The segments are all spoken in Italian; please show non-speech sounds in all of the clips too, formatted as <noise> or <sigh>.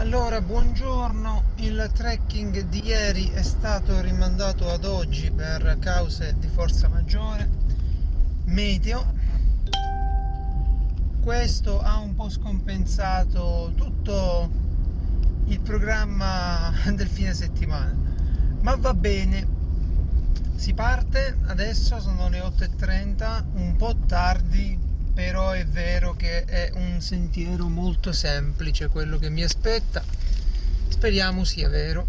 Allora, buongiorno. Il trekking di ieri è stato rimandato ad oggi per cause di forza maggiore. Meteo. Questo ha un po' scompensato tutto il programma <laughs> del fine settimana. Ma va bene. Si parte adesso, sono le 8.30, un po' tardi però è vero che è un sentiero molto semplice quello che mi aspetta. Speriamo sia vero.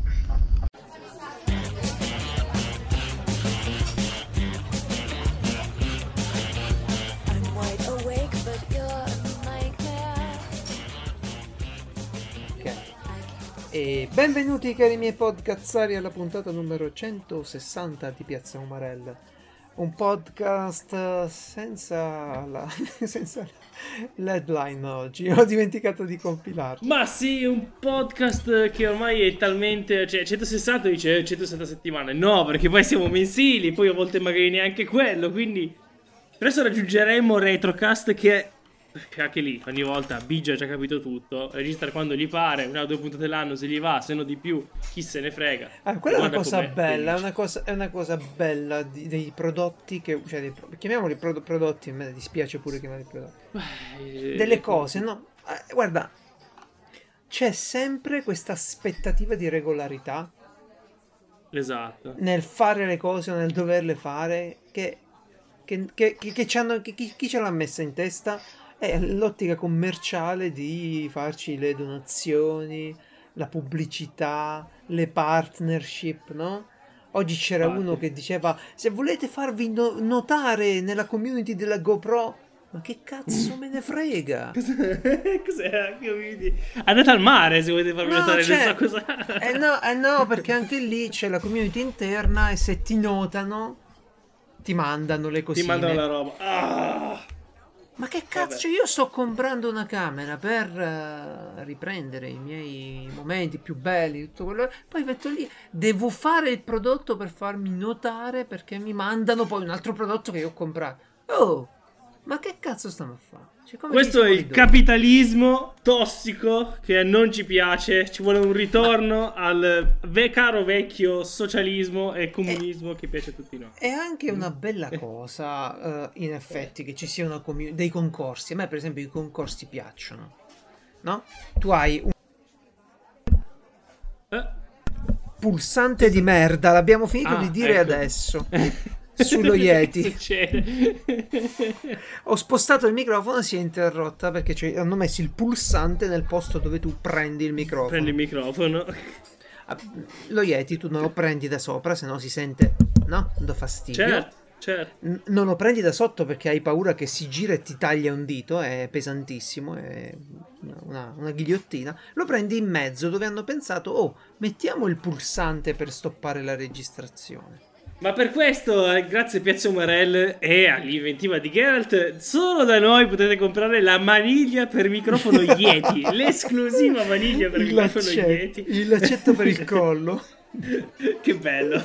I'm wide awake, but you're a nightmare. Ok. E benvenuti cari miei podcazzari alla puntata numero 160 di Piazza Umarella. Un podcast eh, senza la, <laughs> senza l'headline oggi, ho dimenticato di compilarlo. Ma sì, un podcast che ormai è talmente. cioè 160 dice eh, 160 settimane. No, perché poi siamo mensili, poi a volte magari neanche quello. Quindi. Adesso raggiungeremo Retrocast che. Che anche lì, ogni volta Biggio ha già capito tutto. Registra quando gli pare, una o due puntate l'anno se gli va, se no di più, chi se ne frega. Ah, quella è una cosa bella, è una cosa, è una cosa bella di- dei prodotti che, cioè dei, chiamiamoli prodo- prodotti, a me dispiace pure chiamarli prodotti. Beh, Delle eh, cose, no? Eh, guarda, c'è sempre questa aspettativa di regolarità Esatto. nel fare le cose o nel doverle fare che, che, che, che- che ci hanno- che- chi, chi ce l'ha messa in testa è l'ottica commerciale di farci le donazioni, la pubblicità, le partnership, no? Oggi c'era Infatti. uno che diceva se volete farvi no- notare nella community della GoPro, ma che cazzo me ne frega? <laughs> Cos'è? Andate al mare se volete farvi No, notare, cioè- so cosa. Eh no, <laughs> eh no, perché anche lì c'è la community interna e se ti notano ti mandano le Ti cosine. mandano la roba. Ah! Ma che cazzo, io sto comprando una camera per eh, riprendere i miei momenti più belli, tutto quello. Poi metto lì, devo fare il prodotto per farmi notare perché mi mandano poi un altro prodotto che io ho comprato. Oh, ma che cazzo stiamo a fare? Cioè, come Questo è il capitalismo tossico che non ci piace. Ci vuole un ritorno al ve- caro vecchio socialismo e comunismo che piace a tutti noi. È anche una bella cosa, eh, in effetti, che ci siano commu- dei concorsi. A me, per esempio, i concorsi piacciono. No? Tu hai un Eh? pulsante di merda, l'abbiamo finito Ah, di dire ecco. adesso. <laughs> Sullo <laughs> Yeti. <laughs> Ho spostato il microfono e si è interrotta perché c'è- hanno messo il pulsante nel posto dove tu prendi il microfono. Prendi il microfono. Ah, Lo Yeti tu non lo prendi da sopra, se no si sente, no? Do fastidio. Certo, certo. N- non lo prendi da sotto perché hai paura che si gira e ti taglia un dito, è pesantissimo, è una, una ghigliottina. Lo prendi in mezzo dove hanno pensato, oh, mettiamo il pulsante per stoppare la registrazione. Ma per questo, eh, grazie a Piazza Umarell e all'inventiva di Geralt, solo da noi potete comprare la maniglia per microfono <laughs> Yeti. l'esclusiva maniglia per Il, microfono laccetto, Yeti. il laccetto per il collo. <laughs> che bello.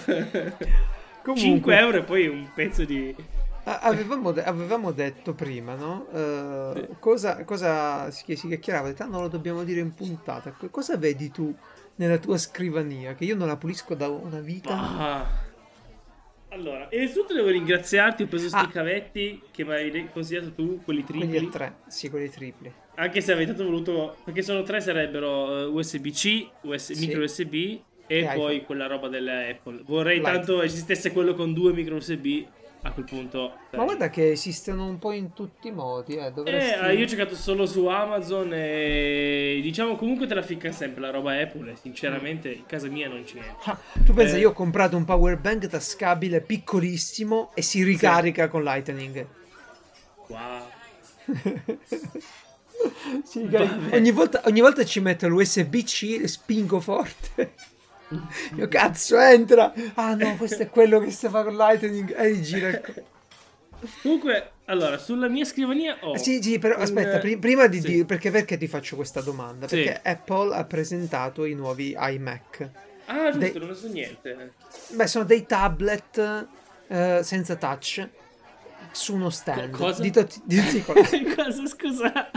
Comunque, 5 euro e poi un pezzo di... avevamo, de- avevamo detto prima, no? Eh, cosa, cosa si, si chiacchierava? Ah, non lo dobbiamo dire in puntata. Co- Cosa vedi tu nella tua scrivania? Che io non la pulisco da una vita. Ah. Allora, innanzitutto devo ringraziarti, ho preso sti Ah. cavetti che mi hai consigliato tu, quelli Quelli tripli. a tre, sì, quelli tripli. Anche se avete voluto, perché sono tre sarebbero eh, USB-C, US- Sì. micro USB e, E poi iPhone. quella roba della Apple. Vorrei Light. tanto esistesse quello con due micro USB, a quel punto... Ma guarda che esistono un po' in tutti i modi, eh. Dovresti... Eh, io ho cercato solo su Amazon e diciamo comunque te la ficca sempre la roba Apple e sinceramente in casa mia non c'è. Ah, tu pensa, Eh. io ho comprato un power bank tascabile piccolissimo e si ricarica con Lightning. Wow. <laughs> Si ricarica- Vabbè. ogni, volta, ogni volta ci metto l'USB-C e spingo forte. Io cazzo entra. Ah no, questo è quello che si fa con Lightning. E gira il co- Comunque, allora, sulla mia scrivania ho... Eh, Sì, sì, però un- aspetta, pri- prima di sì. dire perché, perché ti faccio questa domanda? Sì. Perché Apple ha presentato i nuovi iMac. Ah, giusto, dei- non so niente. Beh, sono dei tablet eh, senza touch su uno stand. Co- cosa? Di, tutti- di. <laughs> Cosa, scusa?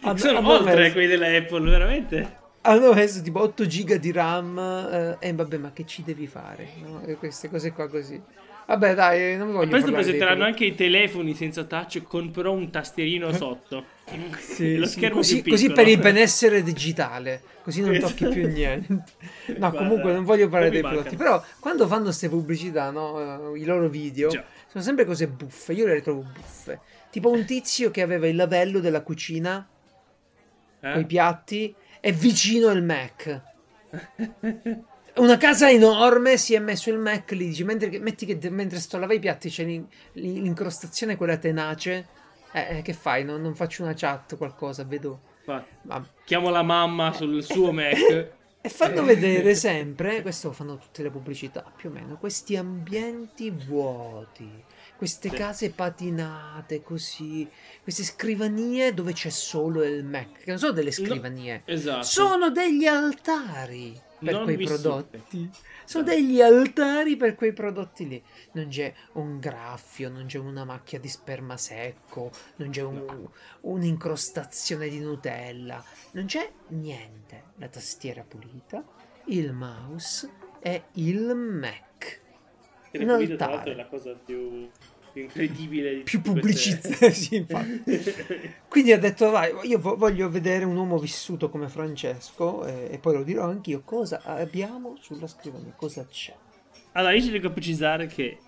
Hanno- Sono oltre quelli della Apple, veramente? Hanno messo tipo 8 giga di RAM eh, e vabbè ma che ci devi fare no? E queste cose qua così vabbè dai non voglio Questo parlare dei presenteranno anche i telefoni senza touch con però un tastierino sotto. Sì, <laughs> lo sì, schermo così, così per il benessere digitale così non tocchi più <laughs> niente no Guarda, comunque non voglio parlare dei prodotti però quando fanno queste pubblicità no? eh, i loro video Già. sono sempre cose buffe io le trovo buffe tipo un tizio che aveva il lavello della cucina Eh? con i piatti è vicino al Mac. Una casa enorme si è messo il Mac lì, dice, mentre, metti che mentre sto a lavare i piatti c'è l'in- l'incrostazione quella tenace. Eh, eh, che fai? Non, non faccio una chat, qualcosa, vedo. Ma- Chiamo la mamma sul suo <laughs> Mac. E fanno vedere sempre, questo fanno tutte le pubblicità, più o meno, questi ambienti vuoti, queste case patinate così, queste scrivanie dove c'è solo il Mac, che non sono delle scrivanie, Esatto. sono degli altari per Non quei vissuti. prodotti. Sono Esatto. degli altari per quei prodotti lì. Non c'è un graffio, non c'è una macchia di sperma secco, non c'è un- un'incrostazione di Nutella, non c'è niente. La tastiera pulita, il mouse e il Mac. Che la Covid, tra l'altro, è la cosa più incredibile di Più pubblicizzata, <laughs> sì, infatti. <laughs> Quindi ha detto, vai, io vo- voglio vedere un uomo vissuto come Francesco eh, e poi lo dirò anch'io cosa abbiamo sulla scrivania, cosa c'è. Allora, io ci devo precisare che,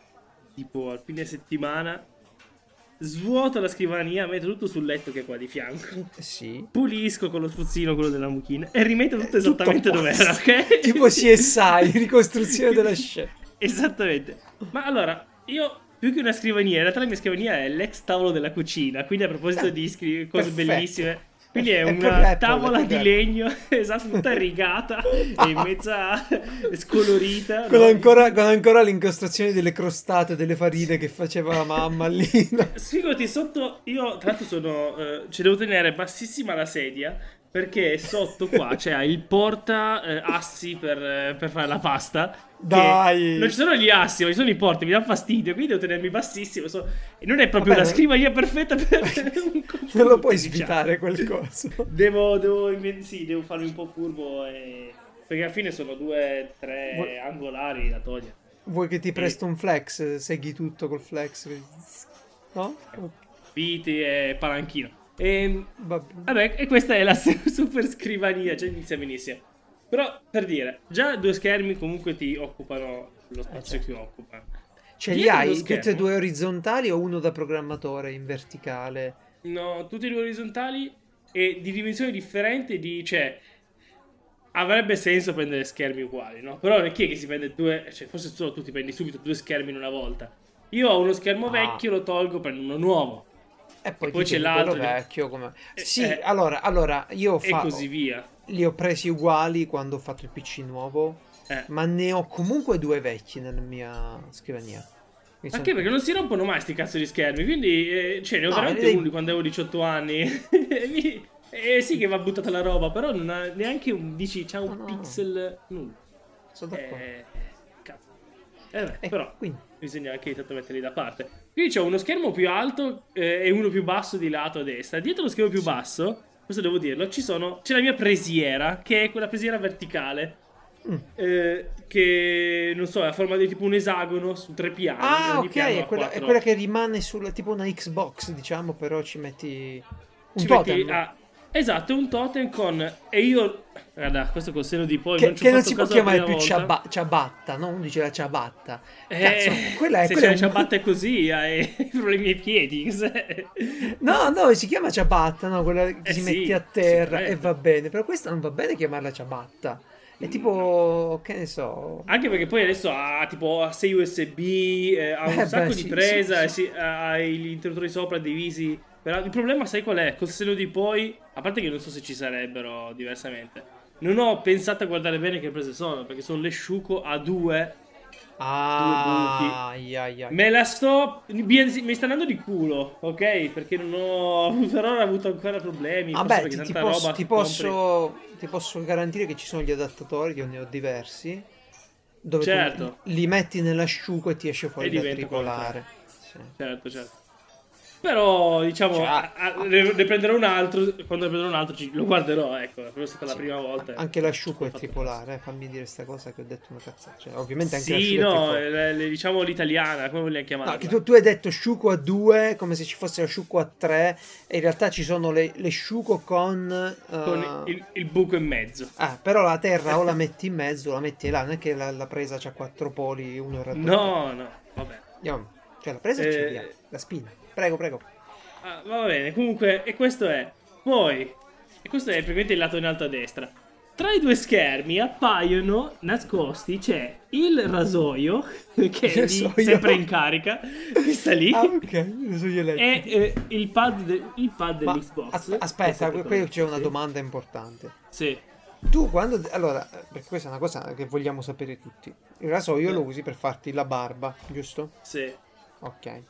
tipo, al fine settimana svuoto la scrivania, metto tutto sul letto che è qua di fianco. Eh, Sì. Pulisco con lo spruzzino quello della mucchina e rimetto tutto Eh, esattamente dove era, ok? Tipo CSI, ricostruzione della <laughs> scena. Esattamente. Ma allora, io più che una scrivania, in realtà la mia scrivania è l'ex tavolo della cucina. Quindi a proposito di scri- cose Perfetto. bellissime. Quindi è una tavola di legno, <laughs> esatto, tutta rigata e in mezza <laughs> scolorita. Con no? ancora, con ancora l'incostrazione delle crostate, delle farine che faceva la mamma lì. <laughs> no? Sfigati sotto, io tra l'altro sono, eh, ci devo tenere bassissima la sedia perché sotto qua c'è il porta eh, assi per, eh, per fare la pasta. Dai. Non ci sono gli assi, ma ci sono i porti, mi dà fastidio, quindi devo tenermi bassissimo. so- e non è proprio Vabbè, la scrivania perfetta per <laughs> un computer, Non lo puoi diciamo. svitare quel coso. Devo, devo, sì, devo farmi un po' furbo e... Perché alla fine sono due, tre Vuoi- angolari da togliere. Vuoi che ti presto un flex? Segui tutto col flex? No? Viti e palanchino. E Vabbè. Vabbè, e questa è la <laughs> super scrivania, già inizia benissimo. Però, per dire, già due schermi comunque ti occupano lo spazio certo. che occupano. Ce li hai lo tutte e due orizzontali o uno da programmatore in verticale? No, tutti e due orizzontali e di dimensioni differenti di... cioè... Avrebbe senso prendere schermi uguali, no? Però non è chi è che si prende due... Cioè, forse solo tu ti prendi subito due schermi in una volta. Io ho uno schermo Ah. vecchio, lo tolgo, prendo uno nuovo. E poi, E poi c'è l'altro quello che- vecchio. Come... Eh, Sì, eh. allora, allora, io E fa- così via. Li ho presi uguali quando ho fatto il PC nuovo, Eh. ma ne ho comunque due vecchi nella mia scrivania. Mi sono- Anche perché non si rompono mai sti cazzo di schermi, quindi eh, cioè, ne ho No, veramente devi- uno di quando avevo 18 anni. <laughs> E mi- eh sì che va buttata la roba, però non ha neanche un dici c'ha un No, no. pixel nulla. Sono d'accordo. Eh, cazzo. Eh beh, Eh, però quindi, bisogna anche intanto metterli da parte. Qui c'è uno schermo più alto eh, e uno più basso di lato a destra. Dietro lo schermo più basso, questo devo dirlo, ci sono, c'è la mia presiera, che è quella presiera verticale. Mm. eh, che non so, ha forma di tipo un esagono su tre piani. Ah, ok, è quella, è quella che rimane sulla tipo una Xbox, diciamo, però ci metti un Ci totem. metti- ah, esatto, un totem con. E io. Guarda, questo col seno di poi. che, non ci che non si può chiamare più ciaba- ciabatta, no? Uno dice la ciabatta. Eh, Cazzo, quella è, <laughs> se quella è la un- ciabatta è così, hai <laughs> problemi ai piedi. <laughs> No, no, si chiama ciabatta, no? Quella che Eh si sì, mette a terra e va bene. Però questa non va bene chiamarla ciabatta. È tipo, che ne so... Anche perché poi adesso ha tipo ha 6 USB, eh, ha un Eh, sacco beh, di sì, presa, sì, e sì. ha gli interruttori sopra divisi. Però il problema, sai qual è? Col seno di poi, a parte che non so se ci sarebbero diversamente, non ho pensato a guardare bene che prese sono, perché sono le Shuko A2 Ah, ai, ai, ai. Me la sto. Mi sta andando di culo, ok? Perché non ho. <laughs> Per ora ho avuto ancora problemi. Vabbè, perché ti, ti posso, ti, posso, ti posso garantire che ci sono gli adattatori, io ne ho diversi, dove Certo. li metti nell'asciugo e ti esce fuori E diventa tricolare. Sì. Certo, certo. Però, diciamo, Cioè, a- a- ne, ne prenderò un altro. Quando ne prenderò un altro, ci- lo guarderò. Ecco, è stata la prima volta. Anche l'asciugo è tripolare, eh, fammi dire sta cosa che ho detto una cazzata. Cioè, ovviamente anche Sì, no, tripolare. le- le- diciamo l'italiana, come vogliamo No, chiamarla? che tu, tu hai detto sciuco a 2 come se ci fosse l'asciugo a 3 e in realtà ci sono le, le sciuco con... eh, Con il, il buco in mezzo. Ah, però la terra o la metti in mezzo o la metti là, non è che la, la presa c'ha quattro poli, uno raddoppio. No, no, vabbè. Andiamo. Cioè la presa Eh, c'è via, la spina. Prego, prego. Ah, va bene, comunque, e questo è. Poi, e questo è praticamente il lato in alto a destra. Tra i due schermi appaiono nascosti c'è il rasoio, <laughs> che è lì, sempre in carica, <laughs> che sta lì, Ah, ok, lo so io e eh, il pad, de- il pad Ma dell'Xbox. as- aspetta, qui c'è una sì, domanda importante. Sì, Tu quando... Allora, perché questa è una cosa che vogliamo sapere tutti. Il rasoio Eh. lo usi per farti la barba, giusto? sì, Ok.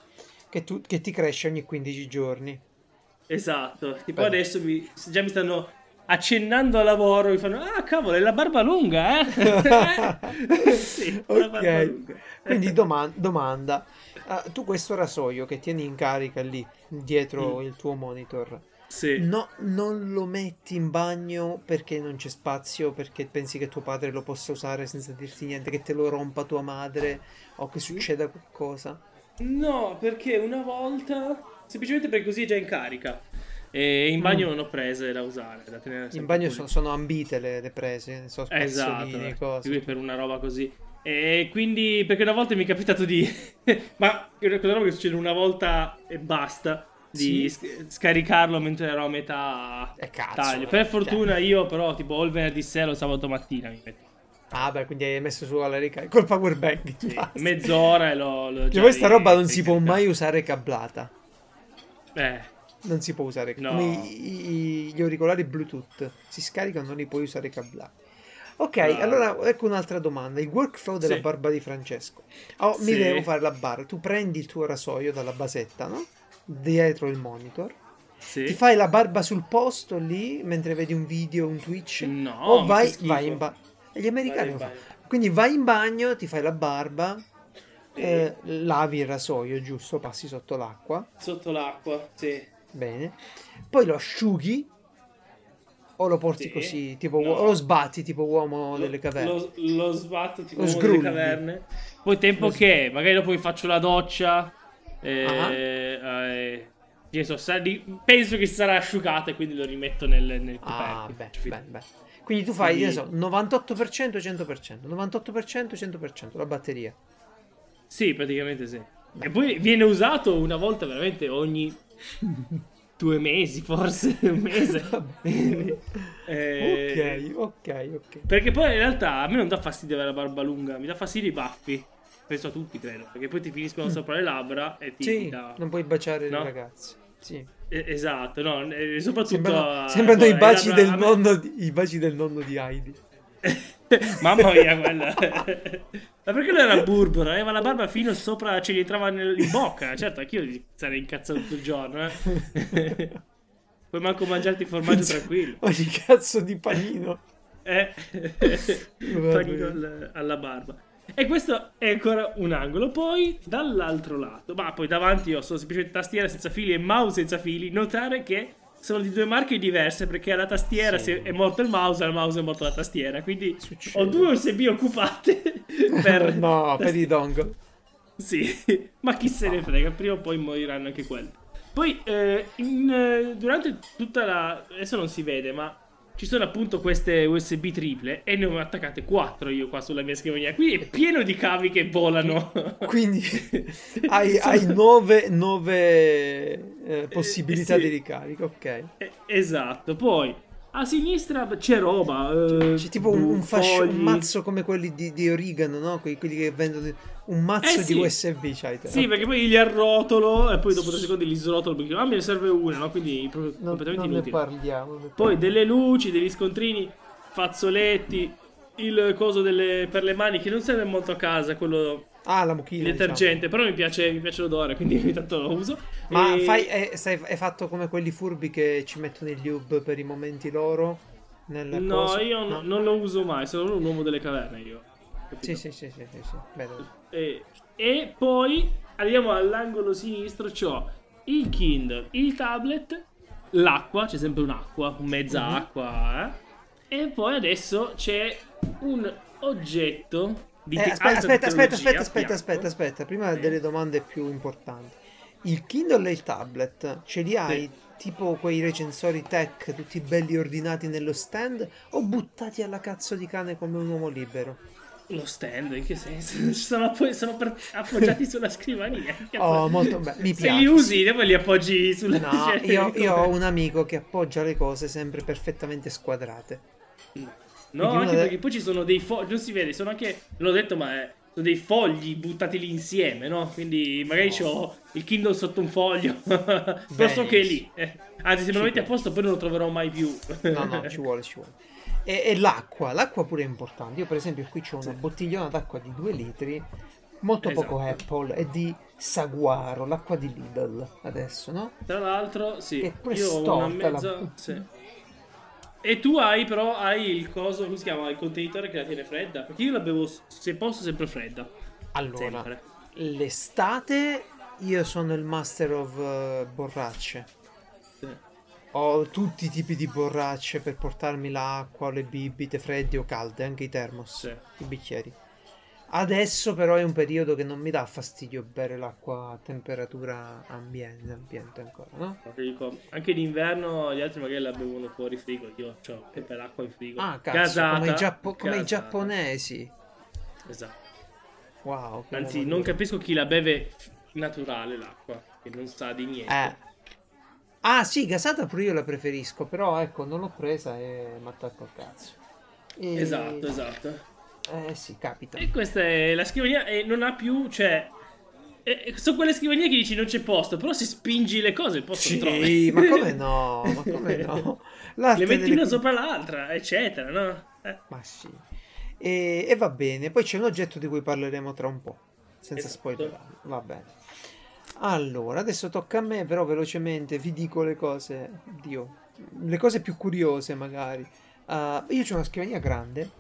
Che, tu- che ti cresce ogni 15 giorni. esatto. Tipo Beh. adesso mi, già mi stanno accennando al lavoro, mi fanno, ah cavolo, è la barba lunga, eh? <laughs> <laughs> sì, la barba lunga. Quindi doman- domanda. Ah, tu questo rasoio che tieni in carica lì, dietro Mm. il tuo monitor, Sì. no, non lo metti in bagno perché non c'è spazio, perché pensi che tuo padre lo possa usare senza dirti niente, che te lo rompa tua madre o che succeda qualcosa? No, perché una volta, semplicemente perché così è già in carica. E in bagno non ho prese da usare, da tenere Mm. In bagno sono, sono ambite le, le prese, so Esatto, eh. cose. Per una roba così. E quindi, perché una volta mi è capitato di... <laughs> Ma è roba che succede una volta e basta. Di Sì. sc- scaricarlo mentre ero a metà Eh, cazzo, taglio. eh, Per fortuna cioè. io però tipo o il venerdì sera o sabato mattina mi metto. Ah, beh, quindi hai messo su alla ricarica col power bank. Sì, mezz'ora e l'ho Che già questa roba non si può mai usare cablata. Eh, Non si può usare No. come i- i- gli auricolari Bluetooth. Si scaricano, non li puoi usare cablati. Ok, Ah. allora ecco un'altra domanda. Il workflow della Sì. barba di Francesco. Oh, mi Sì. devo fare la barba. Tu prendi il tuo rasoio dalla basetta, no? Dietro il monitor. sì. Ti fai la barba sul posto lì mentre vedi un video, un Twitch. No, o vai, vai in bagno. Gli americani Vai. Quindi vai in bagno, ti fai la barba, eh, lavi il rasoio, giusto? Passi sotto l'acqua. Sotto l'acqua, sì. Bene. Poi lo asciughi o lo porti Sì. così, tipo No. o lo sbatti tipo uomo Lo- delle caverne. Lo, lo sbatto tipo Lo delle sgrulli. caverne. Poi tempo Lo che magari dopo mi faccio la doccia. eh, Ah. eh, che ne so, sa- di- penso che sarà asciugato e quindi lo rimetto nel, nel Ah, coperchio. beh, Faccio finta. beh, beh. Quindi tu fai, Quindi- so, 98% 100%, 98% 100% la batteria. Sì, praticamente sì. E poi viene usato una volta veramente ogni <laughs> due mesi, forse <laughs> un mese. <laughs> Eh, Ok, ok, ok. Perché poi in realtà a me non dà fastidio avere la barba lunga, mi dà fastidio i baffi. Penso a tutti, credo. Perché poi ti finiscono sopra le labbra e ti Sì, dà. non puoi baciare No? le ragazze. Sì. Esatto, no, soprattutto. Sembrano, sembrano poi i baci labbra- del a me- nonno di, i baci del nonno di Heidi. <laughs> Mamma mia, quella. Ma perché lui era burbero? Aveva la barba fino sopra, ce gli entrava nel- in bocca. Certo, anch'io sarei incazzato tutto il giorno, eh. <laughs> Puoi manco mangiarti il formaggio tranquillo. Ogni cazzo di panino. Eh, panino al- alla barba. E questo è ancora un angolo. Poi dall'altro lato, ma poi davanti io sono semplicemente tastiera senza fili e mouse senza fili. Notare che sono di due marche diverse perché alla tastiera Sì. è morto il mouse, al mouse è morto la tastiera. Quindi Succede. ho due USB occupate <laughs> per. no, per i dongle. Sì, <laughs> ma chi se ne frega, prima o poi moriranno anche quelli. Poi, eh, in, eh, durante tutta la... adesso non si vede, ma ci sono appunto queste USB triple e ne ho attaccate 4 io qua sulla mia scrivania. Qui è pieno di cavi che volano. Quindi <laughs> hai, hai nove, nove eh, possibilità sì. di ricarica, ok. Eh, Esatto, poi a sinistra c'è roba. eh, C'è tipo un, un fascio- un mazzo come quelli di, di origano, no? Que- quelli che vendono un mazzo Eh, sì. di USB, c'hai te. Sì, perché poi li arrotolo e poi dopo tre secondi li srotolo perché ah, me ne serve una, no? Quindi proprio non, completamente non ne inutile. parliamo. ne Poi delle luci, degli scontrini, fazzoletti, il coso delle- per le mani che non serve molto a casa, quello Ah, la il mucchina. detergente, però mi piace, mi piace l'odore, quindi ogni tanto lo uso. diciamo. Ma E- fai, è, stai- è fatto come quelli furbi che ci mettono il lube per i momenti loro? No, coso? io no- non lo uso mai, sono un uomo delle caverne io. Sì, sì, sì, sì, sì, sì. E, e poi arriviamo all'angolo sinistro, c'ho il Kindle, il tablet, l'acqua, c'è sempre un'acqua, un mezza Mhm. acqua, eh? e poi adesso c'è un oggetto di Eh, te- aspetta, alta aspetta, aspetta, aspetta, aspetta, fianco. aspetta, aspetta, prima Sì. delle domande più importanti. Il Kindle e il tablet, ce li hai tipo quei recensori tech, tutti belli ordinati nello stand, o buttati alla cazzo di cane come un uomo libero? Lo stand, in che senso? <laughs> Sono, appo- sono per- appoggiati sulla scrivania. Oh, molto bello, mi Se li usi, poi li appoggi sulla No, <laughs> cioè, io, io ho un amico che appoggia le cose sempre perfettamente squadrate. No, Quindi anche uno de- perché poi ci sono dei fogli, non si vede, sono anche, l'ho detto, ma è- sono dei fogli buttati lì insieme, no? Quindi magari c'ho il Kindle sotto un foglio, <laughs> però so che è lì. eh. Anzi, se me lo metti a posto poi non lo troverò mai più. No, no, <laughs> ci vuole, ci vuole. E, e l'acqua, l'acqua pure è importante. Io per esempio qui c'ho una bottigliona d'acqua di 2 litri, molto poco Esatto. Apple, e di Saguaro, l'acqua di Lidl adesso, no? Tra l'altro, sì, È io ho una storta la- mezza... Sì. E tu hai però, hai il coso, come si chiama, il contenitore che la tiene fredda? Perché io la bevo, se posso, sempre fredda. Allora, Sempre. l'estate io sono il master of eh, borracce. Sì. Ho tutti i tipi di borracce per portarmi l'acqua, le bibite fredde o calde, anche i thermos, Sì. i bicchieri. Adesso però è un periodo che non mi dà fastidio bere l'acqua a temperatura ambiente, ambiente ancora, no? Dico, anche d'inverno gli altri magari la bevono fuori frigo, io ho sempre l'acqua in frigo. Ah, cazzo, Gasata, come, i, giappo- come i giapponesi. Esatto. Wow. Anzi, non duro. capisco chi la beve naturale l'acqua, che non sa di niente. Eh. Ah, sì, gasata pure io la preferisco, però ecco, non l'ho presa e mi attacco al cazzo. E- Esatto, esatto. Eh sì, capita. E questa è la scrivania e non ha più, cioè... eh, sono quelle scrivanie che dici non c'è posto, però se spingi le cose il posto lo trovi. Sì, ma come <laughs> no? Ma come no? Le metti delle- una sopra l'altra, eccetera, no? Eh, Ma sì. E, e va bene, poi c'è un oggetto di cui parleremo tra un po', senza Esatto. spoiler. Va bene. Allora, adesso tocca a me, però velocemente vi dico le cose, Dio, le cose più curiose magari. Uh, io ho una scrivania grande,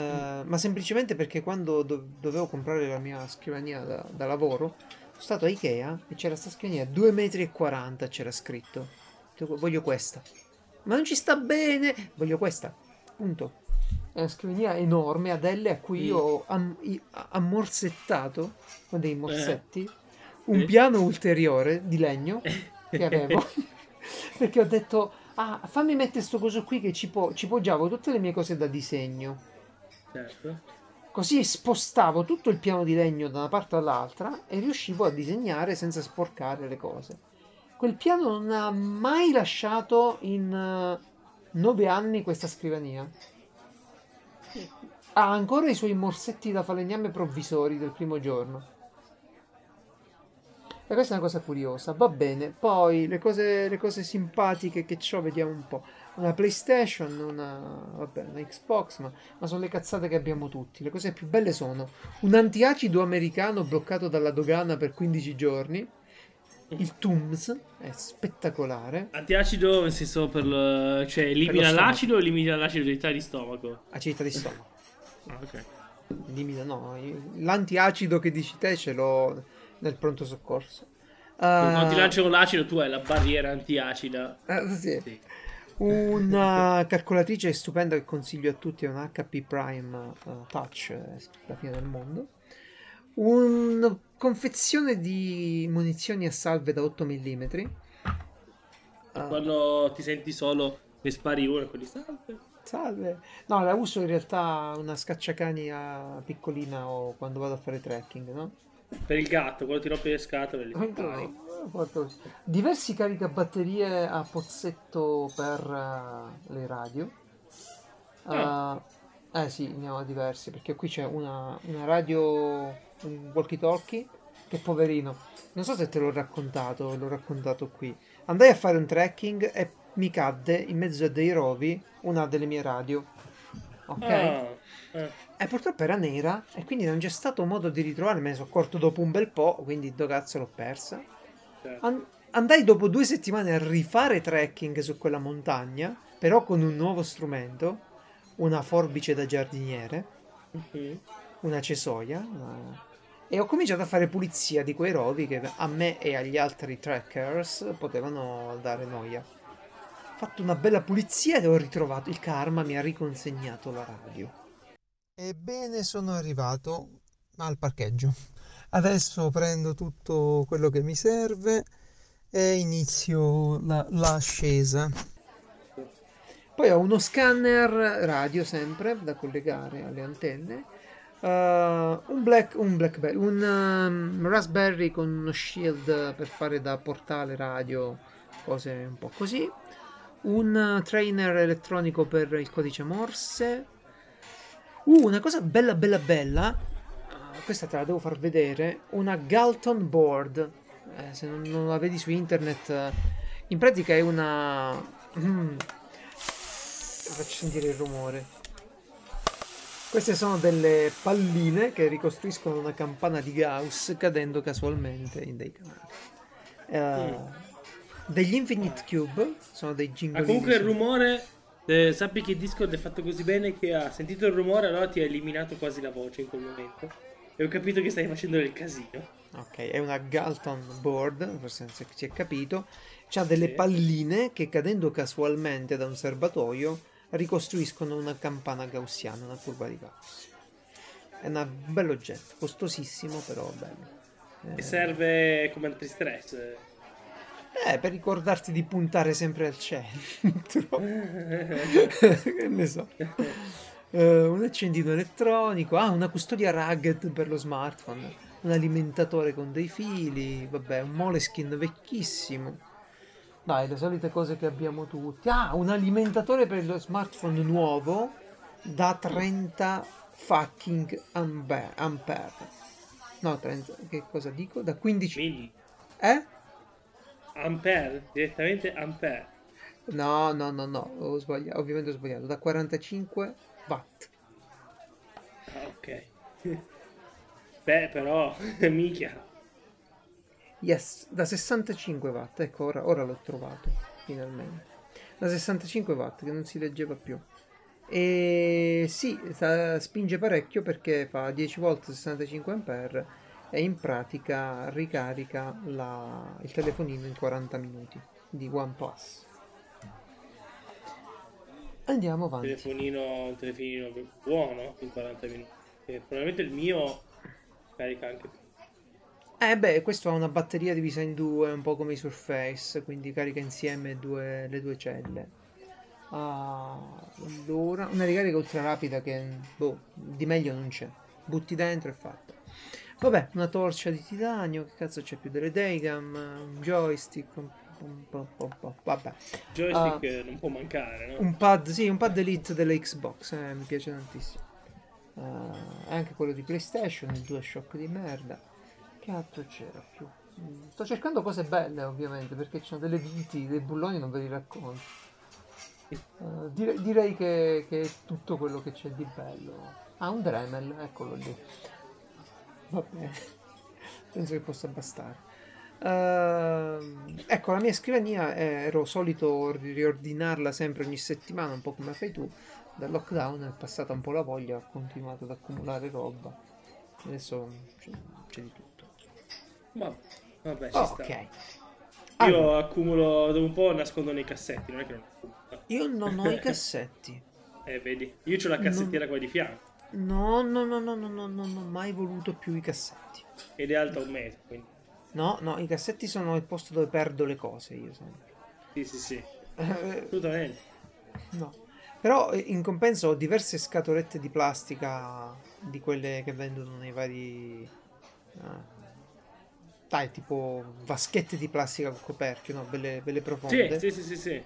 uh, ma semplicemente perché quando do- dovevo comprare la mia scrivania da, da lavoro, sono stato a Ikea e c'era sta scrivania 2,40 metri, c'era scritto. Voglio questa. Ma non ci sta bene, voglio questa. Punto. È una scrivania enorme ad L a cui Mm. io ho am- i- ammorsettato con dei morsetti un piano ulteriore di legno <laughs> che avevo <laughs> perché ho detto ah fammi mettere sto coso qui che ci, po- ci poggiavo tutte le mie cose da disegno certo. così spostavo tutto il piano di legno da una parte all'altra e riuscivo a disegnare senza sporcare le cose quel piano non ha mai lasciato in eh, nove anni questa scrivania ha ancora i suoi morsetti da falegname provvisori del primo giorno e questa è una cosa curiosa. Va bene, poi le cose, le cose simpatiche che ho, vediamo un po'. Una PlayStation, una, vabbè, una Xbox, ma, ma sono le cazzate che abbiamo tutti. Le cose più belle sono un antiacido americano bloccato dalla dogana per 15 giorni. Il Tums è spettacolare. Antiacido nel senso per lo... cioè elimina l'acido o elimina l'acidità di stomaco? Acidità di stomaco. Ah, ok. Limita, no. L'antiacido che dici te ce l'ho nel pronto soccorso. Quando Ah, ti lanciano l'acido tu hai la barriera antiacida. eh, sì. Sì. Una calcolatrice stupenda che consiglio a tutti è un HP Prime eh, Touch, eh, la fine del mondo. Una confezione di munizioni a salve da 8 mm. Ah, Quando ti senti solo ne spari uno e quelli salve. salve. No, la uso in realtà una scacciacani a piccolina o quando vado a fare trekking, no? Per il gatto, quando ti rompe le scatole li spari. Diversi caricabatterie a pozzetto per eh, le radio. Ah. Eh, eh sì, ne ho diversi perché qui c'è una, una radio, un walkie talkie che poverino. Non so se te l'ho raccontato, l'ho raccontato qui. Andai a fare un trekking e mi cadde in mezzo a dei rovi una delle mie radio. Ok? Ah, eh. E purtroppo era nera e quindi non c'è stato modo di ritrovarla, me ne sono accorto dopo un bel po', quindi do cazzo l'ho persa. certo. An- andai dopo due settimane a rifare trekking su quella montagna, però con un nuovo strumento, una forbice da giardiniere, Mhm. una cesoia, una- E ho cominciato a fare pulizia di quei rovi che a me e agli altri trackers potevano dare noia. Ho fatto una bella pulizia ed ho ritrovato il karma, mi ha riconsegnato la radio. Ebbene, sono arrivato al parcheggio. Adesso prendo tutto quello che mi serve e inizio la- l'ascesa. Poi ho uno scanner radio sempre da collegare alle antenne. Uh, un, black, un Blackberry, un um, Raspberry con uno shield per fare da portale radio, cose un po' così. Un trainer elettronico per il codice Morse. Uh, una cosa bella bella bella. uh, questa te la devo far vedere. Una Galton board. Eh, se non, non la vedi su internet, eh, in pratica è una. Mm, faccio sentire il rumore. Queste sono delle palline che ricostruiscono una campana di Gauss cadendo casualmente in dei canali. Eh, Degli Infinite Cube sono dei Ah, jingolini. comunque il rumore. Eh, sappi che Discord è fatto così bene che ha sentito il rumore, allora ti ha eliminato quasi la voce in quel momento. E ho capito che stai facendo del casino. Ok, è una Galton board, forse non si è capito. C'ha delle Sì. palline che cadendo casualmente da un serbatoio ricostruiscono una campana gaussiana, una curva di Gauss. È un bel oggetto, costosissimo però bello. E serve come antistress. Eh, per ricordarti di puntare sempre al centro. <laughs> che ne so. Eh, un accendino elettronico, ah, una custodia rugged per lo smartphone, un alimentatore con dei fili, vabbè, un Moleskin vecchissimo. Dai, le solite cose che abbiamo tutti. Ah, un alimentatore per lo smartphone nuovo da 30 fucking ampe- ampere. No, 30, che cosa dico? Da 15... Milli. Eh? Ampere, direttamente ampere. No, no, no, no, ho sbagliato, ovviamente ho sbagliato, da 45 watt. Ah, ok. <laughs> Beh, però, <laughs> mica. Yes, da 65 watt, ecco, ora, ora l'ho trovato, finalmente. Da 65 watt, che non si leggeva più. E sì, spinge parecchio perché fa 10 volt 65 ampere e in pratica ricarica la- il telefonino in 40 minuti di OnePlus. Andiamo Un avanti. telefonino, un telefonino buono in 40 minuti. E probabilmente il mio carica anche più. Eh beh, questo ha una batteria divisa in due, un po' come i Surface, quindi carica insieme due- le due celle. Ah, allora, una ricarica ultra rapida che boh, di meglio non c'è. Butti dentro e fatto. Vabbè, una torcia di titanio, che cazzo c'è più delle Daycam, un joystick, un, po', un po', vabbè. Joystick eh, non può mancare, no? Un pad, sì, un pad Elite delle Xbox, eh, mi piace tantissimo. Ah, anche quello di PlayStation, il DualShock di merda. Che altro c'era più? Mm, Sto cercando cose belle, ovviamente, perché ci sono delle viti, dei bulloni, non ve li racconto. Eh, dire- direi che, che è tutto quello che c'è di bello. Ah, un Dremel, eccolo lì. Va bene, <laughs> penso che possa bastare. Ehm, ecco, la mia scrivania ero solito ri- riordinarla sempre ogni settimana, un po' come fai tu. Dal lockdown è passata un po' la voglia, ho continuato ad accumulare roba. Adesso c'è, c'è di tutto. Ma, vabbè, ci Ok. sta. Io Allora, accumulo dopo un po' nascondo nei cassetti, non è che non accumulo. io non ho i <laughs> cassetti. Eh, vedi, io ho la cassettiera qua di fianco No, no, no, no, no, no, non ho mai voluto più i cassetti. ed è alta un metro, quindi No, no, i cassetti sono il posto dove perdo le cose, io sempre. sì, sì, sì, Eh, assolutamente. No. Però eh, in compenso ho diverse scatolette di plastica di quelle che vendono nei vari... ah, dai, tipo vaschette di plastica con coperchio, no? Belle, belle Sì, profonde. sì, sì, sì, sì.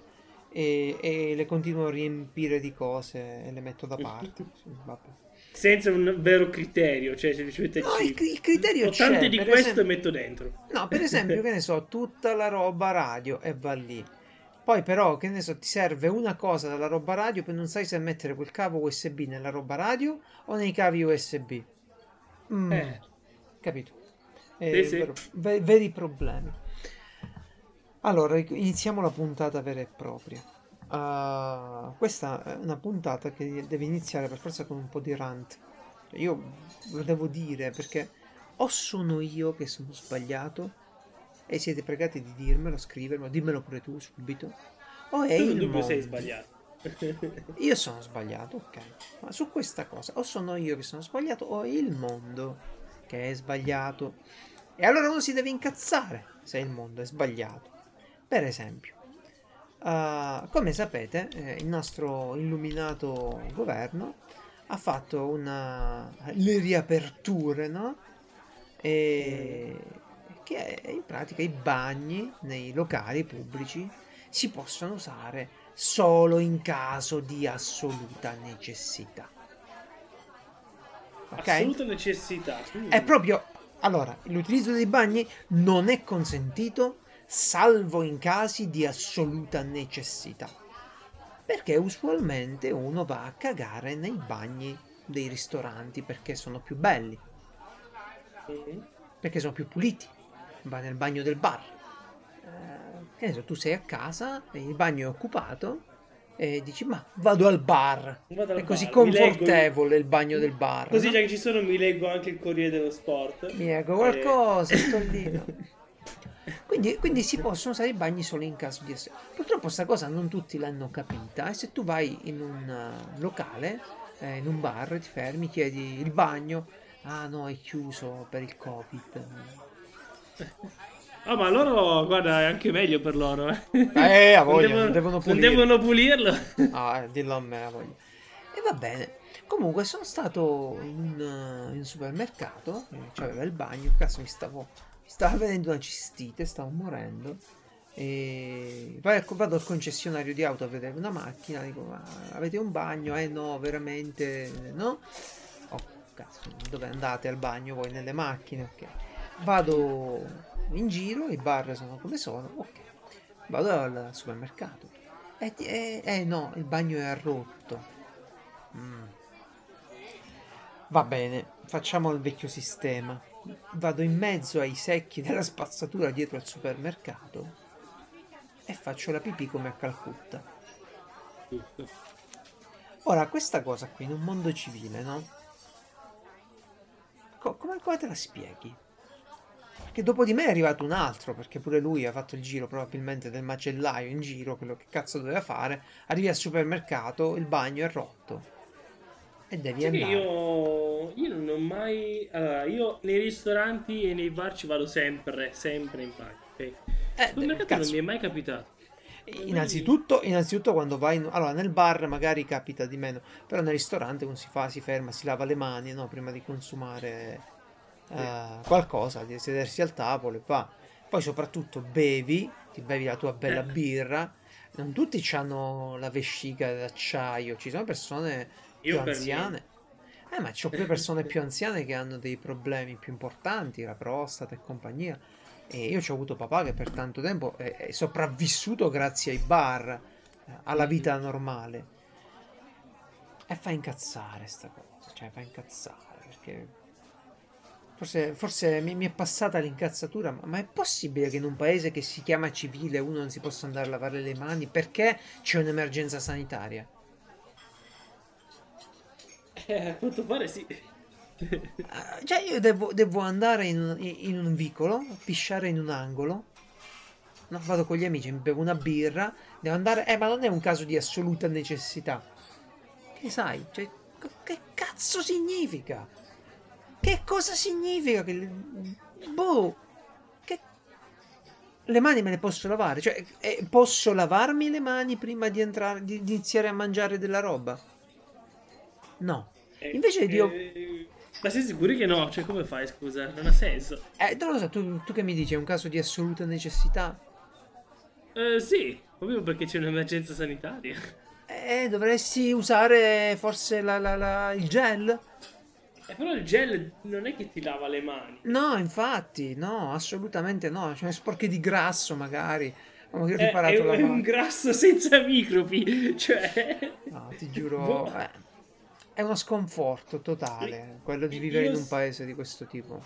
E, e le continuo a riempire di cose e le metto da parte. Sì, vabbè. Senza un vero criterio, cioè semplicemente No, il, ci... il criterio Ho c'è. tante di questo esempio- e metto dentro. No, per esempio, <laughs> che ne so, tutta la roba radio e va lì. Poi però, che ne so, ti serve una cosa dalla roba radio, poi non sai se mettere quel cavo USB nella roba radio o nei cavi USB. Mm, Eh. Capito? Eh, Sì, sì. vero- ve- veri problemi. Allora, iniziamo la puntata vera e propria. Ah, questa è una puntata che deve iniziare per forza con un po' di rant. Io lo devo dire perché o sono io che sono sbagliato e siete pregati di dirmelo, scrivermelo, dimmelo pure tu subito, o è Tu il dubbio mondo. sei sbagliato. <laughs> Io sono sbagliato, ok. Ma su questa cosa, o sono io che sono sbagliato, o è il mondo che è sbagliato. E allora uno si deve incazzare se il mondo è sbagliato. Per esempio, eh, come sapete, eh, il nostro illuminato governo ha fatto una... le riaperture, no? E che in pratica i bagni nei locali pubblici si possono usare solo in caso di assoluta necessità. Ok? Assoluta necessità. Mm. È proprio allora, l'utilizzo dei bagni non è consentito salvo in casi di assoluta necessità. Perché usualmente uno va a cagare nei bagni dei ristoranti perché sono più belli, perché sono più puliti. Va nel bagno del bar. Eh, che ne so, tu sei a casa, e il bagno è occupato e dici ma vado al bar. Vado al è così bar, mi leggo- confortevole il bagno del bar. Così no? già che ci sono mi leggo anche il Corriere dello Sport. Mi ecco qualcosa, sto lì. no? <laughs> Quindi, quindi si possono usare i bagni solo in caso di essere. Purtroppo sta cosa non tutti l'hanno capita e se tu vai in un eh, locale, eh, in un bar, ti fermi, chiedi il bagno, ah no è chiuso per il covid. Ah, ma loro, guarda, è anche meglio per loro. Eh, Eh, a Non voglia, devono- non devono non devono pulirlo. Ah, dillo a me, a voglia. E va bene. Comunque sono stato in un, eh, in un supermercato, eh, c'aveva il bagno, cazzo mi stavo, stava venendo una cistite, stavo morendo. E vai- vado al concessionario di auto a vedere una macchina, dico ma avete un bagno? Eh no, veramente no. Oh cazzo, dove andate al bagno voi nelle macchine? Ok. Vado in giro, i bar sono come sono, ok. Vado al supermercato. Eh, eh, eh, no, il bagno è rotto. Mm. Va bene, facciamo il vecchio sistema. Vado in mezzo ai secchi della spazzatura dietro al supermercato e faccio la pipì come a Calcutta. Ora, questa cosa qui in un mondo civile, no? Co- come, come te la spieghi? Perché dopo di me è arrivato un altro, perché pure lui ha fatto il giro probabilmente del macellaio in giro, quello che cazzo doveva fare. Arrivi al supermercato, il bagno è rotto. E devi che andare. io, io non ho mai. Allora, io nei ristoranti e nei bar ci vado sempre, sempre in bagno. Ok? Eh, supermercato non mi è mai capitato. Innanzitutto, innanzitutto quando vai in... allora nel bar magari capita di meno, però nel ristorante uno si fa, si ferma, si lava le mani, no, prima di consumare eh, qualcosa, di sedersi al tavolo e va. Poi soprattutto bevi, ti bevi la tua bella Eh. birra. Non tutti hanno la vescica d'acciaio, ci sono persone Io per anziane. Eh, ma c'ho pure persone più anziane che hanno dei problemi più importanti, la prostata e compagnia. E io ci ho avuto papà che per tanto tempo è, è sopravvissuto grazie ai bar, eh, alla vita normale. E fa incazzare sta cosa, cioè fa incazzare perché forse, forse mi, mi è passata l'incazzatura, ma, ma è possibile che in un paese che si chiama civile uno non si possa andare a lavare le mani perché c'è un'emergenza sanitaria? Eh, a quanto pare sì. Ah, Cioè io devo, devo andare in in un vicolo, pisciare in un angolo. No, vado con gli amici, mi bevo una birra, devo andare... Eh, ma non è un caso di assoluta necessità. Che sai? Cioè, che cazzo significa? Che cosa significa che... Boh... Che... Le mani me le posso lavare? Cioè, eh, posso lavarmi le mani prima di entrare, di iniziare a mangiare della roba? No. Eh, Invece di... eh, Ma sei sicuri che no? Cioè, come fai, scusa? Non ha senso. Eh, non lo so, tu, tu che mi dici? È un caso di assoluta necessità? Eh, sì, proprio perché c'è un'emergenza sanitaria. Eh, dovresti usare forse la- la- la- il gel? Eh, però il gel non è che ti lava le mani. No, infatti, no, assolutamente no. Cioè, sporche di grasso magari. Ma che ho È, riparato è- la è un grasso senza microbi. Cioè... No, ti giuro, Boh. eh, è uno sconforto totale quello di vivere Io in un paese di questo tipo.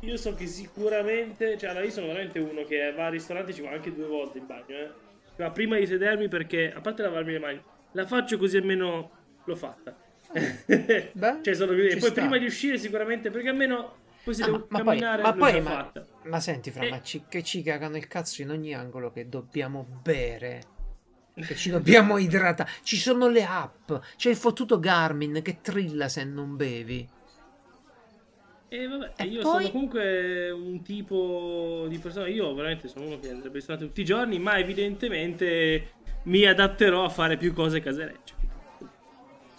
Io so che sicuramente, cioè, allora io sono veramente uno che va al ristorante e ci va anche due volte in bagno, eh. Ma prima di sedermi perché, a parte lavarmi le mani, la faccio così almeno l'ho fatta. <laughs> Beh, cioè, sono così. E poi sta. prima di uscire sicuramente, perché almeno Poi si Ah, deve ma, ma poi, camminare, ma l'ho poi, ma, fatta. ma senti, Fra, Eh. ma ci- che ci cagano il cazzo in ogni angolo che dobbiamo bere. Che ci dobbiamo idratare. Ci sono le app. C'è il fottuto Garmin che trilla se non bevi. E vabbè, E io poi- sono comunque un tipo di persona, io veramente sono uno che andrebbe ristorante tutti i giorni, ma evidentemente mi adatterò a fare più cose caserecce.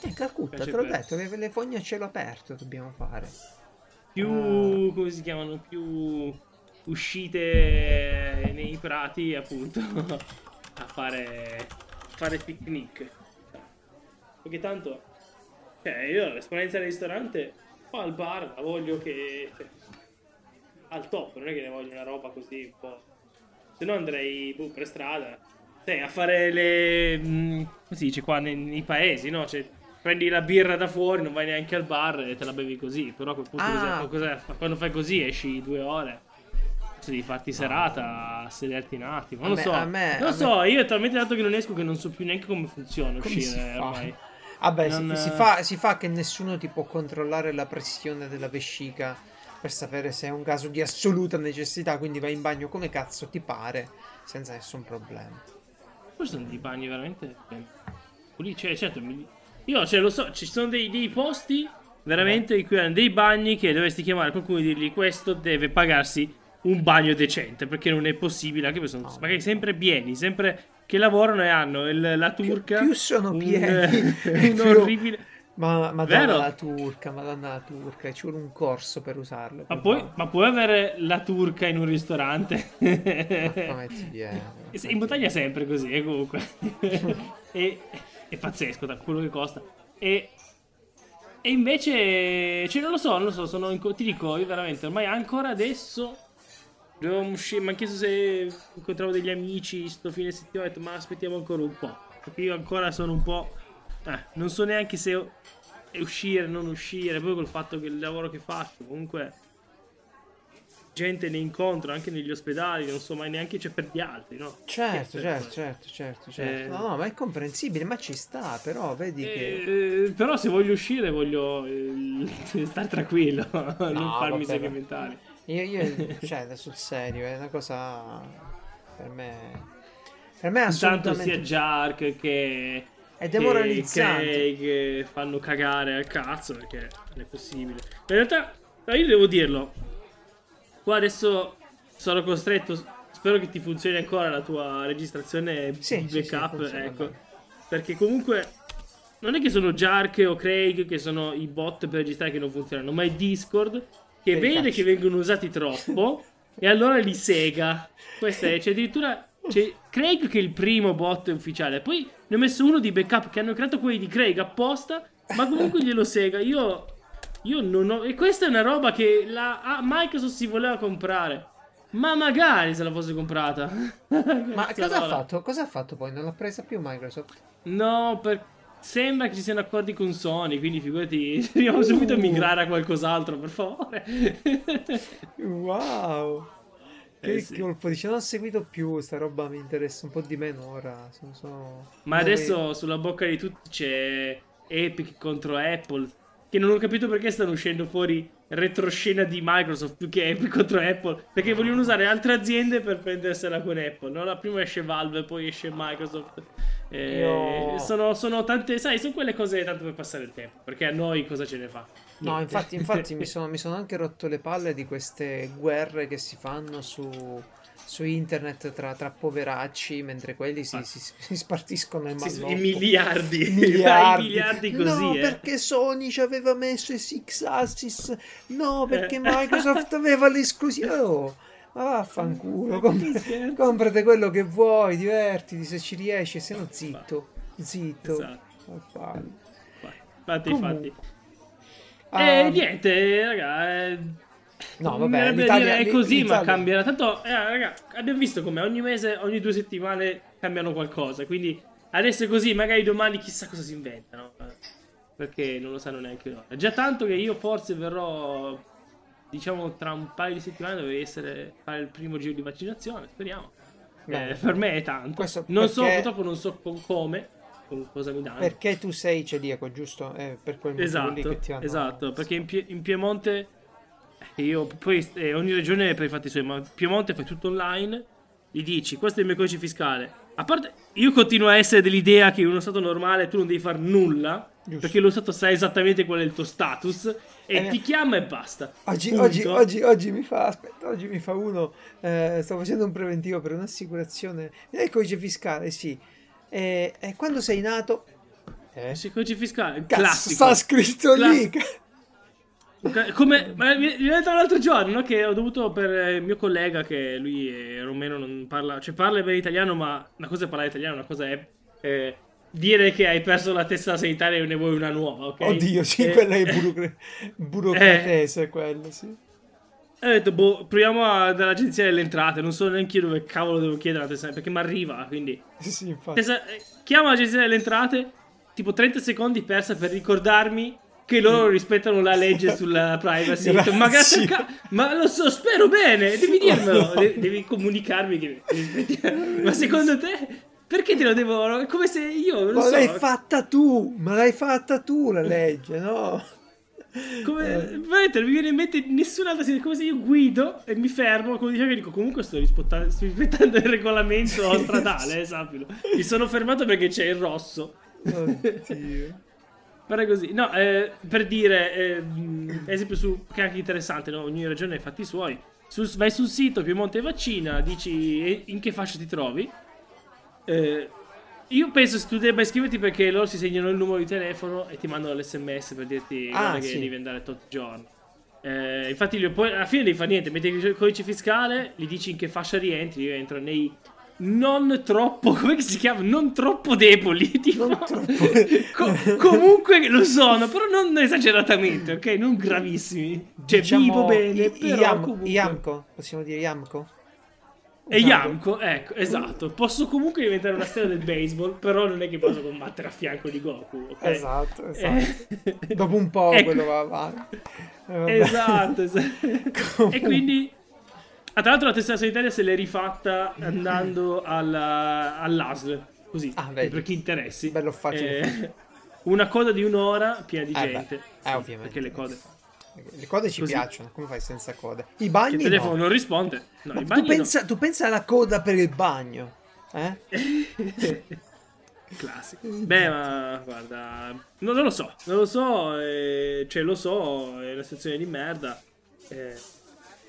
Eh, Calcutta, te l'ho detto che le fogne a cielo aperto dobbiamo fare. Più, Ah. come si chiamano, più uscite nei prati, appunto, a fare, fare picnic. Perché tanto, cioè, io l'esperienza del ristorante, qua al bar, la voglio che... cioè, al top, non è che ne voglio una roba così un po'... Se no andrei boh, per strada, sai, a fare le... mm, come si dice qua nei, nei paesi, no? Cioè, prendi la birra da fuori, non vai neanche al bar e te la bevi così. Però a quel punto Ah. cos'è- cos'è? quando fai così esci due ore. Devi farti serata, sederti un attimo. Non lo me- so. me- non so, io è talmente tanto che non esco che non so più neanche come funziona Come uscire si ormai. Vabbè, si- Non- si, fa, si fa che nessuno ti può controllare la pressione della vescica per sapere se è un caso di assoluta necessità, quindi vai in bagno come cazzo ti pare, senza nessun problema. Poi sono dei bagni veramente puliti. Cioè, certo, io cioè, lo so, ci sono dei, dei posti veramente in cui hanno dei bagni che dovresti chiamare qualcuno e dirgli questo deve pagarsi un bagno decente perché non è possibile, anche perché sono No. magari sempre pieni, sempre che lavorano e hanno il- la Più- turca. più sono un- pieni, <laughs> un <laughs> più- orribile. Ma madonna Vero? la turca, madonna la turca, ci vuole un corso per usarlo. Ma, poi, ma puoi avere la turca in un ristorante? come ti viene? <laughs> Se- In montagna è sempre così, eh, comunque. e, è pazzesco, da quello che costa. E, e invece, cioè, non lo so, non lo so, sono in ti dico, io veramente, ormai ancora adesso, devo uscire, mi hanno chiesto se incontravo degli amici sto fine settimana, ho detto, ma aspettiamo ancora un po', perché io ancora sono un po', eh, non so neanche se uscire, non uscire, poi col fatto che il lavoro che faccio, comunque gente ne incontro anche negli ospedali, non so mai neanche c'è per gli altri, no? Certo, certo, certo, certo, certo. Eh. No, no, ma è comprensibile, ma ci sta, però vedi che... Eh, però se voglio uscire voglio eh, <laughs> stare tranquillo, <laughs> non farmi vabbè. Io, io, <laughs> cioè, sul serio, è una cosa per me... Per me è Tanto assolutamente... sia Jark che... È demoralizzante. Che, che fanno cagare al cazzo perché non è possibile. In realtà, io devo dirlo. Qua adesso sono costretto. Spero che ti funzioni ancora la tua registrazione Sì, di sì, sì, backup. ecco. bene. Perché comunque non è che sono Jark o Craig che sono i bot per registrare che non funzionano, ma è Discord che vede cazzi. che vengono usati troppo e allora li sega. Questo è, c'è addirittura c'è Craig che è il primo bot ufficiale, poi ne ho messo uno di backup che hanno creato quelli di Craig apposta, ma comunque <laughs> glielo sega. Io io non ho e questa è una roba che la ah, Microsoft si voleva comprare. Ma magari se la fosse comprata. Ma <laughs> Questa cosa ha fatto? Cosa ha fatto poi? Non l'ha presa più Microsoft? No, per... sembra che ci siano accordi con Sony, quindi figurati, <laughs> dobbiamo subito Uh. migrare a qualcos'altro, per favore. Wow! Che Eh, sì. colpo dice, non ho seguito più, sta roba mi interessa un po' di meno ora. Sono, sono- Ma adesso sulla bocca di tutti c'è Epic contro Apple, che non ho capito perché stanno uscendo fuori retroscena di Microsoft più che Epic contro Apple, perché vogliono usare altre aziende per prendersela con Apple, no? La prima esce Valve, poi esce Microsoft. Eh, sono, sono tante, sai, sono quelle cose tanto per passare il tempo, perché a noi cosa ce ne fa? No, infatti, infatti mi, <laughs> sono, mi sono anche rotto le palle di queste guerre che si fanno su, su internet tra, tra poveracci, mentre quelli si, Ah. si- si spartiscono il malloppo. <laughs> I miliardi, miliardi. Miliardi così, no, eh. perché Sony ci aveva messo i Six Axis. No, perché Eh. Microsoft aveva l'esclusiva. Oh, ma vaffanculo. Scherzi. comprate quello che vuoi, divertiti se ci riesci, se no zitto. Zitto. Esatto. Vaffanculo. Infatti, Comunque. infatti. Ah, E niente, raga. eh, No, vabbè, l'Italia- è così, ma l'Italia- cambierà. Tanto, eh, raga, abbiamo visto come ogni mese, ogni due settimane cambiano qualcosa. Quindi adesso è così, magari domani chissà cosa si inventano. eh, Perché non lo sanno neanche loro. È già tanto che io forse verrò, diciamo, tra un paio di settimane dovrei essere fare il primo giro di vaccinazione. Speriamo. Beh, Eh, per me è tanto. questo non so, perché- purtroppo non so con come, con cosa mi danno. Perché tu sei celiaco, giusto? È per quel motivo lì Esatto, che ti hanno... esatto, perché in, Pie- in Piemonte Io, poi eh, ogni regione per i fatti suoi, ma Piemonte fai tutto online, gli dici questo è il mio codice fiscale. A parte, io continuo a essere dell'idea che in uno stato normale tu non devi fare nulla, Giusto. perché lo stato sa esattamente qual è il tuo status, e Eh, ti chiama e basta. Oggi, oggi, oggi, oggi mi fa, aspetta, oggi mi fa uno, eh, sto facendo un preventivo per un'assicurazione, è il codice fiscale, sì, e, e quando sei nato, eh, Sì, codice fiscale, cazzo, classico. sta scritto lì, Classico. Ca- Come ma mi mi è detto l'altro giorno no, che ho dovuto per eh, il mio collega che lui è romeno non parla cioè parla bene italiano ma una cosa è parlare italiano una cosa è eh, dire che hai perso la testa sanitaria e ne vuoi una nuova ok oddio, sì, Eh, quella è burocra- <laughs> burocratese, quello, sì. e ho detto boh proviamo a- dall'agenzia delle entrate non so neanche io dove cavolo devo chiedere la testa perché mi arriva quindi Sì, <laughs> sì, infatti. Testa- eh, chiamo l'agenzia delle entrate tipo 30 secondi persa per ricordarmi che loro rispettano la legge <laughs> sulla privacy. Ho detto, ma grazie Grazie. al ca- ma lo so, spero bene, devi dirmelo, Oh, no. de- devi comunicarmi che rispetti. <laughs> Ma secondo te perché te lo devo è come se io non Ma so, l'hai fatta tu, ma l'hai fatta tu la legge, no? come Eh. veramente non mi viene in mente nessun'altra situazione, come se io guido e mi fermo, come dicevo che dico comunque sto rispettando, sto rispettando il regolamento stradale, eh, sappilo. Mi sono fermato perché c'è il rosso. Oddio. Pare così. No, eh, per dire, eh, mh, esempio su che è anche interessante, no? ogni regione ha i fatti suoi. Sul- vai sul sito Piemonte Vaccina, dici in che fascia ti trovi. Eh, io penso se tu debba iscriverti perché loro si segnano il numero di telefono e ti mandano l'sms per dirti Ah, guarda che sì. devi andare tot giorni. Eh, infatti, poi alla fine devi fare niente, metti il codice fiscale, gli dici in che fascia rientri. Io entro nei non troppo, <laughs> come si chiama? Non troppo deboli. <laughs> Tipo. Non troppo. <laughs> Co- comunque lo sono, però non esageratamente, ok? Non gravissimi. Cioè, Diciamo, vivo bene, i- però Iam- comunque... Iamco, possiamo dire Iamco? E Yamco, ecco, esatto. Posso comunque diventare una stella del baseball, però non è che posso combattere a fianco di Goku, ok? Esatto, esatto. Eh, Dopo un po' ecco. quello va avanti. Eh. Esatto, esatto. E quindi... Ah, tra l'altro la testa sanitaria se l'è rifatta andando alla- all'ASL, così, Ah, per chi interessi. Bello facile. Eh, una coda di un'ora piena di Eh, beh. gente. Eh, Sì, ovviamente. Perché le code... Le code ci Così. piacciono, come fai senza code? I Che bagni il telefono no. non risponde. No, i tu, bagni no. pensa, tu pensa alla coda per il bagno? Eh? <laughs> Classico. Beh, ma guarda, no, non lo so, non lo so, eh, cioè lo so, è una situazione di merda, eh,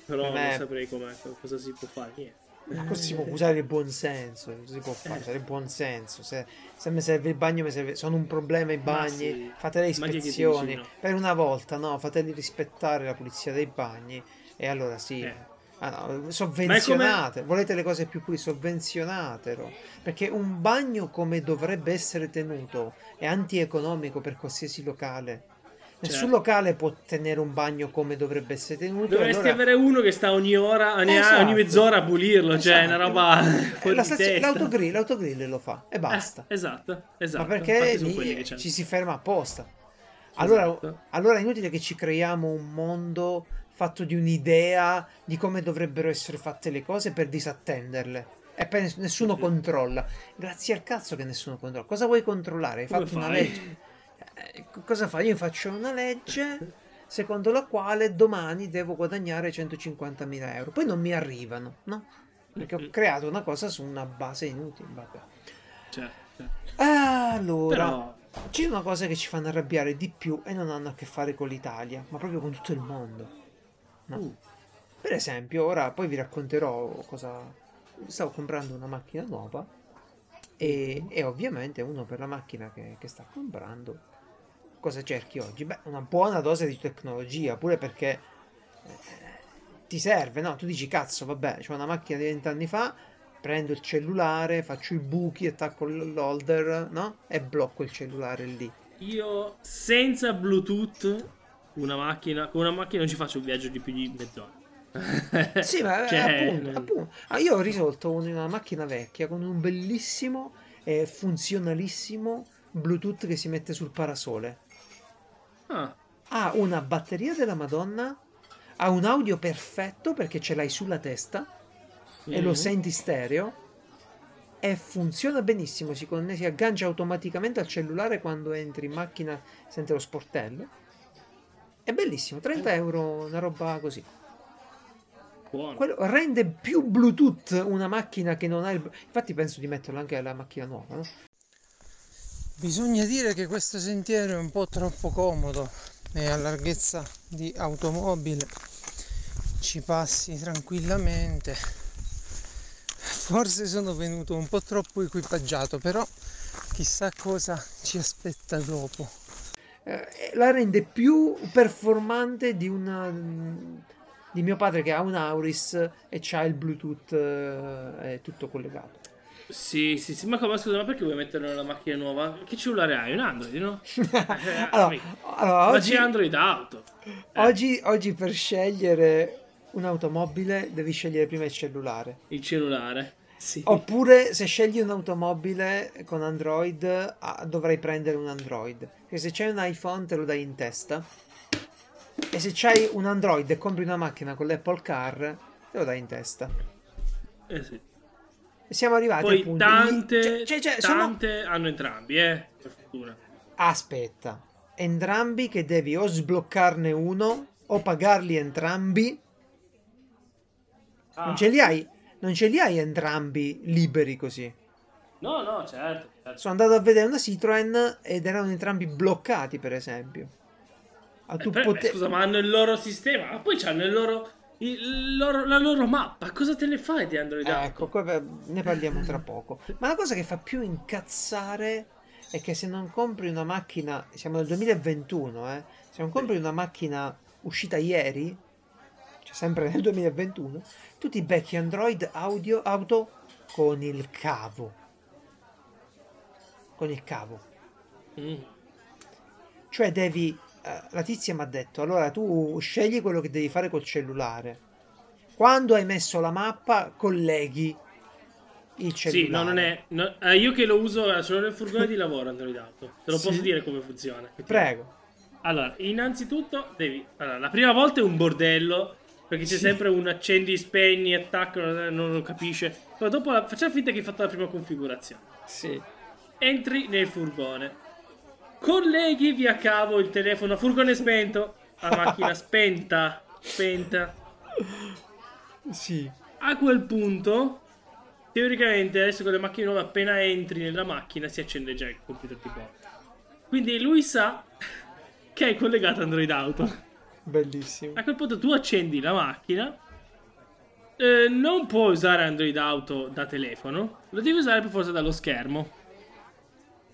però Per me- non saprei come, cosa si può fare, niente. Ma cosa si può usare il buon senso? Cosa si può fare? Eh. Usare il buon senso. Se, se mi serve il bagno, mi serve. Sono un problema i bagni. sì. Fate le ispezioni. no? Per una volta, no, fateli rispettare la pulizia dei bagni. E allora sì. Eh. Ah, no, sovvenzionate. Volete le cose più pulite? Sovvenzionatelo. Perché un bagno come dovrebbe essere tenuto è antieconomico per qualsiasi locale. Nessun Certo. locale può tenere un bagno come dovrebbe essere tenuto. Dovresti allora- avere uno che sta ogni ora, ogni, Esatto. ogni mezz'ora a pulirlo, cioè è una Esatto. roba Eh, <laughs> fuori la testa. l'autogrill, l'autogrill lo fa e Eh, basta. esatto, esatto. Ma perché lì ci si ferma apposta. Allora, Esatto. allora è inutile che ci creiamo un mondo fatto di un'idea di come dovrebbero essere fatte le cose per disattenderle. E poi ness- nessuno Sì. controlla. Grazie al cazzo che nessuno controlla. Cosa vuoi controllare? Hai Come fatto una legge. Eh, co- cosa fai? Io faccio una legge secondo la quale domani devo guadagnare 150.000 euro. Poi non mi arrivano, no? Perché ho creato una cosa su una base inutile. Vabbè. Certo, certo. Allora, Però, c'è una cosa che ci fanno arrabbiare di più e non hanno a che fare con l'Italia, ma proprio con tutto il mondo. No? Uh. Per esempio, ora poi vi racconterò cosa. Stavo comprando una macchina nuova e, e ovviamente uno per la macchina che, che sta comprando. Cosa cerchi oggi? Beh, una buona dose di tecnologia, pure perché eh, ti serve, no? Tu dici cazzo, vabbè, c'ho una macchina di 20 anni fa, prendo il cellulare, faccio i buchi, attacco l'holder, no? E blocco il cellulare lì. io senza Bluetooth, una macchina, con una macchina non ci faccio un viaggio di più di mezz'ora. <laughs> Sì, ma Cioè, appunto, appunto. Ah, io ho risolto un- una macchina vecchia con un bellissimo e funzionalissimo Bluetooth che si mette sul parasole. Ah, Ha una batteria della Madonna, ha un audio perfetto perché ce l'hai sulla testa e lo senti stereo e funziona benissimo, si, conne- si aggancia automaticamente al cellulare quando entri in macchina, sente lo sportello. È bellissimo, 30 euro, una roba così. Buono. Quello rende più Bluetooth una macchina che non ha il... Infatti penso di metterlo anche alla macchina nuova, no? Bisogna dire che questo sentiero è un po' troppo comodo e a larghezza di automobile ci passi tranquillamente. Forse sono venuto un po' troppo equipaggiato, però chissà cosa ci aspetta dopo. Eh, la rende più performante di una di mio padre che ha un Auris e c'ha il Bluetooth eh, è tutto collegato. Sì, sì, sì, ma come scusa, ma perché vuoi metterlo nella macchina nuova? Che cellulare hai? Un Android, no? <laughs> Eh, allora, allora, ma oggi, c'è Android Auto. Eh, oggi, oggi per scegliere un'automobile devi scegliere prima il cellulare. il cellulare. Sì. Oppure se scegli un'automobile con Android ah, dovrai prendere un Android. Perché se c'hai un iPhone te lo dai in testa. E se c'hai un Android e compri una macchina con l'Apple Car te lo dai in testa. Eh sì. Siamo arrivati Poi appunto. tante, Cioè, cioè, cioè, sono- tante hanno entrambi, eh, per fortuna. Aspetta, entrambi che devi o sbloccarne uno o pagarli entrambi. Ah, Non ce li hai, non ce li hai entrambi liberi così. No, no, certo. certo. Sono andato a vedere una Citroen ed erano entrambi bloccati, per esempio. Ah, tu Eh, beh, pote- Scusa, ma hanno il loro sistema, ma poi hanno il loro, il loro- la loro mappa. Cosa te ne fai di Android Auto? Ecco, ne parliamo tra poco. Ma la cosa che fa più incazzare è che se non compri una macchina, siamo nel 2021, eh, se non compri una macchina uscita ieri, cioè sempre nel 2021, tu ti becchi Android audio, auto con il cavo. Con il cavo. Mm. Cioè devi... la tizia mi ha detto, allora tu scegli quello che devi fare col cellulare. Quando hai messo la mappa, colleghi il cellulare. Sì, no, non è. no, eh, io che lo uso solo nel furgone di lavoro Android Auto. Te lo Sì? posso dire come funziona. Prego. Allora, innanzitutto devi. Allora, la prima volta è un bordello. Perché c'è Sì. sempre un accendi, spegni, attacco, non, non lo capisce. Poi dopo la- facciamo finta che hai fatto la prima configurazione. Sì. Entri nel furgone. Colleghi via cavo il telefono. Furgone spento. La macchina <laughs> spenta. Spenta. Sì. A quel punto, teoricamente, adesso con le macchine nuove, appena entri nella macchina si accende già il computer di bordo. Quindi lui sa <laughs> che hai collegato Android Auto. Bellissimo. A quel punto tu accendi la macchina. eh, non puoi usare Android Auto da telefono, lo devi usare per forza dallo schermo.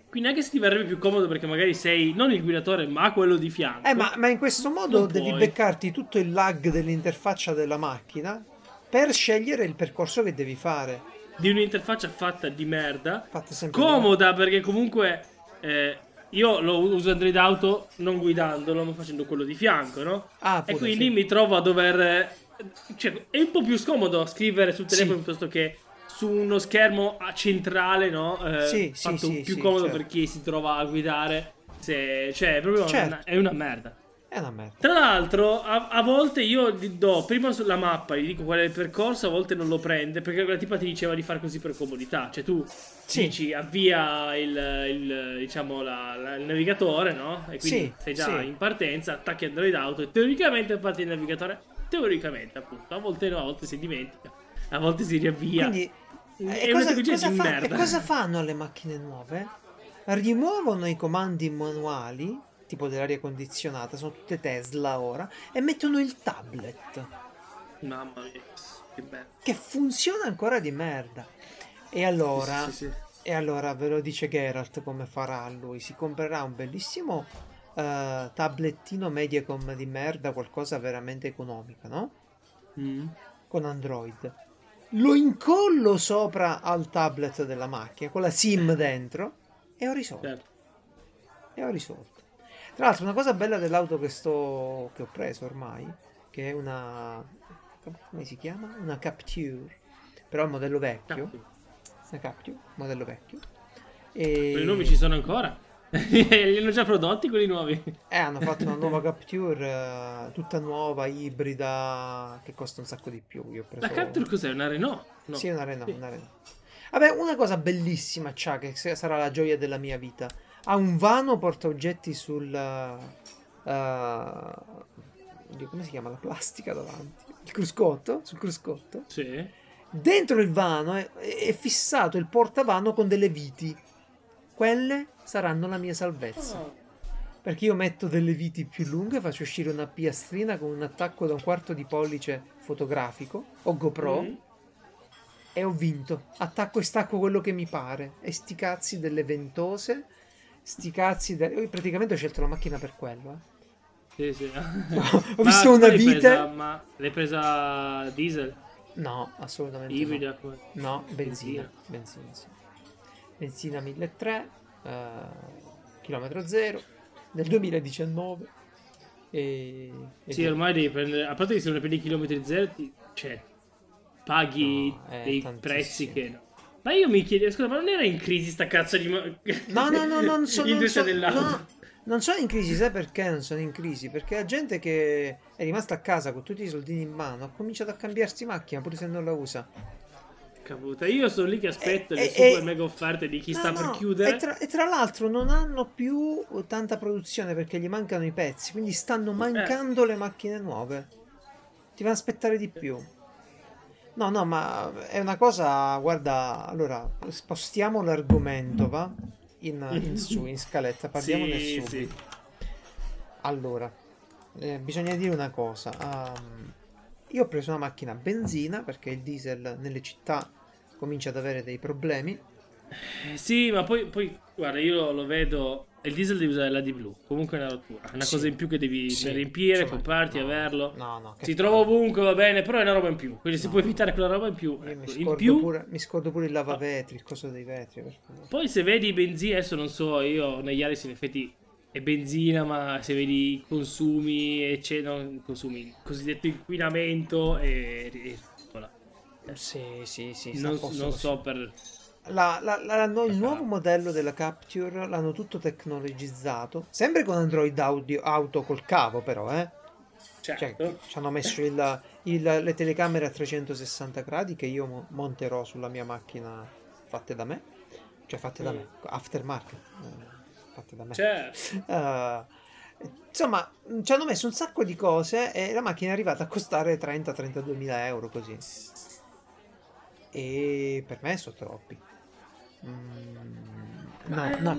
Quindi anche se ti verrebbe più comodo perché magari sei non il guidatore ma quello di fianco. Eh, ma, ma in questo modo devi puoi. beccarti tutto il lag dell'interfaccia della macchina per scegliere il percorso che devi fare. Di un'interfaccia fatta di merda. Fatta sempre Comoda perché comunque eh, io lo uso Android Auto non guidandolo ma facendo quello di fianco, no? Ah, E quindi sì. mi trovo a dover... eh, Cioè, è un po' più scomodo scrivere sul telefono Sì. piuttosto che su uno schermo a- centrale, no? Eh, Sì, sì, fatto sì, più sì, comodo certo. per chi si trova a guidare. Se, cioè, è proprio Certo. una, è una merda. È una merda. Tra l'altro, a, a volte io gli do prima sulla mappa, gli dico qual è il percorso, a volte non lo prende perché quella tipa ti diceva di fare così per comodità. Cioè, tu Sì. dici avvia il, il, diciamo, la- la- il navigatore, no? E quindi Sì, sei già sì. in partenza, attacchi Android Auto e teoricamente parte il navigatore. Teoricamente, appunto. A volte no, a volte si dimentica, a volte si riavvia. Quindi, e cosa, cosa fa- e cosa fanno le macchine nuove? Rimuovono i comandi manuali, tipo dell'aria condizionata, sono tutte Tesla ora, e mettono il tablet, Mamma mia, che bello. che funziona ancora di merda. E allora, Sì, sì, sì. e allora ve lo dice Geralt come farà lui, si comprerà un bellissimo eh, tablettino Mediacom di merda, qualcosa veramente economico, no? Mm. con Android. Lo incollo sopra al tablet della macchina con la SIM dentro e ho risolto. Certo. E ho risolto. Tra l'altro, una cosa bella dell'auto che, sto, che ho preso ormai, che è una. come si chiama? Una Capture. Però il modello vecchio. Una Capture, modello vecchio. E Quelli nuovi ci sono ancora. <laughs> Li hanno già prodotti quelli nuovi. Eh, hanno fatto una nuova <laughs> Capture, eh, tutta nuova, ibrida, che costa un sacco di più. Io ho preso... La Capture cos'è? Una Renault? No. Sì, una Renault, Sì. una Renault. Vabbè, una cosa bellissima c'ha, che sarà la gioia della mia vita. Ha un vano portaoggetti sul, eh, oddio, come si chiama la plastica davanti? Il cruscotto, sul cruscotto. Sì. Dentro il vano è, è fissato il portavano con delle viti. Quelle saranno la mia salvezza. Perché io metto delle viti più lunghe, faccio uscire una piastrina con un attacco da un quarto di pollice fotografico o GoPro Mm. e ho vinto. Attacco e stacco quello che mi pare. E sti cazzi delle ventose, sti cazzi de- Io praticamente ho scelto la macchina per quello. eh. Sì, sì. <laughs> <laughs> Ho Ma visto tu una vite. presa- ma l'hai presa diesel? No, assolutamente no. Ibrida? come- No, benzina. Benzina, sì. Benzina 1300, eh, chilometro zero, del 2019. E, e Sì, ormai devi prendere. A parte che se non prendi chilometri zero, ti- cioè, paghi No, dei tantissimo. prezzi che. no. Ma io mi chiedo, scusa, ma non era in crisi sta cazzo di. ma- <laughs> No, no, no, non so, non, Industria so, no, non sono in crisi, sai perché non sono in crisi? Perché la gente che è rimasta a casa con tutti i soldini in mano ha cominciato a cambiarsi macchina pure se non la usa. Caputa. Io sono lì che aspetto E- le e- super e- mega offerte di chi No, sta no, per chiudere. E tra, e tra l'altro non hanno più tanta produzione perché gli mancano i pezzi, quindi stanno mancando le macchine nuove. Ti vanno a aspettare di più. No, no, ma è una cosa, guarda, allora, spostiamo l'argomento, va? In, in <laughs> su, in scaletta, parliamone Sì, subito. sì. Allora, eh, bisogna dire una cosa. ehm, io ho preso una macchina a benzina perché il diesel nelle città comincia ad avere dei problemi. Sì, ma poi, poi guarda, io lo, lo vedo. Il diesel devi usare la di blu. Comunque è una rottura. È una Sì. cosa in più che devi Sì, riempire, insomma, comprarti, no, averlo. No, no, Si trova ovunque, va bene, però è una roba in più. Quindi se No. puoi evitare quella roba in più. Io mi ecco, in scordo, più pure, mi scordo pure il lavavetri, il coso dei vetri. Poi se vedi i benzina, adesso non so, io negli Yaris in effetti è benzina, ma se vedi i consumi, eccetera, consumi, cosiddetto inquinamento e... e-. Sì, sì, sì. non, posto non so per... La- la- la- no, il nuovo modello della Capture l'hanno tutto tecnologizzato. Sempre con Android audio, auto col cavo, però, eh. Cioè, Certo. ci hanno messo il- il- le telecamere a 360 gradi che io mo- monterò sulla mia macchina fatte da me. Cioè, fatte da Mm. me, aftermarket. eh, fatte da me. Certo. <laughs> Eh, insomma, ci hanno messo un sacco di cose e la macchina è arrivata a costare 30-32 mila euro così. E per me sono troppi. Mm, no, Eh, no.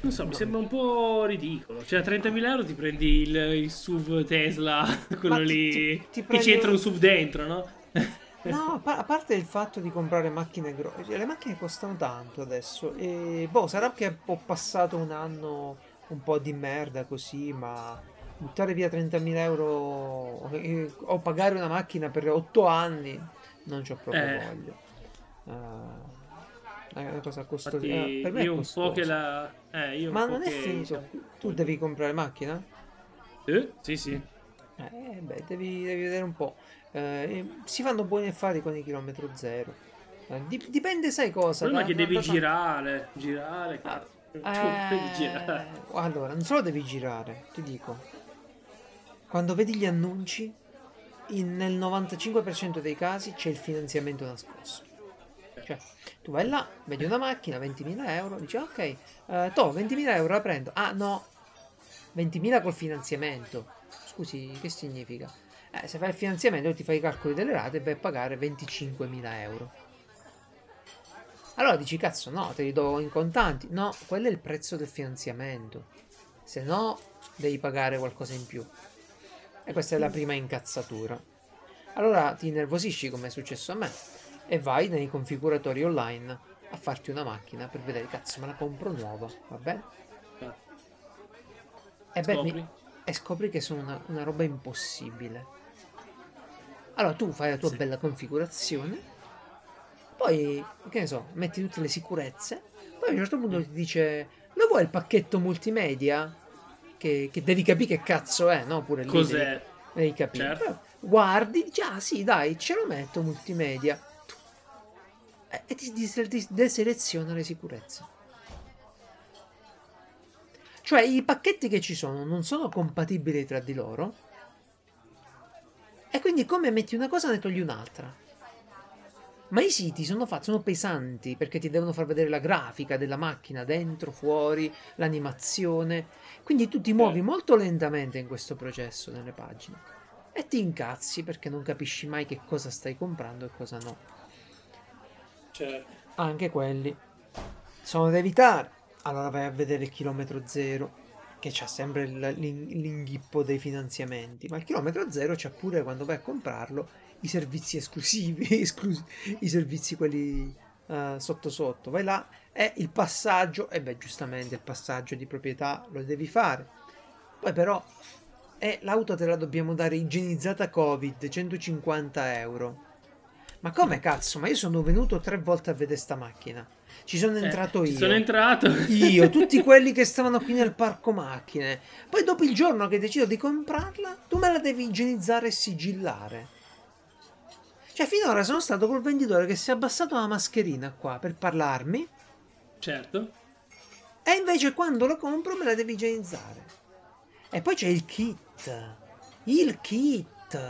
Non so, mi sembra un po' ridicolo. Cioè, a 30.000 euro ti prendi il, il SUV Tesla, <laughs> quello ti- lì, ti- ti che prendi ci entra un- SUV dentro, no? <laughs> No, a pa- a parte il fatto di comprare macchine grosse, le macchine costano tanto adesso. E boh, sarà che ho passato un anno un po' di merda così, ma buttare via 30.000 euro eh, o pagare una macchina per 8 anni non c'ho proprio Eh. voglia. Ah, è una cosa costosa. Infatti, eh, per me è io un po' che la... Eh, io Ma non è che, finito. diciamo, Tu devi comprare macchina? Eh, Sì, sì. Eh, beh, devi, devi vedere un po'. Eh, si fanno buoni affari con i chilometro zero. Eh, dip- dipende, sai cosa? da- che devi da- girare, girare, cazzo. Tu devi girare. Eh, allora, non solo devi girare, ti dico. Quando vedi gli annunci, in- nel 95% dei casi c'è il finanziamento nascosto. Cioè, tu vai là, vedi una macchina, 20.000 euro, dici ok, eh, to, 20.000 euro la prendo. Ah no, 20.000 col finanziamento. Scusi, che significa? Eh, se fai il finanziamento ti fai i calcoli delle rate e vai a pagare 25.000 euro. Allora dici, cazzo, no, te li do in contanti. No, quello è il prezzo del finanziamento. Se no, devi pagare qualcosa in più. E questa è la prima incazzatura. Allora ti innervosisci come è successo a me e vai nei configuratori online a farti una macchina per vedere, cazzo, me la compro nuova, va bene? E, beh, mi- Scopri? e scopri che sono una, una roba impossibile. Allora tu fai la tua Sì. bella configurazione, poi, che ne so, metti tutte le sicurezze, poi a un certo punto ti dice, lo vuoi il pacchetto multimedia? Che, che devi capire che cazzo è, no? Pure lì devi, Cos'è? devi capire. Certo. Guardi, dici, ah sì, dai, ce lo metto multimedia. E ti, ti- ti deseleziona le sicurezze. Cioè i pacchetti che ci sono non sono compatibili tra di loro. E quindi come metti una cosa ne togli un'altra. Ma i siti sono fatti, sono pesanti perché ti devono far vedere la grafica della macchina dentro, fuori, l'animazione. Quindi tu ti muovi molto lentamente in questo processo nelle pagine. e ti incazzi perché non capisci mai che cosa stai comprando e cosa no. Certo. Anche quelli sono da evitare. Allora vai a vedere il chilometro zero, che c'ha sempre il- l'in- l'inghippo dei finanziamenti, ma il chilometro zero c'ha pure quando vai a comprarlo i servizi esclusivi, <laughs> esclusi- i servizi quelli eh, sotto sotto. Vai là e il passaggio, e beh giustamente il passaggio di proprietà lo devi fare. Poi però e l'auto te la dobbiamo dare igienizzata Covid, 150 euro. Ma come cazzo? Ma io sono venuto tre volte a vedere sta macchina. Ci sono entrato Eh, ci io. Sono entrato. Io, <laughs> tutti quelli che stavano qui nel parco macchine. Poi dopo il giorno che decido di comprarla, tu me la devi igienizzare e sigillare. Cioè, finora sono stato col venditore che si è abbassato la mascherina qua per parlarmi. Certo. E invece quando lo compro me la devi igienizzare. E poi c'è il kit. Il kit.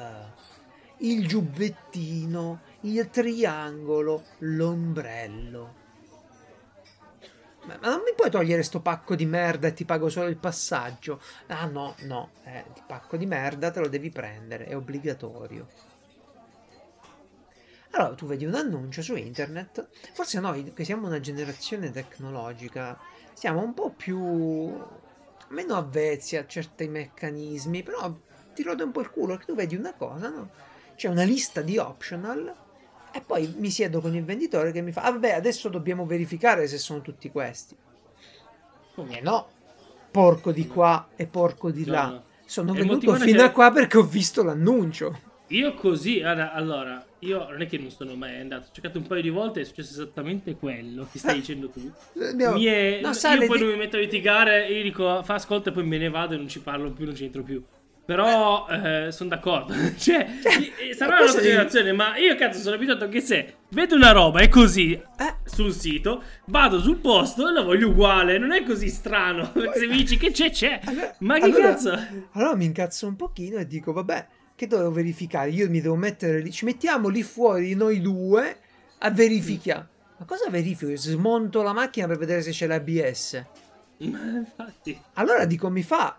Il giubbettino, il triangolo, l'ombrello. Ma non mi puoi togliere sto pacco di merda e ti pago solo il passaggio? Ah no, no, eh, il pacco di merda te lo devi prendere, è obbligatorio. Allora tu vedi un annuncio su internet, forse noi che siamo una generazione tecnologica siamo un po' più meno avvezzi a certi meccanismi, però ti rode un po' il culo che tu vedi una cosa, no? C'è una lista di optional e poi mi siedo con il venditore che mi fa, ah vabbè, adesso dobbiamo verificare se sono tutti questi. E no, porco di qua e porco di là. no. Sono E venuto fino a qua perché ho visto l'annuncio. Io così, allora, io non è che non sono mai andato, ho cercato un paio di volte e è successo esattamente quello che stai <laughs> dicendo tu. Abbiamo- Mi è- No, io sale poi di- non mi metto a litigare, io dico fa ascolta e poi me ne vado e non ci parlo più, non ci entro più. Però sono d'accordo. <laughs> cioè, eh, sarà la nostra generazione, ma io cazzo sono abituato che se vedo una roba è così Eh, sul sito, vado sul posto e la voglio uguale. Non è così strano. <laughs> Se mi dici che c'è, c'è. allora- Ma che allora- cazzo? Allora mi incazzo un pochino e dico, vabbè, che dovevo verificare? Io mi devo mettere lì, ci mettiamo lì fuori noi due a verificare. Ma cosa verifico? Smonto la macchina per vedere se c'è l'ABS. <laughs> Ma infatti. Allora dico, mi fa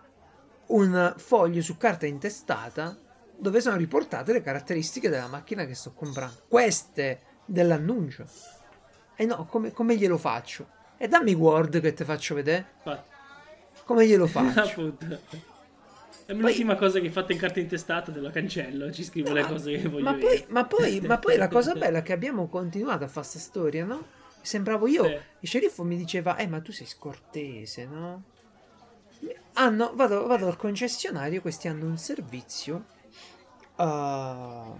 un foglio su carta intestata dove sono riportate le caratteristiche della macchina che sto comprando. Queste dell'annuncio. E no, come, come glielo faccio? E dammi Word che ti faccio vedere. Come glielo <laughs> faccio? È l'ultima cosa che fatto in carta intestata, te la cancello. Ci scrivo le cose che voglio ma, poi, ma, poi, ma poi la cosa <laughs> bella è che abbiamo continuato a fare sta storia, no? Sembravo io. Sì. Il sceriffo mi diceva, eh, ma tu sei scortese, no? Hanno, vado, vado al concessionario, questi hanno un servizio. uh,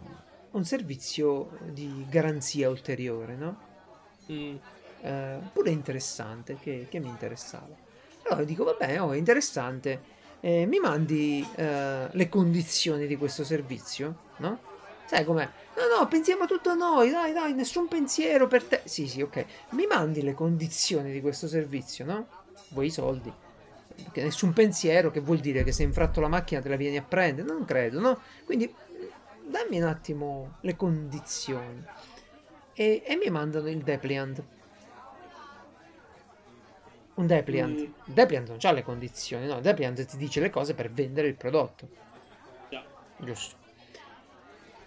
un servizio di garanzia ulteriore, no? Mm. Eh, pure interessante, che, che mi interessava. Allora dico, vabbè, oh, è interessante. Eh, mi mandi eh, le condizioni di questo servizio, no? Sai com'è? No, no, pensiamo tutto noi, dai, dai, nessun pensiero per te. Sì, sì, ok. Mi mandi le condizioni di questo servizio, no? Vuoi i soldi? Nessun pensiero, che vuol dire che se hai infratto la macchina te la vieni a prendere? Non credo, no? Quindi dammi un attimo le condizioni. E, e mi mandano il Depliant. Un Depliant. Mm. Il Depliant non ha le condizioni, no? Il Depliant ti dice le cose per vendere il prodotto. Già. Giusto.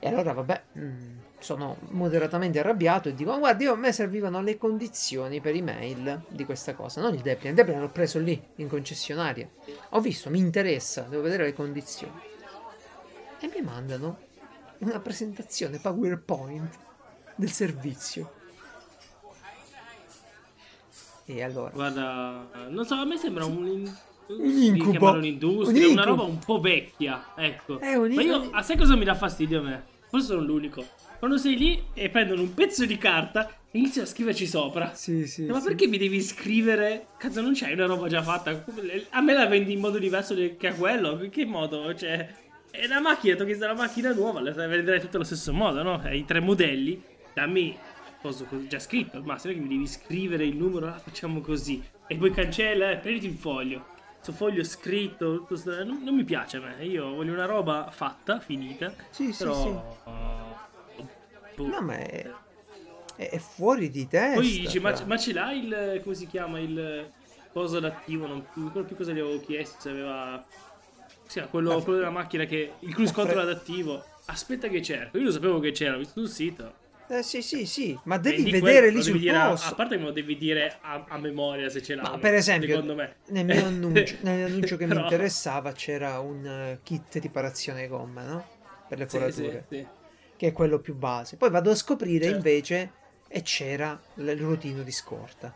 E allora, vabbè, mm, sono moderatamente arrabbiato e dico: "Ma Guardi, io a me servivano le condizioni per email di questa cosa, non il Depliant. Il Depliant l'ho preso lì, in concessionaria. Ho visto, mi interessa, devo vedere le condizioni. E mi mandano una presentazione PowerPoint del servizio. E allora, Guarda, non so, a me sembra un, Un incubo. un'industria, Un una incubo. roba un po' vecchia, ecco. È un Ma io, a sai cosa mi dà fastidio a me? Forse sono l'unico. Quando sei lì e prendono un pezzo di carta e iniziano a scriverci sopra. sì, sì. Ma sì. perché mi devi scrivere? Cazzo, non c'hai una roba già fatta? A me la vendi in modo diverso che a quello? In che modo? Cioè, è una macchina, tu che sei una macchina nuova, la venderai tutto allo stesso modo, no? Hai tre modelli, dammi cosa già scritto al massimo, che mi devi scrivere il numero, ah, facciamo così. E poi cancella, eh, prenditi il foglio. Questo foglio scritto, tutto sto- non, non mi piace a me. Io voglio una roba fatta, finita. Sì, sì, però... sì. uh, boh. No, ma è, è- fuori di testa. Poi dici, ma, ma ce l'hai il. come si chiama? Il coso adattivo? Non ricordo più cosa gli avevo chiesto. Se aveva. Sì, quello, quello della macchina che il cruise control adattivo. Aspetta che cerco. Io lo sapevo che c'era, l'ho visto sul sito. Eh, sì, sì, sì, ma devi Quindi vedere quello lì sul dire a- posto. A, parte che lo devi dire a, a memoria se ce l'ha. Ma per esempio, <laughs> nel mio annuncio, nell'annuncio che mi Però- interessava c'era un eh, kit di parazione gomme, no? Per le Sì, forature, sì, sì. che è quello più base. Poi vado a scoprire Certo. invece e c'era il rotino di scorta,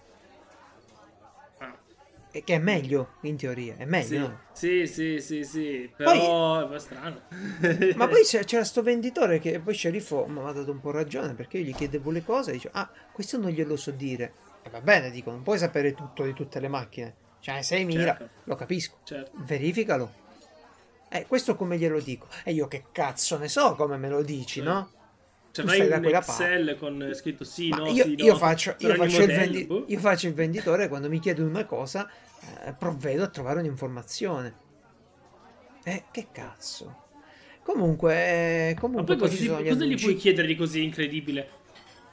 che è meglio in teoria, è meglio, sì. no? sì, sì, sì, sì. Però è strano. <laughs> Ma poi c'era sto venditore che poi Sceriffo mi ha dato un po' ragione perché io gli chiedevo le cose e dice ah questo non glielo so dire e va bene dico non puoi sapere tutto di tutte le macchine cioè 6.000 Certo. lo capisco Certo. verificalo eh questo come glielo dico e io che cazzo ne so come me lo dici Sì. no Cioè, fai da quella Excel con scritto sì, Ma no, io, sì, no. io faccio, per io, faccio vendi- boh. io faccio il venditore quando mi chiede una cosa eh, provvedo a trovare un'informazione eh che cazzo comunque eh, Ma comunque poi poi cosa, ti- cosa gli puoi chiedere di così incredibile?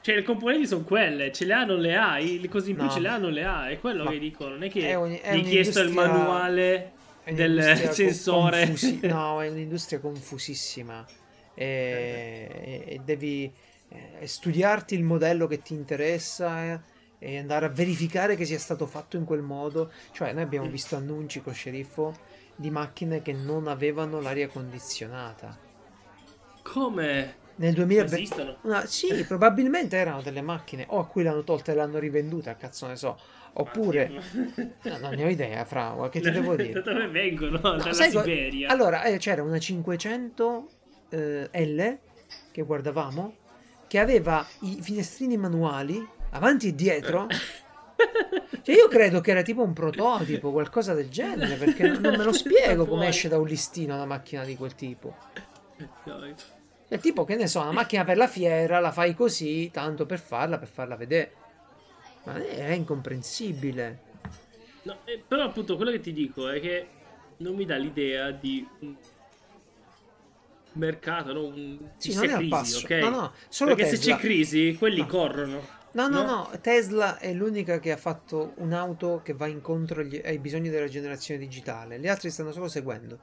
Cioè, le componenti sono quelle, ce le ha, non le ha, le cose in più No. ce le ha, non le ha, è quello Ma che dico, non è che è un- è gli hai chiesto il manuale del <laughs> sensore. confusi- <laughs> no, è un'industria confusissima. E, e- e devi eh, studiarti il modello che ti interessa e andare a verificare che sia stato fatto in quel modo. Cioè, noi abbiamo Mm. visto annunci con sceriffo di macchine che non avevano l'aria condizionata. Come? Nel 2020 Esistono? No, sì, <laughs> probabilmente erano delle macchine o a cui l'hanno tolta e l'hanno rivenduta, cazzo ne so. Oppure, no, non ne ho idea, fra, che ti <laughs> devo dire? Da dove vengono? No, Dalla sai Siberia. Allora, eh, c'era una 500 eh, L che guardavamo che aveva i finestrini manuali avanti e dietro. Cioè, io credo che era tipo un prototipo, qualcosa del genere, perché non non me lo spiego come esce da un listino una macchina di quel tipo. Cioè, tipo, che ne so, una macchina per la fiera, la fai così, tanto per farla, per farla vedere. Ma è incomprensibile. No, eh, però appunto quello che ti dico è che non mi dà l'idea di un mercato, no? Un... Sì, non è crisi, passo. ok? No, no, solo Perché se Tesla. c'è crisi, quelli No. corrono. No, no, No? no, Tesla è l'unica che ha fatto un'auto che va incontro agli- ai bisogni della generazione digitale. Gli altri stanno solo seguendo.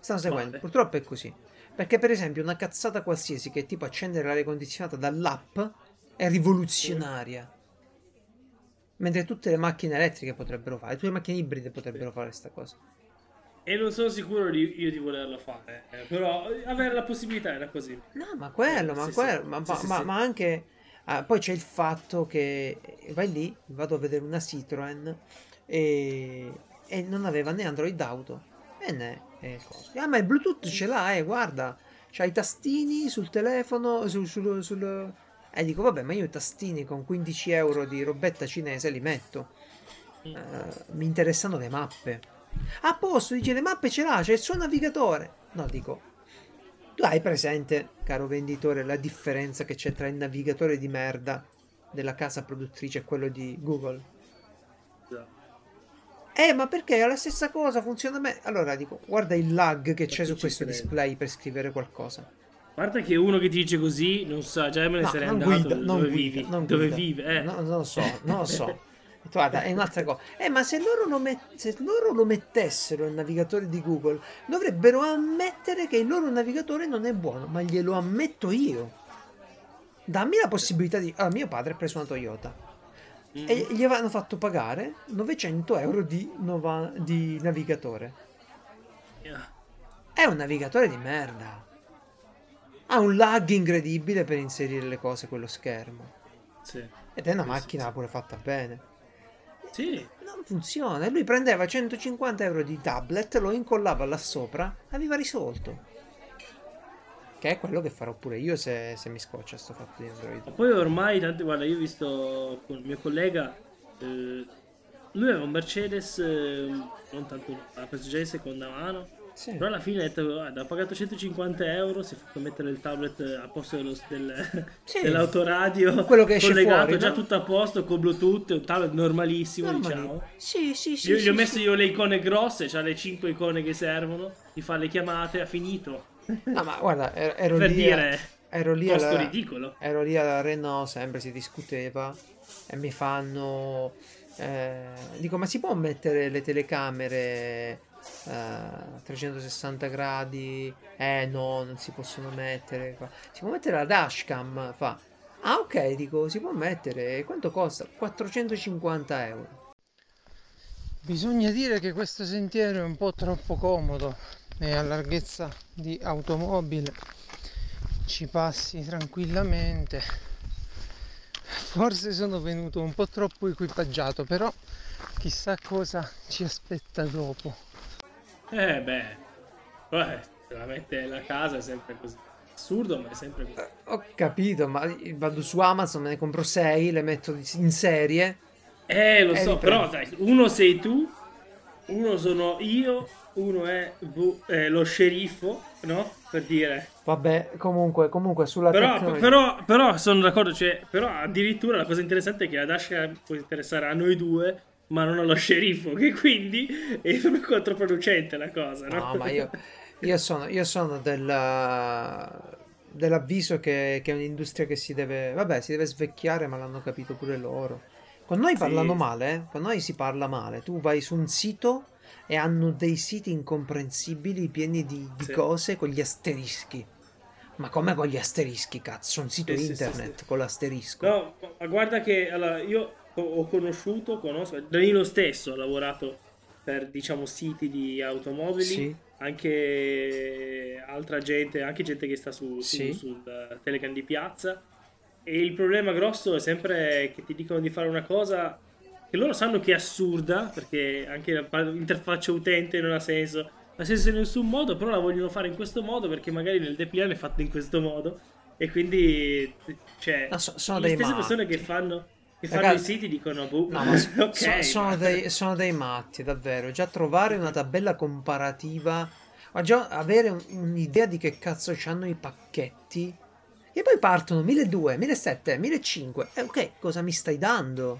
Stanno seguendo. Male. Purtroppo è così. Perché, per esempio, una cazzata qualsiasi che è tipo accendere l'aria condizionata dall'app è rivoluzionaria. Mentre tutte le macchine elettriche potrebbero fare, tutte le macchine ibride potrebbero fare questa cosa. E non sono sicuro di, io di volerlo fare. eh, però avere la possibilità era così. No, ma quello, ma Sì, quello, sì. ma, Sì, ma- sì, sì. ma anche... ah, poi c'è il fatto che eh, vai lì, vado a vedere una Citroen e, e non aveva né Android Auto e né eh. Ah, ma il Bluetooth ce l'ha, eh, guarda, c'ha i tastini sul telefono, sul... sul, sul- E dico, vabbè, ma io i tastini con 15 euro di robetta cinese li metto. Eh, mi interessano le mappe. A posto, dice le mappe ce l'ha, c'è il suo navigatore. No, dico, tu hai presente, caro venditore, la differenza che c'è tra il navigatore di merda della casa produttrice e quello di Google? Già. Eh, ma perché è la stessa cosa, funziona bene. Allora dico, guarda il lag che c'è chi su questo crede? display per scrivere qualcosa. A parte che uno che ti dice così non sa, già me ne No, sarei andato guida, dove non guida, vivi. dove vive, eh. No, non lo so, non lo so. <laughs> Guarda, è un'altra cosa. Eh, ma se loro, lo met- se loro lo mettessero il navigatore di Google, dovrebbero ammettere che il loro navigatore non è buono, ma glielo ammetto io. Dammi la possibilità di... Allora, mio padre ha preso una Toyota Mm. e gli avevano fatto pagare 900 euro di, nova- di navigatore. Yeah. È un navigatore di merda. Ha un lag incredibile per inserire le cose quello schermo. Sì. Ed è una macchina pure fatta bene. Sì. Non funziona. Lui prendeva 150 euro di tablet, lo incollava là sopra, aveva risolto. Che è quello che farò pure io se, se mi scoccia sto fatto di Ma Android. poi ormai, tante, guarda, io ho visto con il mio collega, eh, lui aveva un Mercedes, eh, non tanto, ha preso già seconda mano, Sì. però alla fine ha detto, guarda, ha pagato 150 euro, si è fatto mettere il tablet a posto dello- del- <laughs> Sì. dell'autoradio, Quello che esce collegato, fuori, già no? tutto a posto, con Bluetooth, un tablet normalissimo, Normali. diciamo. Sì, sì, sì. Io gli sì, ho messo io le icone grosse, c'ha le 5 icone che servono, ti fa le chiamate, ha finito. <laughs> No, ma guarda, er- ero per lì. dire, ero lì alla- ridicolo. Ero lì alla Renault, sempre si discuteva e mi fanno... eh, dico, ma si può mettere le telecamere eh, 360 gradi, eh no, non si possono mettere. Fa. Si può mettere la dashcam, fa. Ah ok, dico, si può mettere. Quanto costa? 450 euro. Bisogna dire che questo sentiero è un po' troppo comodo e a larghezza di automobile ci passi tranquillamente. Forse sono venuto un po' troppo equipaggiato, però chissà cosa ci aspetta dopo. Eh beh, Beh, se la mette la casa è sempre così. Assurdo, ma è sempre così. Ho capito, ma vado su Amazon, me ne compro 6, le metto in serie. Eh, lo so, però dai, uno sei tu, uno sono io, uno è boh, eh, lo sceriffo, no? Per dire. Vabbè, comunque, comunque sulla Però, però, però sono d'accordo, cioè, però addirittura la cosa interessante è che la Dash può interessare a noi due, ma non allo sceriffo, che quindi <laughs> è controproducente la cosa, no? No, ma io, io sono, io sono del- dell'avviso che, che è un'industria che si deve, vabbè, si deve svecchiare, ma l'hanno capito pure loro. Con noi Sì. parlano male, eh? con noi si parla male. Tu vai su un sito e hanno dei siti incomprensibili pieni di, di Sì. cose con gli asterischi. Ma come con gli asterischi, cazzo? Un sito Sì, internet con l'asterisco. No, ma guarda che allora, io ho- conosciuto, conosco, Danilo stesso ha lavorato per, diciamo, siti di automobili, Sì. anche altra gente, anche gente che sta su, su- Sì. sul eh, Telegram di piazza. E il problema grosso è sempre che ti dicono di fare una cosa che loro sanno che è assurda, perché anche la pa- interfaccia utente non ha senso, ha senso in nessun modo, però la vogliono fare in questo modo perché magari nel depliant è fatto in questo modo. E quindi, cioè, No, so- sono le stesse matti. persone che fanno, che fanno i siti dicono, boh, No, ma so- <laughs> ok, so- sono, dei, sono dei matti, davvero. Già trovare una tabella comparativa, ma già avere un- un'idea di che cazzo c'hanno i pacchetti. E poi partono 1200, 1700, 1500. E ok, cosa mi stai dando?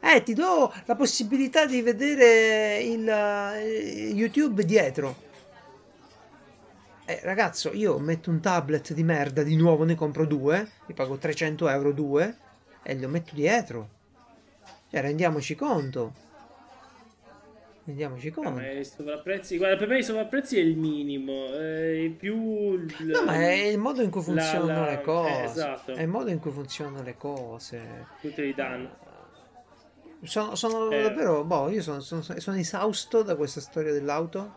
Eh, ti do la possibilità di vedere il eh, YouTube dietro. Eh, ragazzo, io metto un tablet di merda di nuovo, ne compro due, mi pago 300 euro due e lo metto dietro. Cioè, rendiamoci conto. Rendiamoci No, conto. ma i sovrapprezzi, guarda, per me i sovrapprezzi è il minimo, è più... il- No, ma è il modo in cui la- funzionano la- le cose. eh, esatto. È il modo in cui funzionano le cose. Tutti li danno. Sono, sono Eh. davvero, boh, io sono, sono- sono esausto da questa storia dell'auto.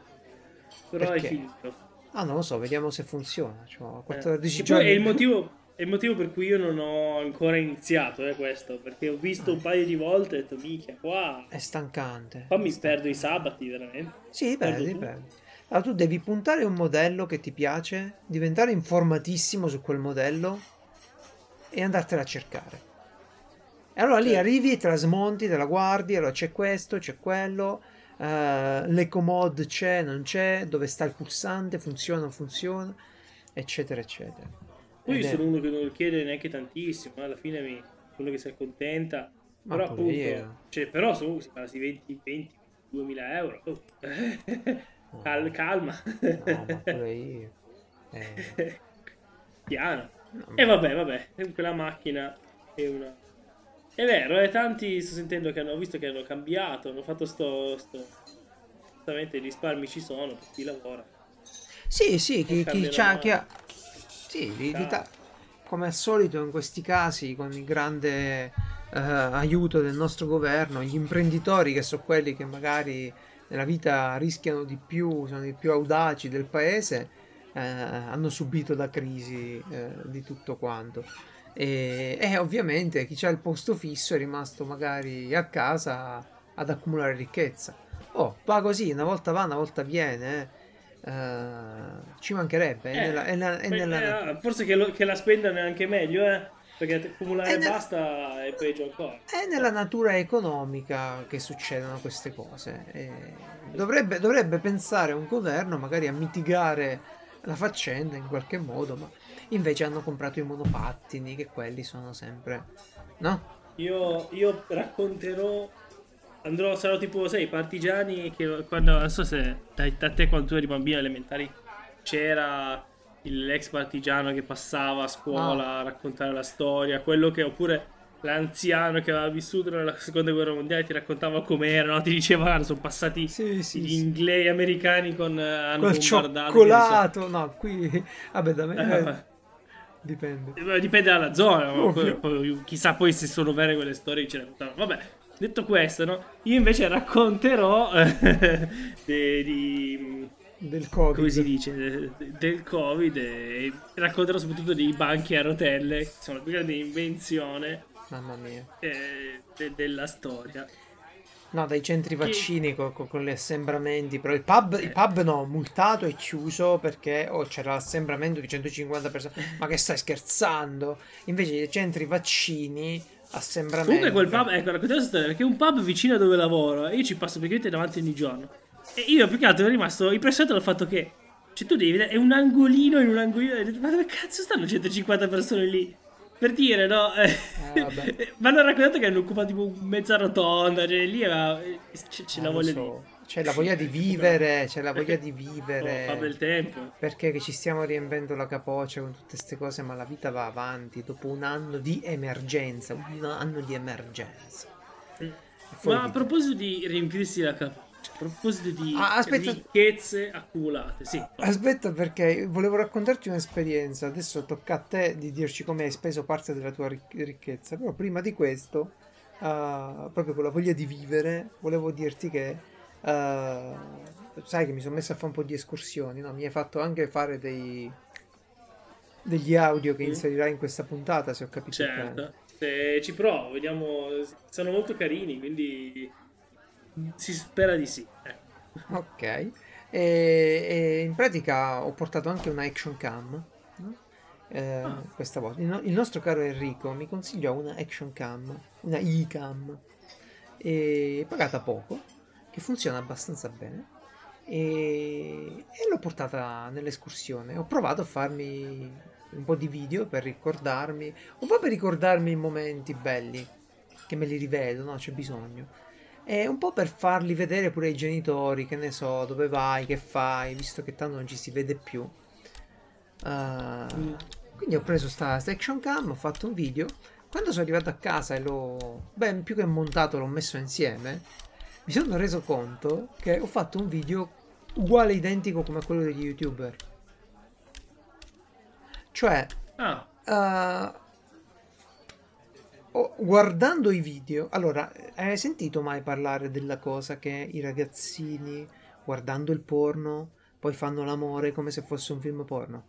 Però Perché? è finito. Ah, non lo so, vediamo se funziona. Eh. 14 Che giorni. poi è il motivo... È il motivo per cui io non ho ancora iniziato, è questo, perché ho visto un paio di volte e ho detto, minchia, qua, È stancante. qua mi perdo i sabati, veramente. Sì, tutto. dipende. Allora, tu devi puntare un modello che ti piace, diventare informatissimo su quel modello e andartela a cercare. E allora lì arrivi, te la smonti, te la guardi, allora c'è questo, c'è quello, eh, l'ecomod c'è, non c'è, dove sta il pulsante, funziona, non funziona, eccetera, eccetera. Poi io sono uno che non chiede neanche tantissimo, eh, alla fine mi, uno che si accontenta. Ma Però appunto, io. cioè, però su, si parla di 20, 20, 2000 euro. Oh. <laughs> Cal- calma. No, ma pure io. <laughs> Eh, Piano. no, E vabbè, vabbè, quella macchina è una... È vero, eh, tanti sto sentendo che hanno visto che hanno cambiato, hanno fatto sto... sto... Giustamente i risparmi ci sono per chi lavora. Sì, sì, chi, chi chi ha... Sì, li- li ta- come al solito in questi casi, con il grande eh, aiuto del nostro governo, gli imprenditori che sono quelli che magari nella vita rischiano di più, sono i più audaci del paese, eh, hanno subito la crisi eh, di tutto quanto. E, e ovviamente chi ha il posto fisso è rimasto magari a casa ad accumulare ricchezza. Oh, va così, una volta va, una volta viene. Eh. Ci mancherebbe, è Eh, nella- è nella- è nella- eh, forse che, lo- che la spendano è anche meglio, eh? Perché accumulare È nel- basta è peggio ancora. È nella natura economica che succedono queste cose. E dovrebbe, dovrebbe pensare un governo magari a mitigare la faccenda in qualche modo, ma invece hanno comprato i monopattini, che quelli sono sempre... No? Io, io racconterò. Andrò, sarò tipo, sai, partigiani che quando. Non so se da, da te quando tu eri bambino elementari c'era l'ex partigiano che passava a scuola a raccontare la storia. Quello che oppure l'anziano che aveva vissuto nella seconda guerra mondiale ti raccontava com'era, no? ti diceva sono passati Sì, sì, gli inglesi americani con eh, hanno Col bombardato ne so. no, qui... Vabbè, da me... Eh, eh, dipende. Dipende dalla zona, poi- chissà poi se sono vere quelle storie che ci raccontano. Vabbè, detto questo, no? Io invece racconterò eh, de- di, Del Covid. come si dice, de- del Covid e racconterò soprattutto dei banchi a rotelle, che sono la più grande invenzione Mamma mia. eh, de- della storia. No, dai centri vaccini co- co- con, gli assembramenti, però il pub, il pub no, multato e chiuso perché oh, c'era l'assembramento di 150 persone. Ma che stai scherzando? Invece i centri vaccini, assembramento. Comunque quel pub, ecco, raccontiamo questa storia, perché è un pub vicino a dove lavoro e io ci passo praticamente davanti ogni giorno. E io più che altro ero rimasto impressionato dal fatto che, cioè tu devi vedere, è un angolino in un angolino, ho detto, ma dove cazzo stanno 150 persone lì? Per dire, no? Eh, vabbè. <laughs> Mi hanno raccontato che hanno occupato tipo mezza rotonda, cioè lì aveva, c'è, c'è Ah, la voglia so. di... C'è la voglia di <laughs> vivere, c'è la voglia di Oh, vivere. fa bel tempo. Perché che ci stiamo riempendo la capoccia con tutte queste cose, ma la vita va avanti dopo un anno di emergenza, un anno di emergenza. Ma a di- proposito di riempirsi la capoccia, a proposito di Ah, aspetta. ricchezze accumulate, sì. Aspetta perché volevo raccontarti un'esperienza, adesso tocca a te di dirci come hai speso parte della tua ric- ricchezza, però prima di questo, ah, proprio con la voglia di vivere, volevo dirti che, ah, sai che mi sono messo a fare un po' di escursioni, no? Mi hai fatto anche fare dei, degli audio che Mm. inserirai in questa puntata, se ho capito bene. Certo, ci provo, vediamo. Sono molto carini, quindi si spera di sì. ecco. Ok, e, e in pratica ho portato anche una action cam, no? Eh, Ah. questa volta. Il, no- il nostro caro Enrico mi consigliò una action cam, una e-cam, e pagata poco, che funziona abbastanza bene, e, e l'ho portata nell'escursione. Ho provato a farmi un po' di video per ricordarmi, un po' per ricordarmi i momenti belli, che me li rivedo, no? C'è bisogno. E un po' per farli vedere pure ai genitori, che ne so, dove vai, che fai, visto che tanto non ci si vede più. Mm. quindi ho preso sta, sta action cam, ho fatto un video. Quando sono arrivato a casa e l'ho, beh, più che montato, l'ho messo insieme, mi sono reso conto che ho fatto un video uguale, identico come quello degli youtuber. Cioè, Ah, Uh, oh, guardando i video, allora, hai sentito mai parlare della cosa che i ragazzini guardando il porno poi fanno l'amore come se fosse un film porno?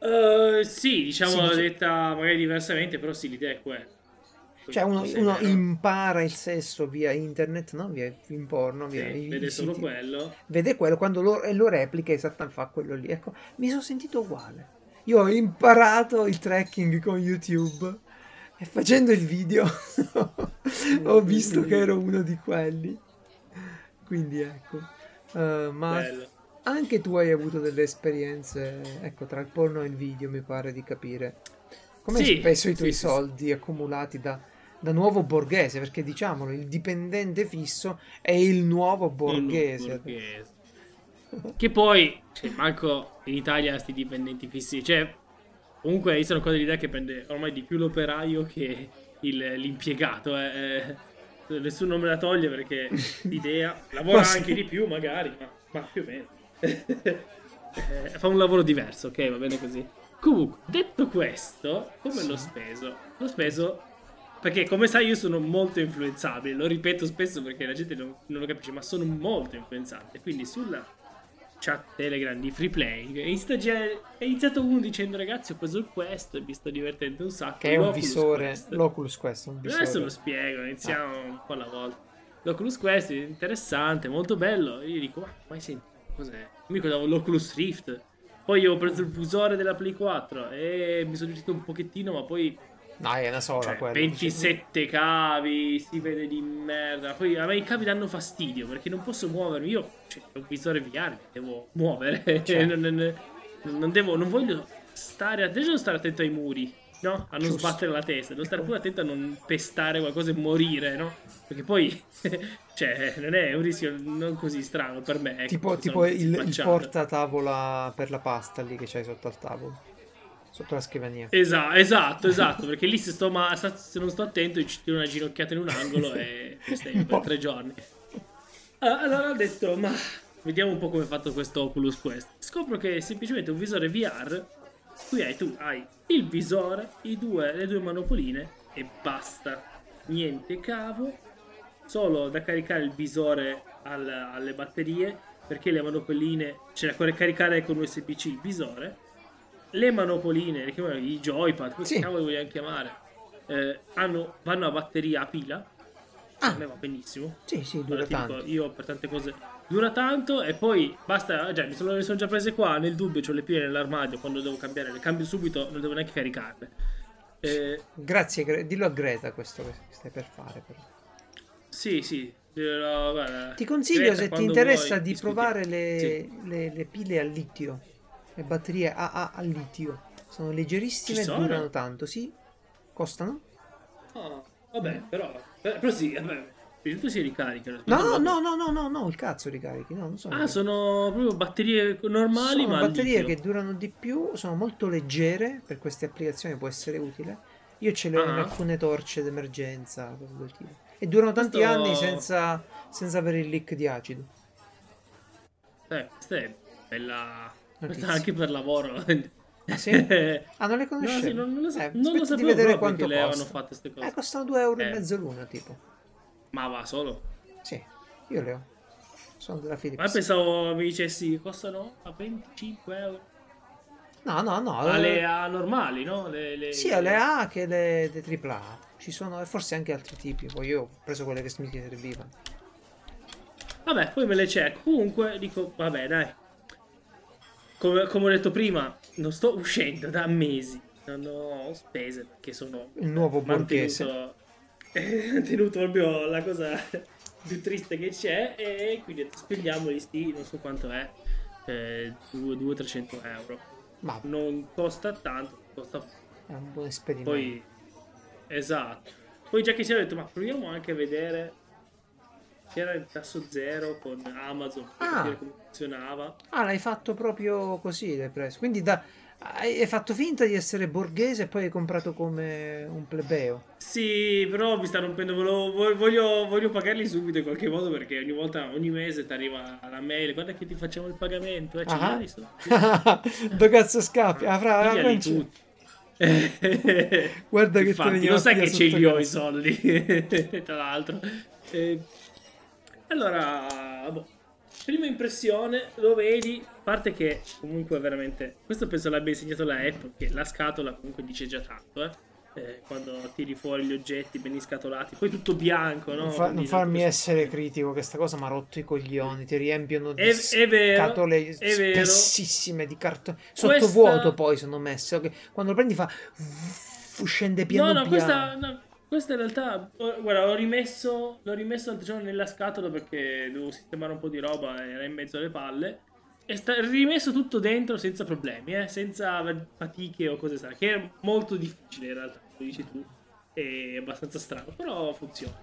eh, sì, diciamo Sì, detta magari diversamente, però sì, l'idea è quella. Cioè, uno, Sì, uno impara il sesso via internet, no? Via film porno, Sì, via i- vede i solo quello. Vede quello quando lo, e lo replica esattamente fa quello lì. Ecco, mi sono sentito uguale. Io ho imparato il tracking con YouTube e facendo il video <laughs> ho visto che ero uno di quelli. Quindi ecco. Eh, ma Bello. anche tu hai avuto delle esperienze, ecco, tra il porno e il video, mi pare di capire. Come hai Sì, speso i tuoi sì, sì, soldi accumulati da, da nuovo borghese? Perché diciamolo, il dipendente fisso è il nuovo borghese. Borghese. Che poi, cioè, manco in Italia sti dipendenti fissi. Cioè, comunque io sono qua dell'idea che prende ormai di più l'operaio che il- l'impiegato. eh, eh. Nessuno me la toglie perché l'idea <laughs> lavora sì. anche di più, magari, ma, ma più o meno. Eh, fa un lavoro diverso, ok, va bene così. Comunque, detto questo, come l'ho speso? L'ho speso perché, come sai, io sono molto influenzabile. Lo ripeto spesso perché la gente non, non lo capisce, ma sono molto influenzabile. Quindi sulla chat Telegram di Free Playing è iniziato, uno dicendo ragazzi ho preso il Quest e mi sto divertendo un sacco. Che è un visore, Quest. l'Oculus Quest, un Adesso visore. lo spiego, iniziamo un po' alla volta. L'Oculus Quest è interessante, molto bello. Io dico, ma mai sentito cos'è? Mi ricordavo l'Oculus Rift. Poi ho preso il fusore della Play 4 e mi sono divertito un pochettino, ma poi Dai, è una sola cioè, quella. 27 cavi, si vede di merda. Poi a me i cavi danno fastidio perché non posso muovermi. Io, cioè, ho un visore VR, devo muovere. <laughs> Certo. non, non- non devo, non voglio stare, devo stare attento ai muri, no? A non Giusto. sbattere la testa. Devo stare pure attento a non pestare qualcosa e morire, no? Perché poi, <laughs> cioè, non è un rischio non così strano per me. ecco, Tipo, tipo il, il portatavola per la pasta lì che c'hai sotto al tavolo. Sotto la scrivania. Esa- esatto, esatto, perché lì se, sto ma- se non sto attento ci tiro una ginocchiata in un angolo e stai per tre giorni. Ah, Allora ho detto, ma vediamo un po' come è fatto questo Oculus Quest. Scopro che è semplicemente un visore VR. Qui hai tu hai il visore, due, le due manopoline e basta. Niente cavo, solo da caricare il visore al- alle batterie, perché le manopoline, cioè da caricare con USB-C il visore. Le manopoline, le chiamano i joypad, come Sì. cavolo vogliamo chiamare, eh, hanno- vanno a batteria a pila. Ah. A me va benissimo. Sì, sì, dura Allora, ti dico, tanto. io per tante cose dura tanto e poi basta, già mi sono, le sono già prese qua, nel dubbio ho le pile nell'armadio, quando devo cambiare le cambio subito, non devo neanche caricarle. Eh, Grazie, dillo a Greta questo che stai per fare. però. sì, sì. dirò, guarda, Ti consiglio, Greta, se ti interessa, vuoi, di discutiamo. provare le, Sì. le- le pile a litio, le batterie AA al litio. Sono leggerissime Ci e sono? durano tanto, sì? Costano? Ah, vabbè, però, eh, però sì, vabbè, prima di tutto si ricaricano. No, no, no, no, no, no, il cazzo ricarichi, no, non sono Ah, sono proprio batterie normali, Sono ma batterie che durano di più, sono molto leggere, per queste applicazioni può essere utile. Io ce le ho in Ah. alcune torce d'emergenza, cose del tipo. E durano tanti Questo- anni senza, senza avere il leak di acido. Eh, questa è bella... Anche per lavoro. <laughs> Sì? Ah, non le No, conoscevi? sì, non, non lo, so, Eh, non lo aspetta di sapevo vedere quanto le avevano fatte queste cose. Eh, costano 2 euro e Eh. mezzo l'una, tipo. Ma va solo. Sì, io le ho. Sono della Ma Philips. pensavo mi dicessi costano a 25 euro. No, no, no. Alle eh, A normali, no? Le, le- Sia le A che le, le AAA. Ci sono e forse anche altri tipi. Poi io ho preso quelle che mi servivano. Vabbè, poi me le cerco. Comunque dico, vabbè, dai. Come, come ho detto prima, non sto uscendo da mesi. Non ho spese perché sono Il nuovo borghese. mantenuto, mantenuto proprio la cosa più triste che c'è e quindi spendiamoli sti, non so quanto è, eh, 200-300 euro. Ma Non costa tanto, costa è un buon esperimento. poi... Esatto. Poi già che ci ho detto, ma proviamo anche a vedere c'era il tasso zero con Amazon per Ah. capire come funzionava. Ah, l'hai fatto proprio così, l'hai preso. Quindi da... hai fatto finta di essere borghese e poi hai comprato come un plebeo. Sì, però mi sta rompendo. volevo- vo- voglio, voglio pagarli subito in qualche modo perché ogni volta, ogni mese ti arriva la mail. Guarda che ti facciamo il pagamento. Eh, Ah. <laughs> Dove cazzo scappi? Ah, fra, c'è- tutti. <laughs> <laughs> Guarda che te Infatti, veniva lo sai che ce li ho i soldi, tra l'altro. Eh, allora, boh, prima impressione, lo vedi, a parte che comunque veramente, questo penso l'abbia insegnato la Apple, che la scatola comunque dice già tanto, eh. Eh, quando tiri fuori gli oggetti ben scatolati, poi tutto bianco, no? Non, fa- non farmi questo- essere critico, che sta cosa mi ha rotto i coglioni. Ti riempiono di È- è vero, scatole è spessissime di cartone. Questa- Sottovuoto poi sono messe. ok? Quando lo prendi fa. Scende piano No, no, piano. questa, no, questa in realtà, guarda, l'ho rimesso, l'ho rimesso l'altro giorno nella scatola perché dovevo sistemare un po' di roba, era in mezzo alle palle. E sta rimesso tutto dentro senza problemi, eh, senza fatiche o cose strane, che è molto difficile in realtà, lo dici tu, è abbastanza strano, però funziona.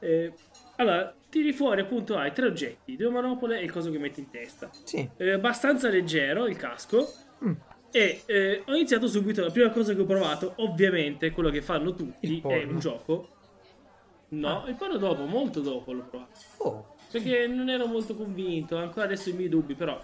Eh, allora, tiri fuori appunto, hai tre oggetti, due manopole e il coso che metti in testa. Sì. È abbastanza leggero il casco, Mm. E eh, ho iniziato subito. La prima cosa che ho provato, ovviamente, quello che fanno tutti, è un gioco. No, il porno dopo, molto dopo l'ho provato. Oh. Perché non ero molto convinto. Ancora adesso i miei dubbi, però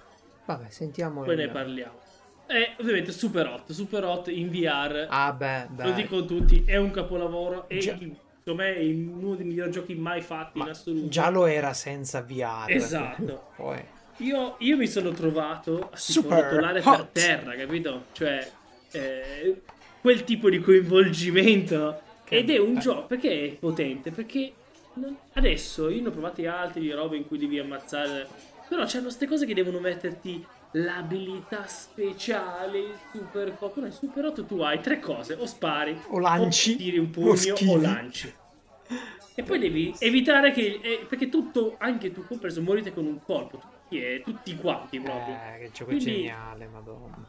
Vabbè, sentiamo. poi ne parliamo. E ovviamente Super Hot, Super Hot in VR. Ah, beh, beh. lo dico a tutti, è un capolavoro. E Già. secondo me è uno dei migliori giochi mai fatti in Ma assoluto. già lo era senza VR. Esatto. Poi. Io, io mi sono trovato a rotolare per terra, capito? Cioè, eh, quel tipo di coinvolgimento. Che Ed è un gioco, perché è potente? Perché non- adesso io ne ho provati altri di robe in cui devi ammazzare. Però c'hanno queste cose che devono metterti l'abilità speciale, il super co- Però in super 8 tu hai tre cose, o spari, O lanci, o tiri un o pugno, schivi. o lanci. E poi devi evitare che. eh, perché tutto, anche tu compreso, morite con un colpo. Tutti, eh, tutti quanti proprio. Eh, che gioco Quindi- geniale, madonna.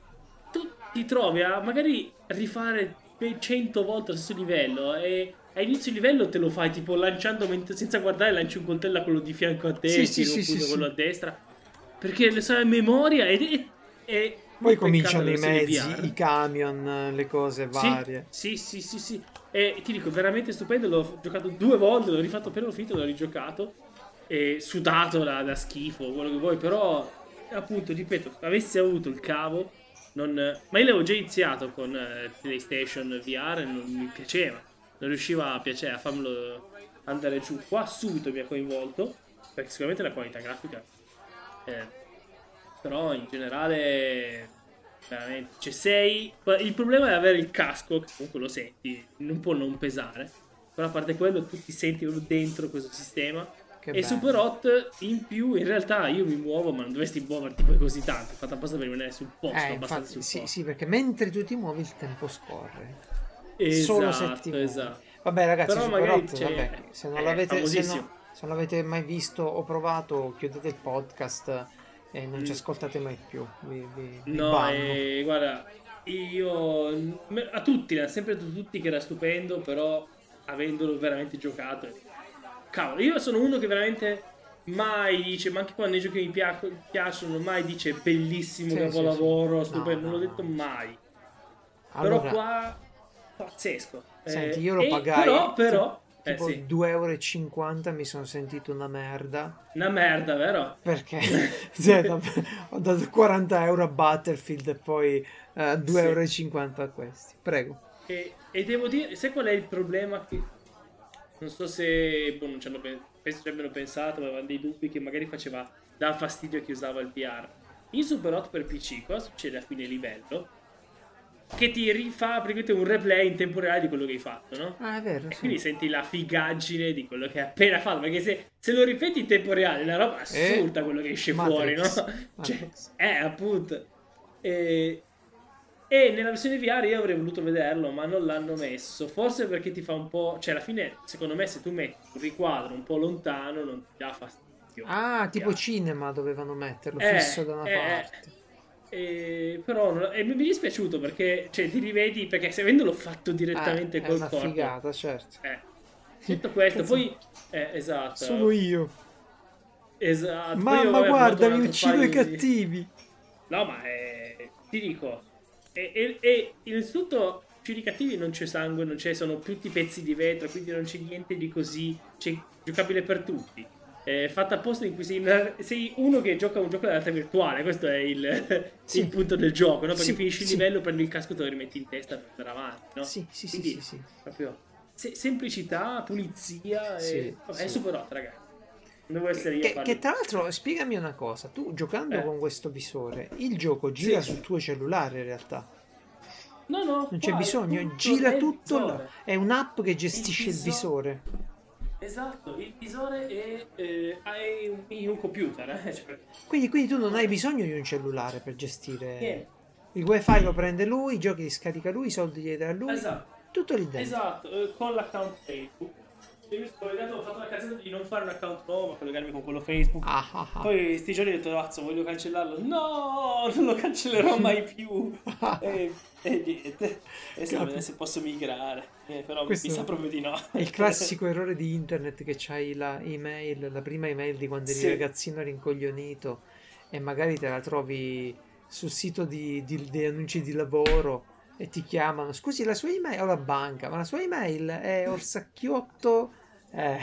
Tu ti trovi a magari rifare per 100 volte lo stesso livello. E a inizio livello te lo fai tipo lanciando mentre- senza guardare, lanci un coltello a quello di fianco a te, Sì, e sì, sì, sì, quello sì. a destra. Perché le sai a memoria ed è, è Poi cominciano i mezzi, i camion, le cose varie. Sì, sì, sì, sì, sì. E ti dico, veramente stupendo. L'ho giocato due volte, l'ho rifatto appena l'ho finito, l'ho rigiocato. E sudato da, da schifo, quello che vuoi. Però, appunto, ripeto, avessi avuto il cavo, non... ma io l'avevo già iniziato con eh, PlayStation VR e non mi piaceva. Non riusciva a piacere, a farmelo andare giù. Qua subito mi ha coinvolto, perché sicuramente la qualità grafica. eh, però in generale veramente cioè sei il problema è avere il casco che comunque lo senti non può non pesare però a parte quello tu ti senti dentro questo sistema Che e bello. Super Hot in più in realtà io mi muovo ma non dovresti muoverti poi così tanto è fatto apposta per rimanere sul posto Eh, abbastanza infatti, sul sì, posto sì, perché mentre tu ti muovi il tempo scorre. esatto, Solo se ti muovi. esatto Vabbè, ragazzi, Però Super magari Hot, vabbè, se non è l'avete se non, se non l'avete mai visto o provato, chiudete il podcast e non ci Mm. ascoltate mai più. Vi, vi- vi No, banno. e guarda, io a tutti, l'ha sempre detto tutti che era stupendo, però avendolo veramente giocato, cavolo, io sono uno che veramente mai dice, ma anche quando nei giochi mi pia- piacciono, mai dice bellissimo Sì, capolavoro, sì, sì. stupendo, No, non l'ho detto mai. Allora, però qua pazzesco. senti, Eh, io lo e pagai. Però, però, eh, tipo sì, 2,50 euro mi sono sentito una merda. una merda, vero? Perché <laughs> cioè, ho dato 40 euro a Battlefield e poi eh, 2,50 euro a questi. Prego. E, e devo dire, sai qual è il problema? Che non so se boh, non ci hanno pen- penso ci abbiano pensato, ma avevano dei dubbi che magari faceva da fastidio a chi usava il VR. In Super Hot per PC, cosa succede a fine livello? Che ti rifà praticamente un replay in tempo reale di quello che hai fatto, no? Ah, è vero. E sì. quindi senti la figaggine di quello che hai appena fatto. Perché se, se lo ripeti in tempo reale è una roba assurda quello che esce fuori, no? Matrix. Cioè, Matrix. eh, appunto. E, e nella versione VR io avrei voluto vederlo, ma non l'hanno messo. Forse perché ti fa un po'. Cioè, alla fine, secondo me, se tu metti un riquadro un po' lontano, non ti dà fastidio. Ah, tipo Chiaro. cinema dovevano metterlo Eh, fisso da una eh, parte. E, però non- e mi è dispiaciuto perché cioè, ti rivedi perché se avendolo fatto direttamente Eh, è col una corpo figata, certo. eh, tutto questo poi eh, esatto Solo io. esatto Poi Mamma, vabbè, ho guarda, mi uccido i cattivi. no ma eh, ti dico e, e, e innanzitutto più di cattivi non c'è sangue non c'è sono tutti pezzi di vetro quindi non c'è niente di così c'è giocabile per tutti è fatta apposta in cui sei, una- sei uno che gioca un gioco realtà virtuale questo è il, <laughs> Sì. il punto del gioco no? perché Sì, finisci il sì. livello prendi il casco te lo rimetti in testa per andare avanti no? Sì, sì, sì, Quindi, sì, sì. proprio se- semplicità pulizia e vabbè, è super hot ragazzi devo essere io Che, che tra l'altro, spiegami una cosa, tu giocando Eh. con questo visore, il gioco gira Sì. sul tuo cellulare in realtà, no no non c'è bisogno, gira tutto visore. è un'app che gestisce il visore. visore. Esatto, il visore è, eh, hai un, in un computer, eh? cioè, Quindi, quindi tu non hai bisogno di un cellulare per gestire... niente. Il wifi lo prende lui, i giochi li scarica lui, i soldi li dà lui, Esatto, tutto lì dentro. esatto, eh, con l'account Facebook. Cazzata di non fare un account nuovo, ma collegarmi con quello Facebook. Ah, ah, ah. Poi sti giorni ho detto, cazzo, voglio cancellarlo. No, <laughs> non lo cancellerò <laughs> mai più. e, e niente. E se, Capi- se posso migrare. Eh, però Questo mi sa proprio di no. È il classico <laughs> errore di internet che c'hai la email, la prima email di quando eri Sì. ragazzino rincoglionito e magari te la trovi sul sito di, di- dei annunci di lavoro e ti chiamano. Scusi, la sua email o la banca, ma la sua email è orsacchiotto. Eh,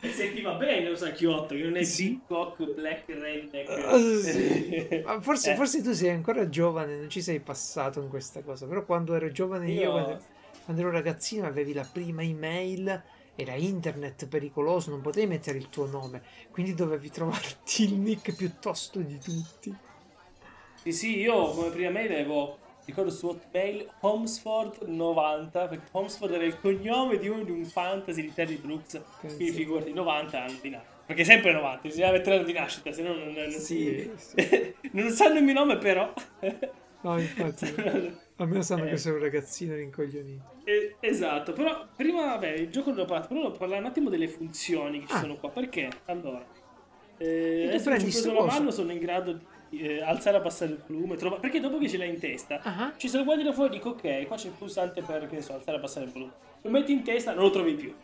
E se ti va bene, lo sa Chiotto, che non è Sì. Cock, Black Redneck. Ah, sì. <laughs> Forse, Eh. forse tu sei ancora giovane, non ci sei passato in questa cosa. Però quando ero giovane io, Io- quando, quando ero ragazzino, avevi la prima email, era internet pericoloso, non potevi mettere il tuo nome, quindi dovevi trovarti il nick piuttosto di tutti. Sì, sì, io come prima mail avevo, ricordo su Hotmail, Homesford90, perché Homesford era il cognome di uno di un fantasy di Terry Brooks, quindi Pensa. figurati, 90 anni di nascita. Perché sempre 90, bisogna mettere l'anno di nascita, se no non, non, Sì, si... <laughs> non sanno il mio nome però. No, infatti, <laughs> almeno sanno Eh. che sono un ragazzino rincoglionito. Eh, esatto, però prima, vabbè, il gioco non ho parlato, però parlare un attimo delle funzioni che ci Ah. sono qua, perché, allora, eh, adesso che ho preso la mano sono in grado di eh, alzare e abbassare il volume, trova- perché dopo che ce l'hai in testa, Ah, ci sono guardi da fuori e dico ok, qua c'è il pulsante per, so, alzare e abbassare il volume, lo metti in testa, non lo trovi più.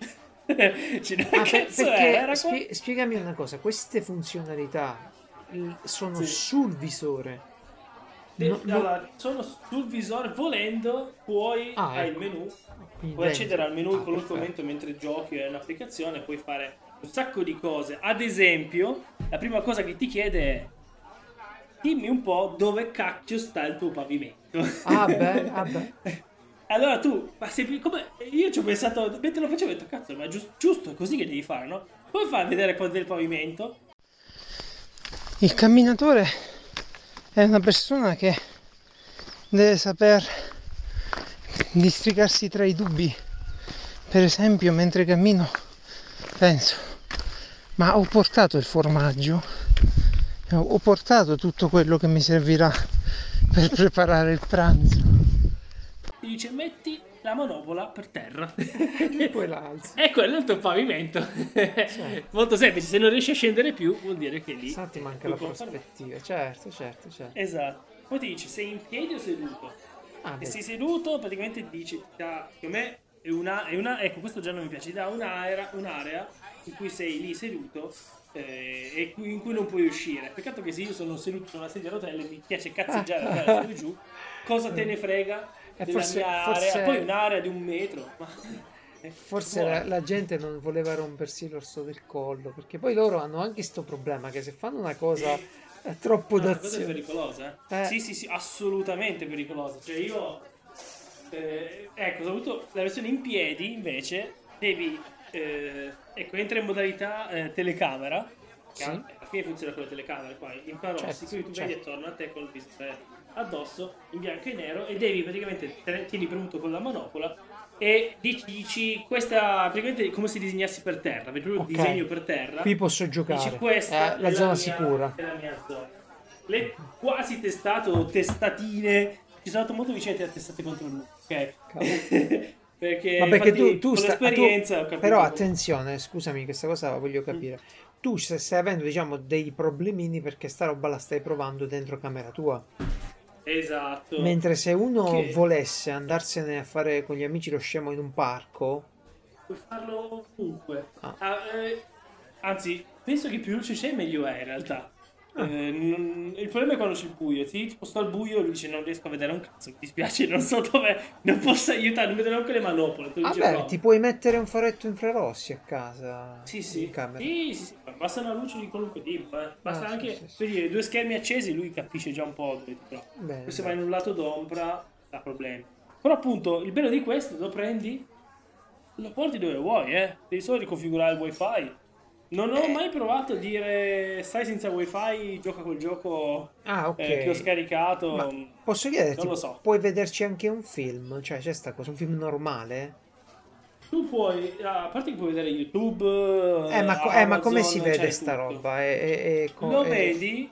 <laughs> Ci Ah, per- perché spie- spiegami una cosa, queste funzionalità sono Sì. sul visore. De- No, no. allora, sono sul visore, volendo, puoi, Ah, hai il ecco. menu, Quindi puoi accedere al menu in Ah, qualunque perfetto. momento mentre giochi è un'applicazione, puoi fare un sacco di cose. Ad esempio, la prima cosa che ti chiede è dimmi un po' dove cacchio sta il tuo pavimento. Ah, beh, ah, beh. <laughs> allora tu, ma se, come, io ci ho pensato, mentre lo facevo, ho detto cazzo, ma giusto, giusto, è così che devi fare, no? Puoi far vedere quanto è il pavimento, Il camminatore è una persona che deve saper districarsi tra i dubbi. Per esempio, mentre cammino, penso, ma ho portato il formaggio, ho portato tutto quello che mi servirà per preparare il pranzo. ti dice metti la manopola per terra. <laughs> E poi l'alzi. E quello è il tuo pavimento. <laughs> Molto semplice, se non riesci a scendere più vuol dire che lì... Infatti manca la prospettiva. Certo, certo, certo. Esatto. Poi ti dice sei in piedi o seduto. Ah, E sei seduto praticamente ti dice, secondo me è una, è una, ecco questo già non mi piace, ti dà un'area, un'area in cui sei lì seduto eh, e cui- in cui non puoi uscire. Peccato che se io sono seduto su una sedia a rotelle mi piace cazzeggiare su <laughs> e giù, cosa te ne frega E della forse- mia forse- area? Poi un'area di un metro. Ma... Forse la, la gente non voleva rompersi l'orso del collo, perché poi loro hanno anche questo problema che se fanno una cosa è troppo No, questa cosa è d'azione. pericolosa, eh? Eh. Sì, sì, sì, assolutamente pericolosa. Cioè io... eh, ecco, soprattutto la versione in piedi, invece, devi... eh, ecco, entra in modalità eh, telecamera. Sì. alla fine funziona con le telecamere qua, infrarossi, Certo, quindi tu certo. vedi attorno a te col visore addosso, in bianco e nero, e devi praticamente, te- tieni premuto con la manopola e dici, dici questa praticamente è come se disegnassi per terra, vedi proprio il Ok. disegno per terra. Qui posso Dici giocare. questa Eh, la zona mia- sicura. È la mia zona. Le quasi testate o testatine ci sono andato molto vicino a testate contro il muro, ok? <laughs> Perché Ma perché tu, tu con sta- l'esperienza tu- però attenzione, scusami, questa cosa la voglio capire. Tu stai, stai avendo, diciamo, dei problemini perché sta roba la stai provando dentro camera tua. Esatto. Mentre se uno Che- volesse andarsene a fare con gli amici lo scemo in un parco, Puoi farlo ovunque. Ah. Ah, eh, anzi, penso che più luce c'è meglio è in realtà. Eh, non- il problema è quando c'è il buio. Ti tipo sto al buio e lui dice non riesco a vedere un cazzo, mi dispiace, non so dove, non posso aiutare, non vedo neanche le manopole. lo dice vabbè, proprio. ti puoi mettere un faretto infrarossi a casa. Sì, sì. Sì, sì, sì, Basta una luce di qualunque tipo. eh. Basta Ah, anche sì, sì. dire, due schermi accesi, lui capisce già un po'. Bene, se vai in un lato d'ombra, ha problemi. Però appunto, il bello di questo, lo prendi, lo porti dove vuoi, eh. Devi solo riconfigurare il wifi. Non ho Eh. mai provato a dire stai senza wifi, gioca col gioco Ah, ok. eh, che ho scaricato. Ma posso chiederti, Non lo so. puoi vederci anche un film? Cioè, c'è sta cosa, un film normale? Tu puoi, a parte che puoi vedere YouTube, Eh, ma, co- eh, ma come Amazon, si vede sta tutto. roba? E- e co- Lo vedi,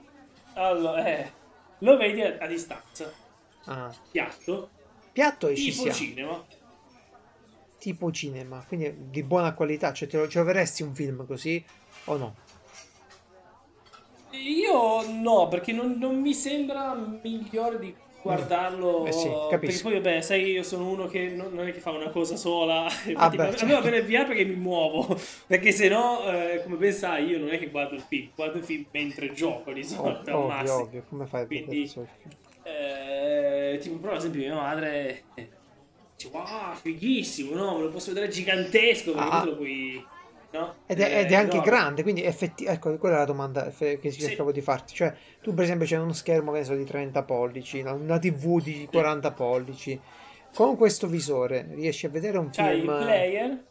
allora, eh, lo vedi a, a distanza, Ah. piatto, Piatto e ci tipo siamo. cinema. Tipo cinema, quindi di buona qualità. Cioè, te lo, vedresti un film così o no? Io no, perché non, non mi sembra migliore di guardarlo. Eh sì, perché poi, vabbè, sai, io sono uno che non, non è che fa una cosa sola. <laughs> Infatti, beh, a me certo. bene il VR perché mi muovo. <laughs> Perché se no, eh, come ben sai, io non è che guardo il film, guardo il film mentre gioco di solito. al ovvio, massimo. ovvio, come fai a Quindi-? Eh, tipo, però, ad esempio, mia madre dice: Wow, fighissimo, no? Me lo posso vedere gigantesco. Ah. puoi. No? Ed è, Eh, ed è anche no, grande, quindi effetti- ecco, quella è la domanda che Sì. cercavo di farti. Cioè, tu per esempio c'è uno schermo che ne so, di 30 pollici, una TV di 40 pollici. Con questo visore riesci a vedere un C'hai film... il player,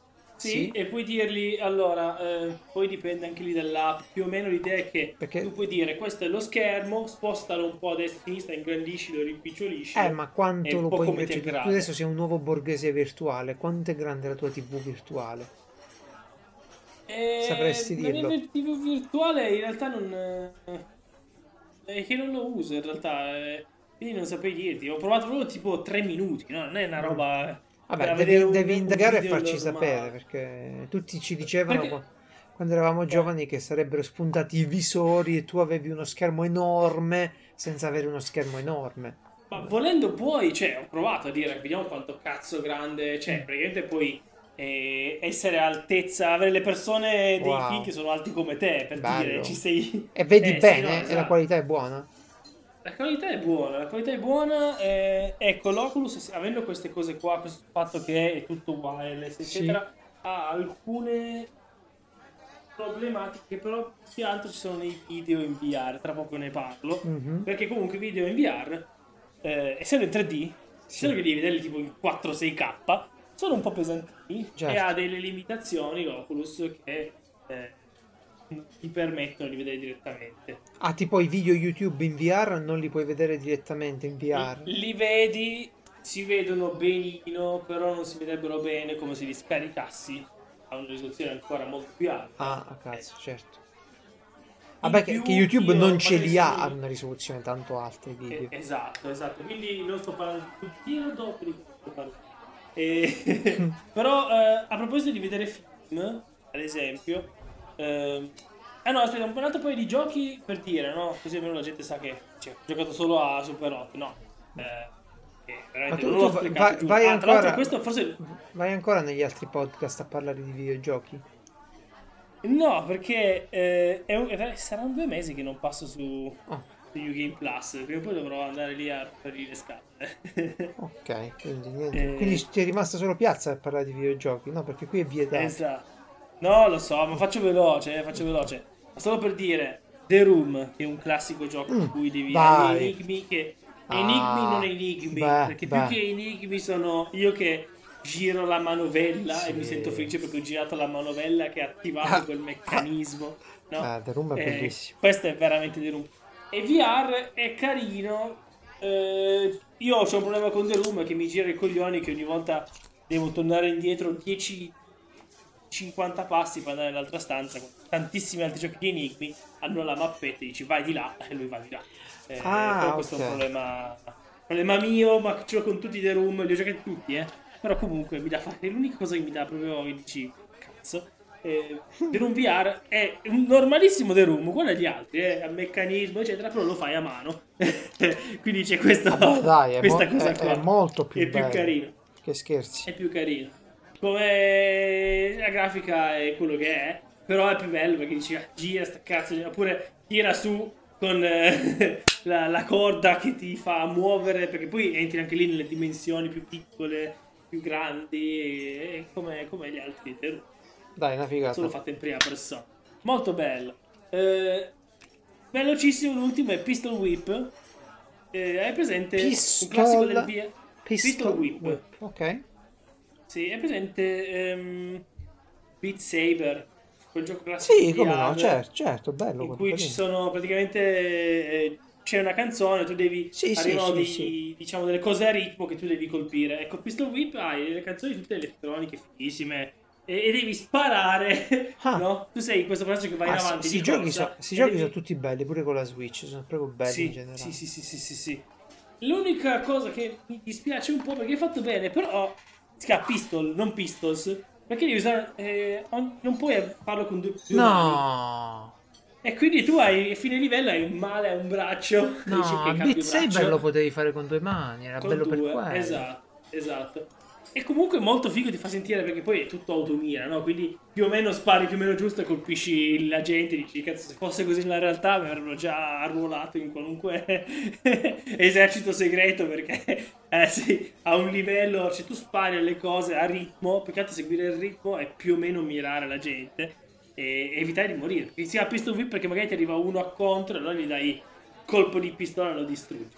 sì, Sì. e puoi dirgli, allora, eh, poi dipende anche lì dall'app, più o meno l'idea è che Perché- tu puoi dire, questo è lo schermo, spostalo un po' a destra e a sinistra, ingrandiscilo, rimpiccionisci. Eh, ma quanto lo puoi invece... Tu adesso sei un nuovo borghese virtuale, quanto è grande la tua TV virtuale? Eh, sapresti la dirlo? mia TV virtuale in realtà non... eh, È che non lo uso in realtà, eh, quindi non saprei dirti. Ho provato proprio tipo 3 minuti, no? Non è una roba... Vabbè, devi, un- devi indagare e farci normale. sapere, perché tutti ci dicevano Perché- qua- quando eravamo giovani che sarebbero spuntati i visori e tu avevi uno schermo enorme senza avere uno schermo enorme. Ma volendo puoi, cioè, ho provato a dire, vediamo quanto cazzo grande, cioè, Mm. praticamente puoi eh, essere altezza, avere le persone dei Wow. film che sono alti come te, per Bello. dire, ci sei... E vedi Eh, sì, bene? no, E la esatto. qualità è buona? La qualità è buona, la qualità è buona. eh, ecco, l'Oculus, avendo queste cose qua, questo fatto che è tutto wireless, Sì. eccetera, ha alcune problematiche, che però più che altro ci sono nei video in VR, tra poco ne parlo. Mhm. Perché comunque i video in VR, eh, essendo in 3D, essendo che devi vederli tipo in 4-6K, sono un po' pesantini Certo. e ha delle limitazioni l'Oculus che eh, ti permettono di vedere direttamente. Ah, tipo i video YouTube in VR non li puoi vedere direttamente in VR. Li vedi, si vedono benino, però non si vedrebbero bene come se li scaricassi a una risoluzione ancora molto più alta. Ah, a cazzo, certo. In Vabbè, che, più, che YouTube non ce li ha a una risoluzione tanto alta i video. Eh, esatto, esatto. Quindi non sto parlando di io dopo di questo parlo. E- Però eh, a proposito di vedere film, ad esempio, ehm, ah no, aspetta, un altro paio di giochi per dire, no? Così almeno la gente sa che cioè, ho giocato solo a Super 8, no. Eh, Ma tu, tu va- vai, Ah, ancora, questo forse vai ancora negli altri podcast a parlare di videogiochi? No, perché eh, è un- è- saranno due mesi che non passo su, Oh, su Game Plus. Prima o poi dovrò andare lì a rompere le scatole. <laughs> ok, quindi, niente. Eh. quindi ti è rimasta solo piazza per parlare di videogiochi? No, perché qui è vietato. esatto. No, lo so, ma faccio veloce, eh, faccio veloce. Ma solo per dire, The Room, che è un classico gioco Mm, in cui devi hai enigmi che... Ah, Enigmi non enigmi, beh, perché beh. più che enigmi sono io che giro la manovella e Sì. mi sento felice perché ho girato la manovella che ha attivato Ah. <laughs> quel meccanismo. No? Ah, The Room è Eh, bellissimo. Questo è veramente The Room. E VR è carino. eh, io ho un problema con The Room che mi gira i coglioni che ogni volta devo tornare indietro 10 50 passi per andare nell'altra stanza. Tantissimi altri giochi di enigmi hanno la mappetta e dici vai di là <laughs> e lui va di là. Eh, Ah, questo è ok. un problema, problema mio, ma ce l'ho con tutti i The Room, li ho giocati tutti, eh. Però comunque mi dà fare. È l'unica cosa che mi dà proprio che dici cazzo. Eh, The Room VR è un normalissimo The Room, quello degli altri, eh, a meccanismo, eccetera, però lo fai a mano. <laughs> Quindi c'è questo, Vabbè, dai, è, questa mo- cosa è- qua. è molto più è più carino. Che scherzi. È più carino. Come la grafica è quello che è, però è più bello perché dici ah, gira sta cazzo, oppure tira su con eh, <laughs> la, la corda che ti fa muovere, perché poi entri anche lì nelle dimensioni più piccole, più grandi, e come, come gli altri Room Dai, una figata. solo fatte in prima persona. Molto bello. Eh, velocissimo, l'ultimo è Pistol Whip. Eh, hai presente Pistol- un classico del via? Pistol, Whip. Ok. Sì, è presente ehm, Beat Saber, quel gioco classico Sì, come no, certo, certo, bello. in cui ci sono praticamente eh, c'è una canzone, tu devi Sì, arrivano sì, sì. diciamo delle cose a ritmo che tu devi colpire. Ecco, Pistol Whip hai delle canzoni tutte elettroniche fighissime e, e devi sparare, Ah. <laughs> no? Tu sei questo personaggio che vai Ah, in avanti sì, i di giochi, so- sì, i e giochi devi- sono tutti belli, pure con la Switch, sono proprio belli in generale. sì, sì, sì, sì, sì, sì. L'unica cosa che mi dispiace un po' perché è fatto bene, però si chiama Pistol, non Pistols. Perché devi usare. eh, on- non puoi farlo con due, due mani. No, E quindi tu hai a fine livello hai un male a un braccio. dici no, che cambio Beat Saber lo potevi fare con due mani, era con bello per due. quello. Esatto, esatto. E comunque molto figo ti fa sentire perché poi è tutto automira, no? Quindi più o meno spari più o meno giusto e colpisci la gente. Dici, cazzo, se fosse così nella realtà mi avrebbero già arruolato in qualunque <laughs> esercito segreto perché, <laughs> eh sì, a un livello, se tu spari alle cose a ritmo, altro seguire il ritmo è più o meno mirare la gente e evitare di morire. Perché si chiama pistol whip perché magari ti arriva uno a contro e allora gli dai colpo di pistola e lo distruggi.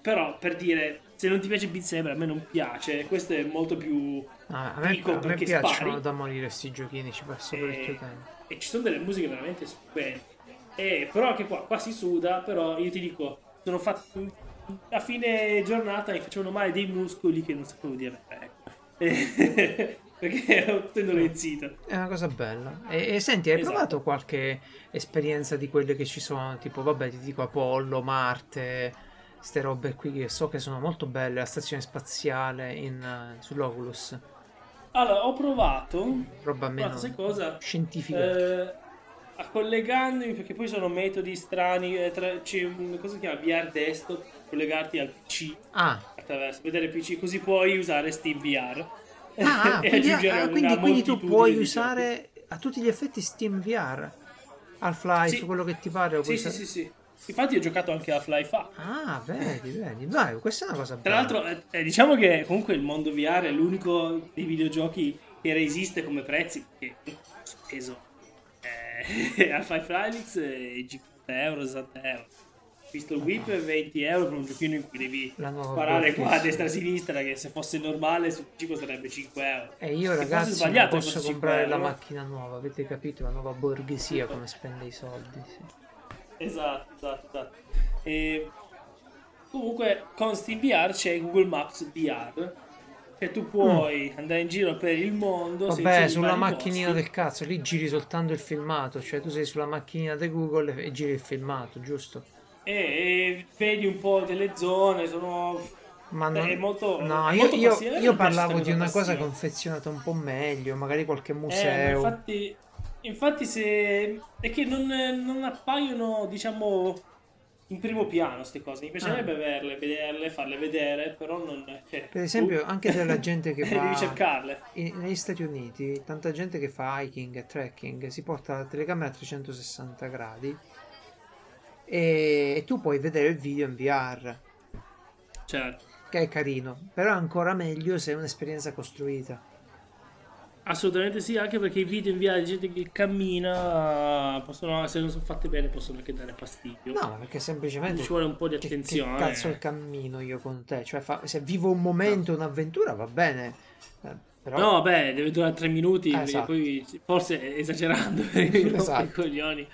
Però per dire, se non ti piace Beat Saber, a me non piace. Questo è molto più. Ah, a me, a me piacciono spari. da morire questi giochini, ci passo parecchio E, tempo. e ci sono delle musiche veramente stupende. E, però anche qua, qua si suda. Però io ti dico, sono fatti. A fine giornata mi facevano male dei muscoli che non sapevo di avere. ecco. <laughs> perché ero tutto indolenzito. È una cosa bella. E, e senti, hai Esatto. provato qualche esperienza di quelle che ci sono? Tipo, vabbè, ti dico Apollo, Marte, ste robe qui che so che sono molto belle, la stazione spaziale in, eh, sull'Oculus. Allora, ho provato. Roba Ho meno provato, sai cosa? scientifica. Eh, a collegandomi perché poi sono metodi strani eh, tra- c'è un cosa si chiama VR desktop collegarti al PC Ah, attraverso vedere il PC così puoi usare Steam VR ah, <laughs> e quindi, ah, una quindi- quindi tu puoi usare a tutti gli effetti Steam VR. Half-Life, Sì. quello che ti pare. sì sì usare- sì sì Infatti ho giocato anche a Fly Fa. Ah, vedi, vedi. Dai, questa è una cosa Tra bella. l'altro, eh, eh, diciamo che comunque il mondo VR è l'unico dei videogiochi che resiste come prezzi. Ho speso eh, <laughs> a Five Flylix eh, 50 euro, 60 euro. Pistol Whip 20 euro per un giochino in cui devi sparare qua a destra e a sinistra. Che se fosse normale su PC costerebbe 5 euro. E io Che è ragazzi non sbagliato posso costa 5 comprare la macchina nuova, avete capito? La nuova borghesia come spende i soldi. Sì. Esatto, esatto, esatto. E comunque con Steam VR c'è Google Maps VR. Che tu puoi andare in giro per il mondo. Mm. Vabbè, sulla macchinina posti. del cazzo, lì giri soltanto il filmato, cioè tu sei sulla macchinina di Google e giri il filmato, giusto? E, e vedi un po' delle zone, sono... Ma Beh, non... è molto- no, io, molto io- io piace parlavo di una cosa cosa confezionata un po' meglio, magari qualche Eh, ma museo. infatti, infatti se... è che non, non appaiono, diciamo, in primo piano queste cose. Mi piacerebbe Ah. averle, vederle, farle vedere, però non... cioè, Per esempio, uh, anche della gente che <laughs> va Devi cercarle. in- negli Stati Uniti, tanta gente che fa hiking e trekking si porta la telecamera a 360 gradi e, e tu puoi vedere il video in VR, Certo. che è carino, però è ancora meglio se è un'esperienza costruita. Assolutamente sì, anche perché i video in via di gente che cammina possono, se non sono fatte bene, possono anche dare fastidio. No, perché semplicemente Ci vuole un po' di che, che attenzione. cazzo il cammino io con te? Cioè, fa- se vivo un momento, un'avventura, va bene. eh, però No, vabbè, deve durare tre minuti, Eh, esatto. poi forse esagerando <laughs> <laughs> per i Esatto. coglioni.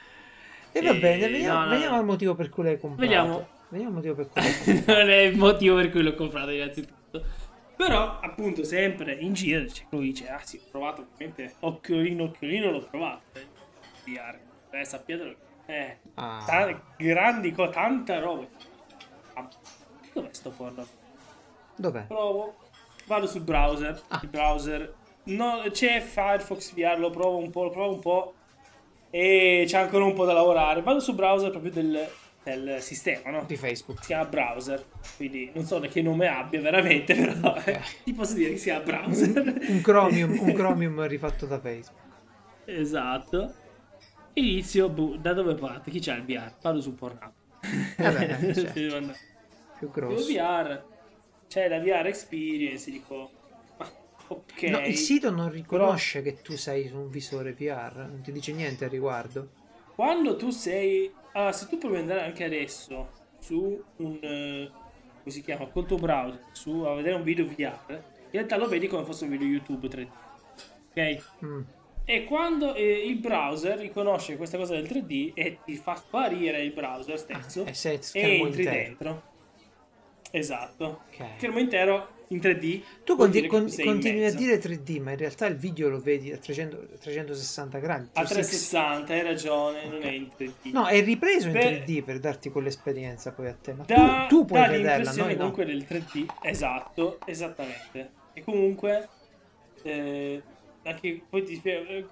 E va Eh, bene, veniamo, no, no, veniamo no. al motivo per cui l'hai comprato. Vediamo. Vediamo il motivo per cui l'hai comprato. <laughs> non è il motivo per cui l'ho comprato innanzitutto. Però, appunto, sempre in giro quello che dice, ah sì, ho provato ovviamente, occhiolino, occhiolino, l'ho provato. VR. Eh, sappiatelo. Eh, Ah. ta- grandi cose, tanta roba. Ah, Dov'è sto porno? Dov'è? Provo, vado sul browser, Ah. il browser, no, c'è Firefox VR, lo provo un po', lo provo un po' e c'è ancora un po' da lavorare. Vado sul browser proprio del, del sistema, no? Di Facebook. Si chiama browser, quindi non so che nome abbia veramente, <laughs> però eh, ti posso dire che si chiama browser. Un Chromium, un Chromium rifatto da Facebook. esatto. Inizio, boh, da dove parte? Chi c'ha il VR? Vado su Pornhub. <laughs> Vabbè, certo. Più grosso. VR. C'è la VR Experience, dico, ma ok. No, il sito non riconosce che tu sei su un visore VR, non ti dice niente al riguardo. Quando tu sei... Ah, se tu provi ad andare anche adesso su un... eh, come si chiama? Col tuo browser, su, a vedere un video VR, in realtà lo vedi come fosse un video YouTube 3D. Ok? Mm. E quando eh, il browser riconosce questa cosa del 3D e ti fa sparire il browser stesso Ah, e e entri intero. dentro. Esatto. Ok. Schermo intero in 3D. Tu conti- con- in continui a dire 3D, ma in realtà il video lo vedi a 300 360 gradi. A Tu sei- 360, hai ragione, non è in 3D. No, è ripreso in Per- 3D per darti quell'esperienza poi a te. Ma dà, tu, tu puoi vederla, noi no. comunque del 3D esatto esattamente e comunque eh, anche poi ti spiego eh,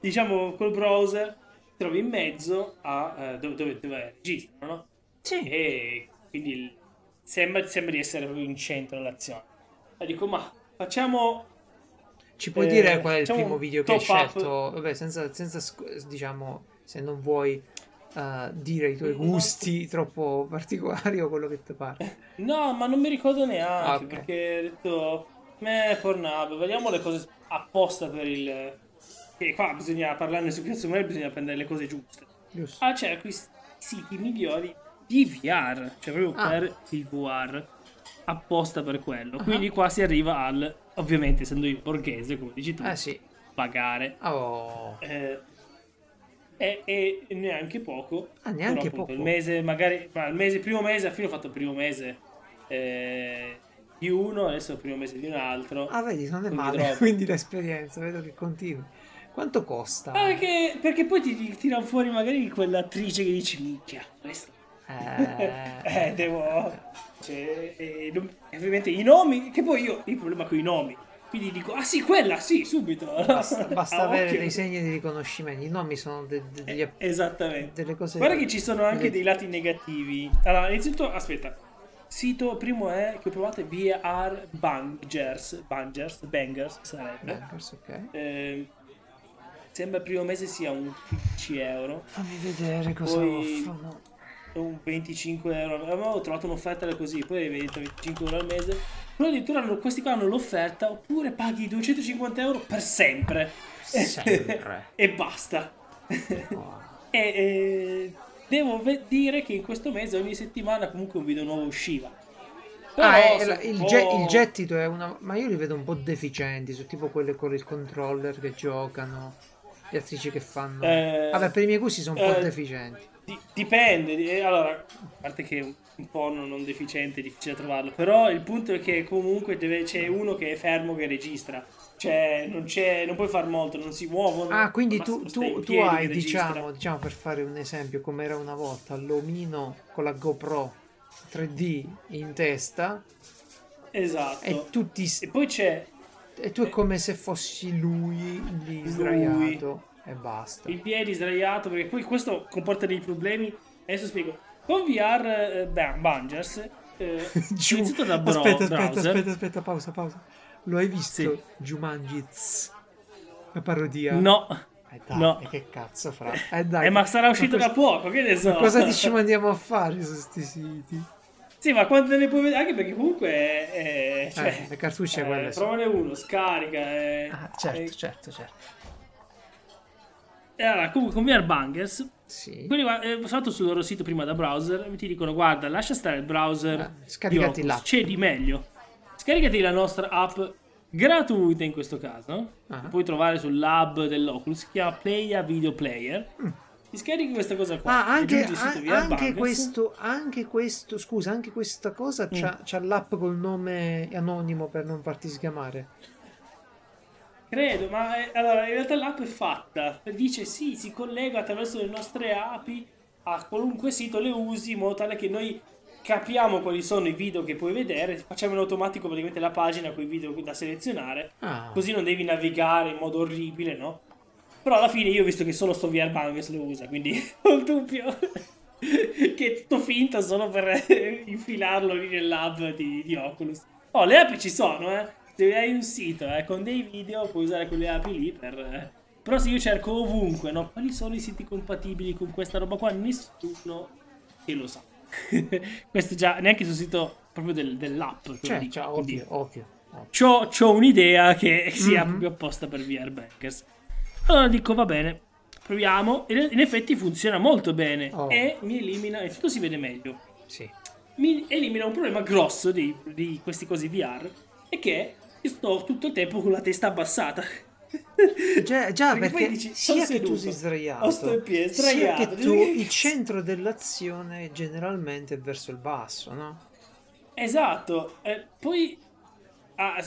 diciamo col browser ti trovi in mezzo a eh, dove, dove, dove registrano no? Sì. e quindi il- sembra, sembra di essere proprio in centro dell'azione e dico ma facciamo Ci puoi Eh, dire qual è il primo video che hai top up. scelto? Vabbè, senza, senza diciamo, se non vuoi eh, dire i tuoi No. gusti <laughs> troppo particolari o quello che ti pare. No, ma non mi ricordo neanche Ah, ok. perché ho detto, me Pornhub, vediamo le cose apposta per il... Che qua bisogna parlarne su Piazza Umbrella, bisogna prendere le cose giuste. Giusto? Ah, c'è questi siti migliori di VR, cioè proprio Ah. per il VR, apposta per quello. Quindi qua si arriva al, ovviamente essendo io borghese, come dici tu, Eh sì. pagare. Oh. Eh, e, e neanche poco. Ah, neanche Però, appunto, poco. Il mese, magari, ma il mese, primo mese, alla fine ho fatto il primo mese eh, di uno, adesso il primo mese di un altro. Ah, vedi, non è Quindi male. troppo. <laughs> Quindi l'esperienza, vedo che continui. Quanto costa? Ah, perché, perché poi ti, ti tirano fuori magari quell'attrice che dici, minchia, questa. Eh, <laughs> Eh, devo... <laughs> Cioè, e non- e ovviamente i nomi, che poi io ho il problema con i nomi. Quindi dico, ah sì, quella, sì, subito. Basta, <laughs> basta A avere occhio. dei segni di riconoscimento. I nomi sono de- de- degli, Esattamente. delle cose. Guarda che ci sono anche dei lati negativi. Allora, innanzitutto, aspetta. Sito primo è che è VR Bangers. Bangers, Bangers sarebbe. Bankers, ok. Eh, sembra il primo mese sia un 15 euro. Fammi vedere cosa Poi- offrono. Un 25 euro. Avevo trovato un'offerta così, poi diventa 25 euro al mese. Però addirittura hanno- questi qua hanno l'offerta, oppure paghi 250 euro per sempre. Sempre. <laughs> e basta. Wow. <laughs> E eh, devo dire che in questo mese ogni settimana comunque un video nuovo usciva. Però Ah, è- la- il, ge- il gettito è una. Ma io li vedo un po' deficienti. Su tipo quelle con il controller che giocano. Gli attrici che fanno. Eh, Vabbè, per i miei gusti sono un po' eh, deficienti. Di- dipende, di- eh, allora, a parte che un- un po' non, non deficiente, è difficile trovarlo, però il punto è che comunque deve- c'è uno che è fermo che registra, cioè non, c'è, non puoi far molto, non si muovono. Ah, quindi tu, tu, tu hai, diciamo, diciamo, per fare un esempio, come era una volta, l'omino con la GoPro 3D in testa Esatto. e tu, ti, E poi c'è e tu è come se fossi lui lì sdraiato e basta. il piede sdraiato, perché poi questo comporta dei problemi. Adesso spiego. Con VR eh, beh, Bangers, eh, <laughs> Giù. iniziato da bro- aspetta, aspetta, browser. aspetta, aspetta, pausa, pausa. Lo hai visto? Sì. Jumanji Tz, la parodia? No. Eh dai, no. e che cazzo fra? Eh dai. Eh, ma sarà uscito cosa- da poco, che ne so. Ma cosa ti ci <laughs> mandiamo a fare su sti siti? Sì, ma quante ne puoi vedere? Anche perché comunque è, è- cioè, Eh, le cartucce eh, quelle sono. Provane uno, scarica. eh, Ah, certo, eh, certo, certo. E allora, comunque con VR Bangers, Sì. quelli eh, sono andato sul loro sito prima da browser e ti dicono guarda, lascia stare il browser Eh, di scaricati Oculus, l'app. c'è di meglio. Scaricati la nostra app gratuita in questo caso, Ah. puoi trovare sul lab dell'Oculus, si chiama Playa Video Player. Ti scarichi questa cosa qua. Mm. Ah, anche, a- anche questo, anche questo, scusa, anche questa cosa Mm. c'ha, c'ha l'app col nome anonimo per non farti sgamare. Credo, ma eh, allora in realtà l'app è fatta. Dice sì, si collega attraverso le nostre API a qualunque sito le usi in modo tale che noi capiamo quali sono i video che puoi vedere, facciamo in automatico praticamente la pagina con i video da selezionare, Ah, così non devi navigare in modo orribile, no? Però alla fine io ho visto che solo sto VR Bangers lo usa, quindi <laughs> ho il dubbio <laughs> che è tutto finto solo per <laughs> infilarlo lì nel lab di, di Oculus. Oh, le api ci sono, eh. Se hai un sito eh, con dei video puoi usare quelle api lì per... eh. Però se io cerco ovunque, no? Quali sono i siti compatibili con questa roba qua? Nessuno che lo sa. <laughs> Questo già, neanche sul sito proprio del- dell'app. cioè, cioè, ovvio, ovvio. C'ho, c'ho un'idea che <laughs> sia Mhm. proprio apposta per VR Bankers. Allora dico, va bene, proviamo. E in effetti funziona molto bene. Oh. E mi elimina, innanzitutto si vede meglio. Sì. Mi elimina un problema grosso di, di questi cosi VR. E che io <laughs> sto tutto il tempo con la testa abbassata. Già, già Perché perché, dici, sia che tu sei sdraiato, o sto in piedi, sia sdraiato, che tu il centro dell'azione generalmente è verso il basso, no? Esatto. Eh, poi, ah,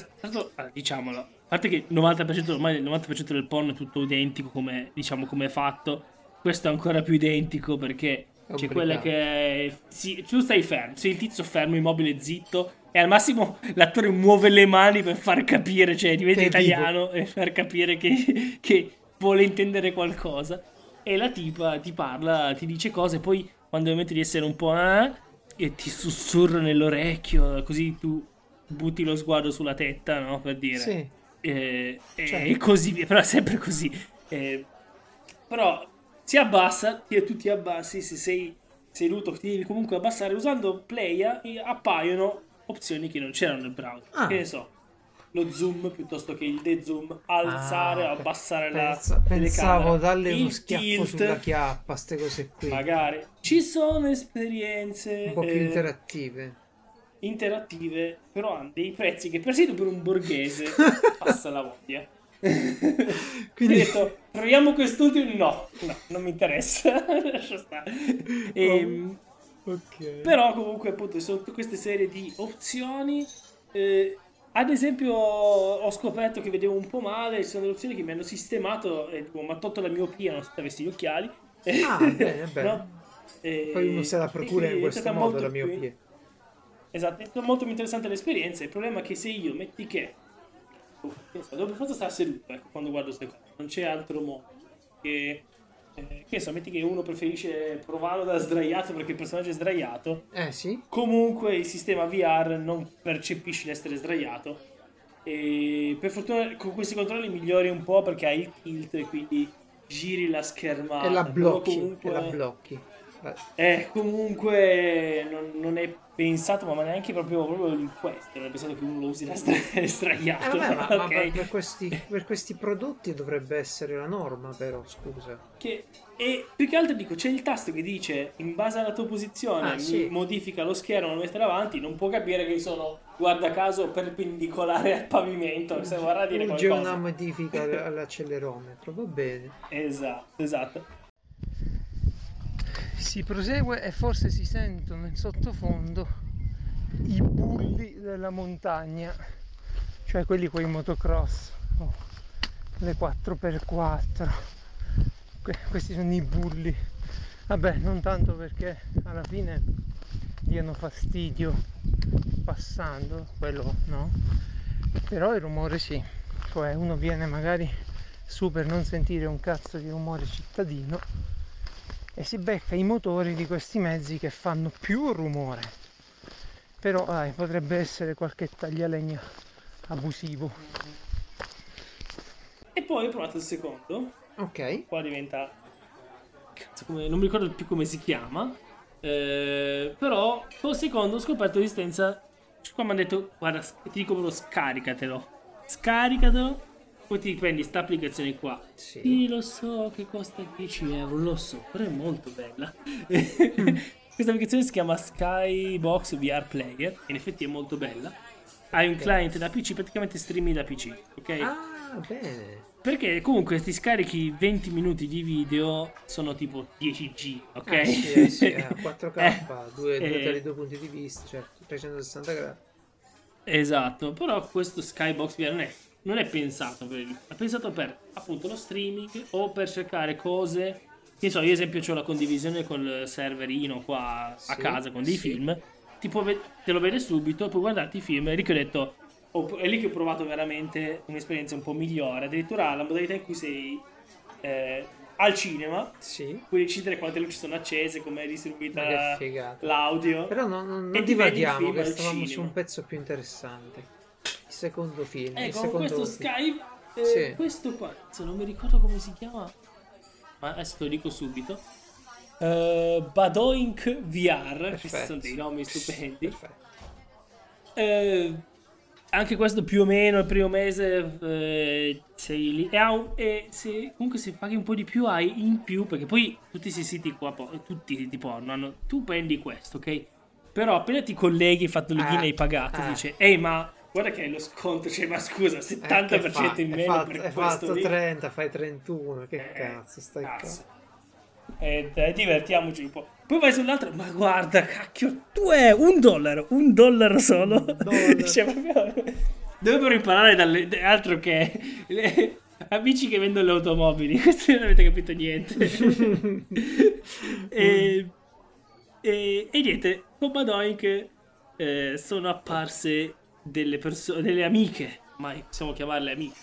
ah, diciamolo, a parte che il 90%, ormai il 90% del porno è tutto identico come, diciamo, come è fatto. Questo è ancora più identico perché c'è Obbligato. quella che è... Sì, tu stai fermo, sei il tizio fermo, immobile, zitto. E al massimo l'attore muove le mani per far capire, cioè diventa Che è vivo. italiano e far capire che, che vuole intendere qualcosa. E la tipa ti parla, ti dice cose, poi quando metti di essere un po'... eh, e ti sussurra nell'orecchio, così tu butti lo sguardo sulla tetta, no? Per dire. Sì. E, Certo. e <laughs> così via, però è sempre così. Eh, però si abbassa, ti- tu ti abbassi, se sei seduto ti devi comunque abbassare, usando Playa appaiono opzioni che non c'erano nel browser. Ah. Che ne so, lo zoom piuttosto che il de-zoom, alzare o Ah, abbassare pensa- la Pensavo darle uno schiaffo tilt, sulla chiappa, ste cose qui. Magari. Ci sono esperienze Un po' più eh, interattive. interattive, però hanno dei prezzi che persino per un borghese <laughs> passa la voglia. <laughs> Quindi- Ho detto, proviamo quest'ultimo. No, no, non mi interessa. <laughs> Lascia stare. Ehm, Ok. Però comunque appunto ci sono tutte queste serie di opzioni. eh, ad esempio ho scoperto che vedevo un po' male, ci sono delle opzioni che mi hanno sistemato e tipo, mi ha tolto la miopia nonostante avessi gli occhiali. Ah, <laughs> bene, bene. No? E- Poi uno se la procura in questo modo la miopia. Esatto, è stata molto più interessante l'esperienza. Il problema è che se io metti che. oh, devo per forza stare seduto ecco, quando guardo queste cose. Non c'è altro modo. Che. Eh, che so, metti che uno preferisce provarlo da sdraiato perché il personaggio è sdraiato. Eh sì. Comunque il sistema VR non percepisce l'essere sdraiato. E per fortuna con questi controlli migliori un po' perché hai il tilt e quindi giri la schermata. E la blocchi. comunque- E la blocchi. Eh, comunque non, non è pensato, ma neanche proprio, proprio in questo. Non è pensato che uno lo usi da stra- <laughs> eh, sdraiato. vabbè, ma, ma ok? per, per questi, per questi prodotti dovrebbe essere la norma, però, scusa. Che- e più che altro dico, c'è il tasto che dice in base alla tua posizione Ah, sì. modifica lo schermo, lo mette davanti, non può capire che sono, guarda caso, perpendicolare al pavimento, se vorrà dire qualcosa. una modifica all- <laughs> all'accelerometro, va bene. Esatto, esatto. Si prosegue e forse si sentono in sottofondo i bulli della montagna, cioè quelli con i motocross, o le 4x4. Que- questi sono i bulli. Vabbè, non tanto perché alla fine diano fastidio passando, quello no. Però il rumore sì, cioè uno viene magari su per non sentire un cazzo di rumore cittadino e si becca i motori di questi mezzi che fanno più rumore. Però dai, potrebbe essere qualche taglialegna abusivo. E poi ho provato il secondo, Ok. qua diventa... Cazzo, come- non mi ricordo più come si chiama, eh, però col secondo ho scoperto l'esistenza... Qua mi hanno detto, guarda, ti dico proprio scaricatelo. Scaricatelo, poi ti prendi sta applicazione qua. Sì. Sì, lo so che costa 10 euro, lo so, però è molto bella. <laughs> Questa applicazione si chiama Skybox VR Player, in effetti è molto bella. Hai un client da PC, praticamente streami da PC, ok? Ah, bene. Perché comunque ti scarichi 20 minuti di video, sono tipo 10G, ok? Ah, sì, eh, sì, eh, <laughs> 4K, Eh, due, due eh, due punti di vista, certo, 360 gradi. Esatto, però questo Skybox VR non è, non è pensato per è pensato per appunto lo streaming o per cercare cose. Che so, io ad esempio ho la condivisione col serverino qua a Sì, casa con dei sì. film. Tipo, te lo vede subito, puoi guardarti i film. È lì che ho detto, ho- è lì che ho provato veramente un'esperienza un po' migliore. Addirittura la modalità in cui sei eh, al cinema, Sì. puoi decidere quante luci sono accese, come è distribuita l'audio. Però non, non, E non il divaghiamo, che stavamo su un pezzo più interessante. Secondo film. il Ecco, secondo questo film. Skype, eh, Sì. questo qua, se non mi ricordo come si chiama, ma adesso te lo dico subito. Eh, Badoink VR, questi sono dei nomi stupendi. Perfetto. Eh, anche questo più o meno il primo mese eh, sei lì. E, un- e se, comunque se paghi un po' di più hai in più, perché poi tutti questi siti qua, tutti i siti porno, hanno, tu prendi questo, ok? Però appena ti colleghi, hai fatto il login Ah, hai pagato, ah. dice, ehi ma guarda che hai lo sconto, cioè ma scusa, Eh, 70% che fa- in è meno fatto, per è questo fatto lì. 30, fai 31. Che Eh, cazzo, stai cazzo. Eh, dai, divertiamoci un po'. Poi vai sull'altro, ma guarda, cacchio, tu è un dollaro, un dollaro solo. Un <laughs> dollaro. Cioè, proprio- Dovrebbero imparare dalle da- altro che le <laughs> amici che vendono le automobili. <laughs> Questo non avete capito niente. e, e, e niente, con Badoink eh, sono apparse delle persone, delle amiche, ma possiamo chiamarle amiche,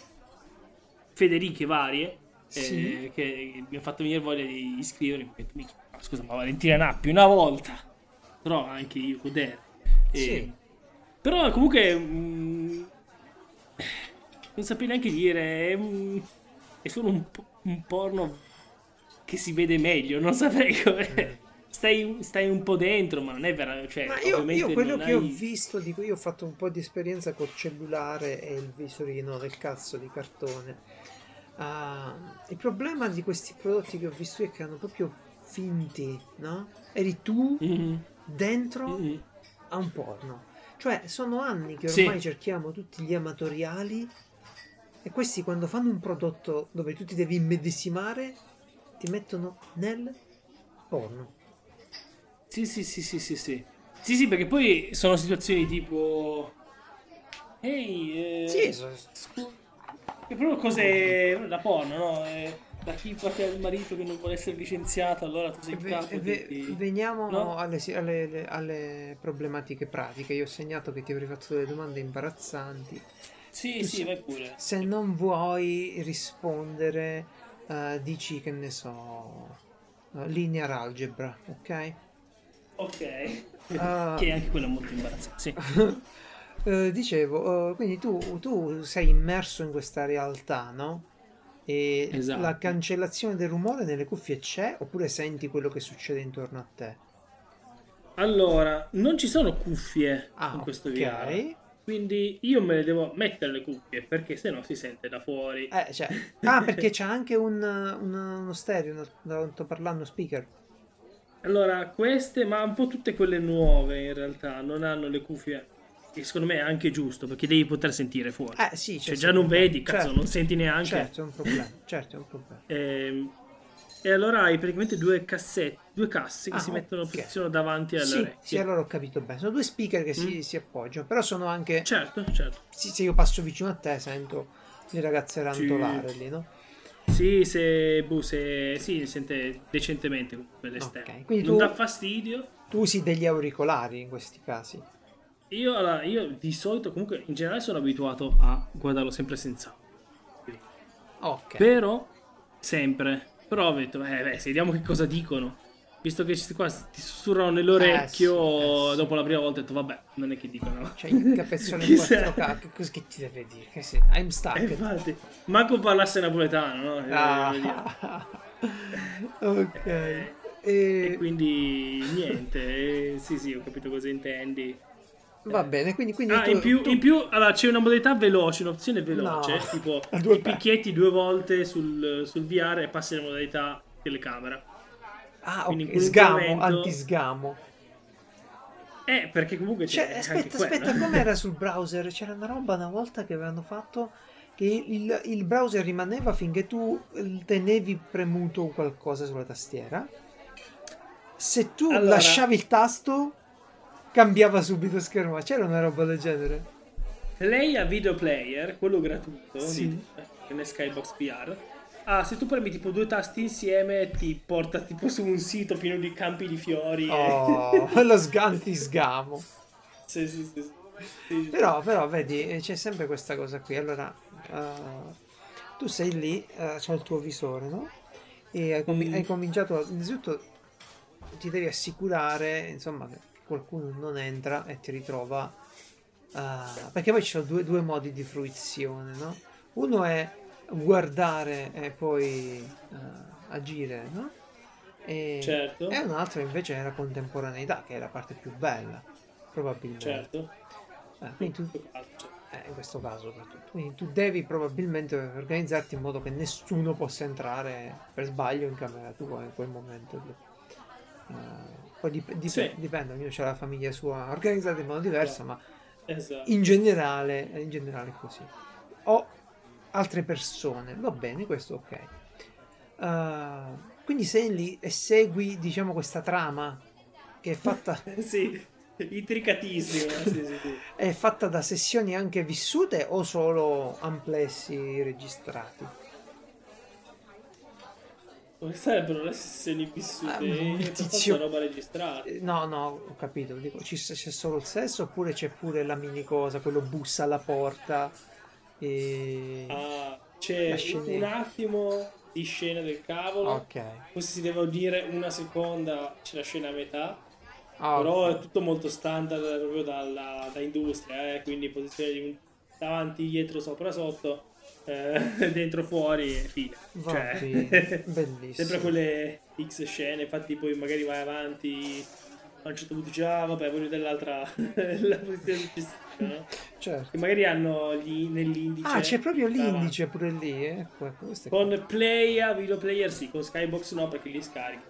Federiche varie, eh, Sì. che mi ha fatto venire voglia di iscrivermi. Ho detto, "Minchia, ma Scusa, ma Valentina Nappi una volta, però anche io godere. E- Sì. Però comunque mm, non saprei neanche dire, è, un- è solo un, un porno che si vede meglio, non saprei come... Stai, stai un po' dentro, ma non è vero. Cioè, Ma io, io quello che ho hai- visto, dico, io ho fatto un po' di esperienza col cellulare e il visorino del cazzo di cartone. Ah, il problema di questi prodotti che ho visto è che hanno proprio finti, no? Eri tu Mhm, dentro mhm. a un porno. Cioè, sono anni che Sì. ormai cerchiamo tutti gli amatoriali e questi quando fanno un prodotto dove tu ti devi immedesimare, ti mettono nel porno. Sì, sì, sì, sì, sì, sì. Sì, sì, perché poi sono situazioni tipo... Ehi, eh... Sì, so- È proprio cose da porno, no? Eh, tipa che ha il marito che non vuole essere licenziato, allora tu sei ve- capo. ve- ti- veniamo no? alle, alle- alle- problematiche pratiche. Io ho segnato che ti avrei fatto delle domande imbarazzanti. Sì, sì, vai pure. Se non vuoi rispondere, eh, dici che ne so, eh, linear algebra, ok? Ok. <laughs> Ah. che anche quello è molto imbarazzante. Sì. <laughs> Eh, dicevo, eh, quindi tu, tu sei immerso in questa realtà, no? E Esatto. la cancellazione del rumore nelle cuffie c'è oppure senti quello che succede intorno a te? Allora, non ci sono cuffie Ah, in questo ok. VR. Quindi io me le devo mettere le cuffie perché sennò si sente da fuori. Eh, cioè, <laughs> ah, perché c'è anche un, un- uno stereo, no, sto parlando speaker. Allora, queste, ma un po' tutte quelle nuove in realtà, non hanno le cuffie. E secondo me è anche giusto perché devi poter sentire fuori. Eh sì, cioè, già non vedi, cazzo, certo, non senti neanche. Certo, è un problema. Certo, è un problema. Ehm, E, allora hai praticamente due cassette, due casse che Ah, si mettono ok. posizionano davanti alle Sì, orecchie. sì, allora ho capito bene. Sono due speaker che si, Mm. si appoggiano, però sono anche... Certo, certo. sì, se io passo vicino a te sento le ragazze rantolare lì, no? Sì, se, boh, se sì, si sente decentemente comunque l'esterno. Ok, quindi non tu- dà fastidio. Tu usi degli auricolari in questi casi. Io, allora, io di solito comunque in generale sono abituato a guardarlo sempre senza. Ok. Però, sempre. Però ho detto, eh, beh, vediamo che cosa dicono. Visto che questi qua ti sussurrano nell'orecchio, Eh, sì, eh, sì. dopo la prima volta ho detto, vabbè, non è che dicono. Cioè, il capezzone in Chissà. <laughs> 4K, che cosa che ti deve dire? Che sì, I'm stuck. Eh, infatti, manco parlasse napoletano, no? <laughs> Eh. Ah. ok. E E- quindi niente, eh, sì sì ho capito cosa intendi. Va bene, quindi, quindi Ah, tu- in più, tu- in più allora, c'è una modalità veloce, un'opzione veloce, No. <laughs> tipo i picchietti due volte sul, sul VR e passi alla modalità telecamera. Ah, quindi ok, sgamo, momento- antisgamo. Eh, perché comunque c'è Cioè, anche aspetta, quello. aspetta, com'era <laughs> sul browser? C'era una roba una volta che avevano fatto che il, il browser rimaneva finché tu eh, tenevi premuto qualcosa sulla tastiera. Se tu Allora- lasciavi il tasto, cambiava subito schermo. C'era una roba del genere. Play a video player, quello gratuito, Sì. di, eh, Skybox VR. Ah, se tu premi tipo due tasti insieme ti porta tipo su un sito pieno di campi di fiori. e- Oh, lo sganti-sgamo. Sì, sì, sì, sì. Sì. Però, però, vedi, eh, c'è sempre questa cosa qui. Allora, eh, tu sei lì, eh, c'è il tuo visore, no? E hai, comi- Mm. hai cominciato, a- innanzitutto ti devi assicurare, insomma, che qualcuno non entra e ti ritrova. eh, perché poi ci sono due, due modi di fruizione, no? Uno è guardare e poi eh, agire, no? E, Certo. e un altro invece è la contemporaneità, che è la parte più bella, probabilmente. Certo. Eh, tu, eh, in questo caso soprattutto. Quindi tu devi probabilmente organizzarti in modo che nessuno possa entrare per sbaglio in camera tua in quel momento lì. Eh, poi dip- dip- Sì. dipende, ognuno ha la famiglia sua organizzata in modo diverso, ma Esatto. in generale, in generale è così. O altre persone, va bene, questo ok. Eh, quindi sei lì e segui, diciamo, questa trama che è fatta <laughs> sì, intricatissimo. sì, sì, sì. È fatta da sessioni anche vissute o solo amplessi registrati? Come sarebbero le sessioni vissute? Ah, Eh, tizio- roba registrata. Eh, No, no, ho capito. Dico, ci- c'è solo il sesso oppure c'è pure la mini cosa, quello bussa alla porta e... Ah, c'è un attimo di scena del cavolo. Ok. Poi se si deve udire una seconda c'è la scena a metà. Ah, Però ok. è tutto molto standard proprio dalla, da industria, eh, quindi posizione di un davanti, dietro, sopra, sotto, eh, <laughs> dentro, fuori e fine. Va Cioè, <laughs> bellissimo. sempre quelle X scene, infatti poi magari vai avanti, a un certo punto dici, ah vabbè, voglio vedere l'altra, <laughs> <laughs> la posizione successiva, no? Certo. Che magari hanno gli, nell'indice. Ah, c'è proprio davanti. l'indice pure lì, eh? Con Play a video player sì, con Skybox no perché li scarichi.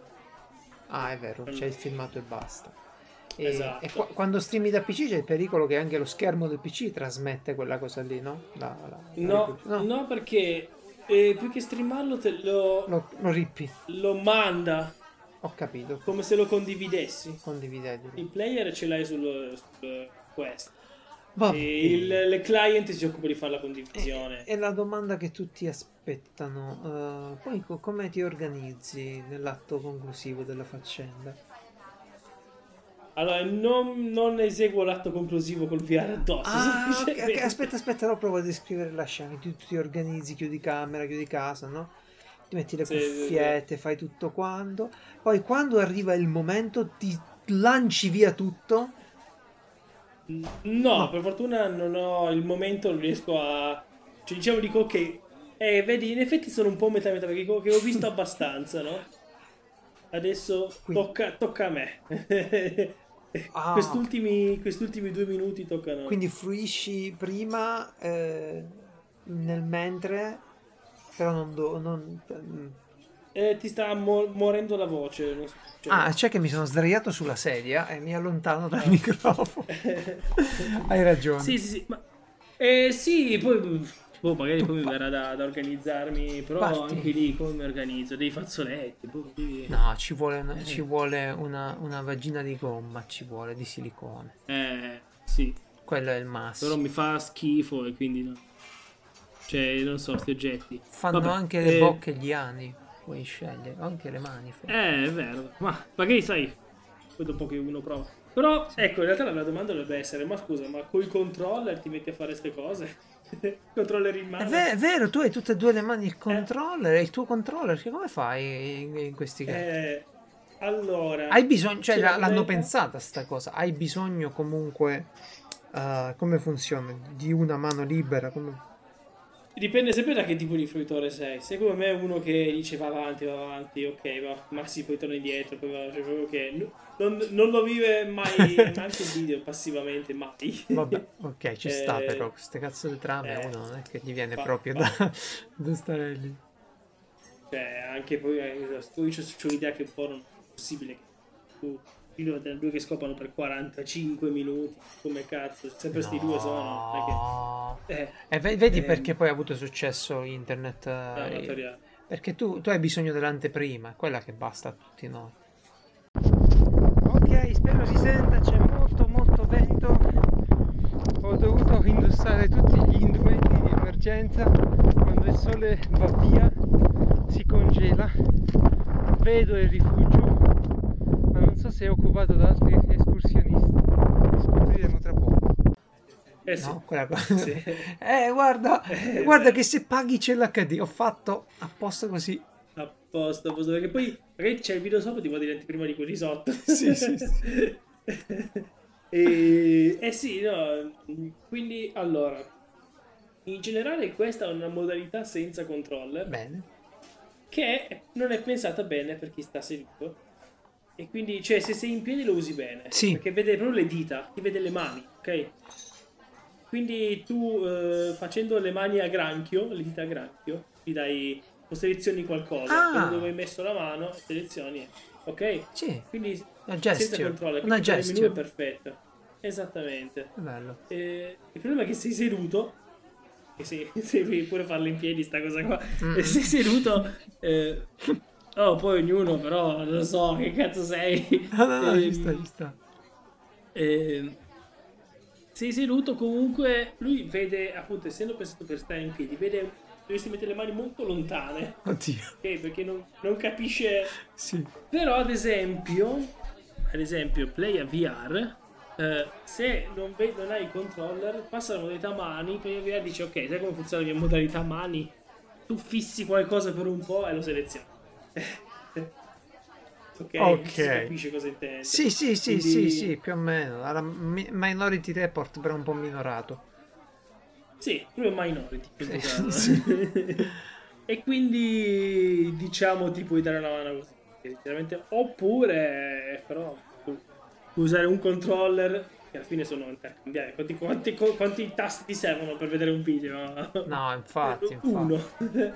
Ah, è vero, c'è il filmato e basta. E, Esatto. e qua- quando streami da PC c'è il pericolo che anche lo schermo del PC trasmette quella cosa lì, no? La- la- la No, riproduzione. no, perché eh, più che streamarlo te lo, Lo, lo rippi, lo manda ho capito. come se lo condividessi. Condividetelo. Il player ce l'hai sul, sul Quest. Va E il, le client si occupa di fare la condivisione. È la domanda che tutti aspettano. eh, poi co- come ti organizzi nell'atto conclusivo della faccenda? Allora, non, non eseguo l'atto conclusivo col VR addosso. Ah, ok, ok, semplicemente. aspetta, aspetta, allora provo a descrivere la scena. Tu ti organizzi, chiudi camera, chiudi casa, no? Ti metti le Sì, sì, sì. cuffiette, fai tutto quanto. Poi quando arriva il momento ti lanci via tutto. No, per fortuna non ho il momento, non riesco a... Cioè, diciamo, dico, ok, Eh, vedi, in effetti sono un po' metà metà perché ho visto abbastanza, no? Adesso tocca, tocca a me. <laughs> Ah. quest'ultimi, quest'ultimi due minuti toccano. Quindi fruisci prima eh, nel mentre, però non... do- non-. Eh, ti sta mo- morendo la voce. cioè- Ah, c'è che mi sono sdraiato sulla sedia e mi allontano dal microfono. <laughs> Hai ragione. Sì, sì, sì. Ma... Eh, sì, poi... boh, magari poi mi verrà da, da organizzarmi, però Parti. anche lì come mi organizzo? Dei fazzoletti, boh, devi- No, ci vuole, una, ci vuole una, una vagina di gomma, ci vuole di silicone. Eh, sì. Quello è il massimo. Però mi fa schifo e quindi no. Cioè, non so, sti oggetti. Fanno Vabbè, anche le eh, bocche e gli ani. Puoi scegliere, anche le mani. fai. Eh, è vero. Ma magari sai, poi dopo che uno prova. Però, ecco, in realtà la vera domanda dovrebbe essere, ma scusa, ma coi controller ti metti a fare queste cose? <laughs> controller in È, mano? ve- è vero, tu hai tutte e due le mani il controller, è il tuo controller, che come fai in, in questi casi? Eh, allora... Hai bisogno, cioè la- l'hanno l'avete? pensata sta cosa, hai bisogno comunque, eh, come funziona, di una mano libera, come... Dipende sempre da che tipo di fruitore sei. Se come me è uno che dice va avanti, va avanti, ok, va, ma sì, poi torna indietro, poi va, cioè proprio che non, non lo vive mai, <laughs> neanche il video passivamente, mai. Vabbè, ok, ci sta Eh, però, queste cazzo di trame eh, uno non è che gli viene fa- proprio fa- da, <laughs> da stare lì. Cioè, anche poi, eh, io ho un'idea che un po' non è possibile che tu, io devo due che scopano per 45 minuti, come cazzo, sempre sti due sono, No. che... Eh, E ve- vedi Ehm. perché poi ha avuto successo internet? eh, perché tu, tu hai bisogno dell'anteprima, è quella che basta a tutti noi. Ok, spero si senta, c'è molto molto vento. Ho dovuto indossare tutti gli indumenti di emergenza. Quando il sole va via si congela. Vedo il rifugio, ma non so se è occupato da altri escursionisti. Scopriremo tra poco. Eh sì. No, quella cosa. <laughs> Sì. <laughs> Eh, guarda, guarda che se paghi c'è l'HD. Ho fatto apposta così. A posto, a posto, perché poi magari c'è il video sopra ti può prima di quelli sotto. Sì, sì, sì. <laughs> e, eh sì, no, quindi allora, in generale questa è una modalità senza controller Bene. che non è pensata bene per chi sta seduto. E quindi, cioè, se sei in piedi lo usi bene. Sì. Perché vede proprio le dita, ti vede le mani, ok? Quindi tu eh, facendo le mani a granchio, le dita a granchio, ti dai, o selezioni qualcosa. Ah. Dove hai messo la mano, selezioni, ok? Sì, Quindi una senza gestion. controller, Una quindi per il menu è gestion. perfetto. Esattamente. Bello. Eh, il problema è che sei seduto, e se, <laughs> se devi pure farlo in piedi sta cosa qua, Mm. e sei seduto, eh, <laughs> oh poi ognuno però, non lo so, che cazzo sei. <laughs> No, no, no, Ehm, ci sta, ci sta. ehm, sei seduto comunque, lui vede, appunto, essendo pensato per stare in piedi, vede, dovresti mettere le mani molto lontane, Oddio. ok? Perché non, non capisce... Sì. Però ad esempio, ad esempio, Play a VR, eh, se non, ve- non hai il controller, passa la modalità mani, Play a VR dice ok, sai come funziona la mia modalità mani? Tu fissi qualcosa per un po' e lo selezioni. Ok, Ok. si capisce cosa intende. Sì, sì, sì, Quindi- sì, sì, più o meno. Alla mi- Minority Report però un po' minorato. Sì, lui è minority in questo Sì, <laughs> e quindi diciamo ti puoi dare una mano così. Sinceramente. Oppure però usare un controller che alla fine sono intercambiabili. Quanti, quanti, quanti tasti ti servono per vedere un video? No, infatti, <laughs> infatti. Uno. Eh,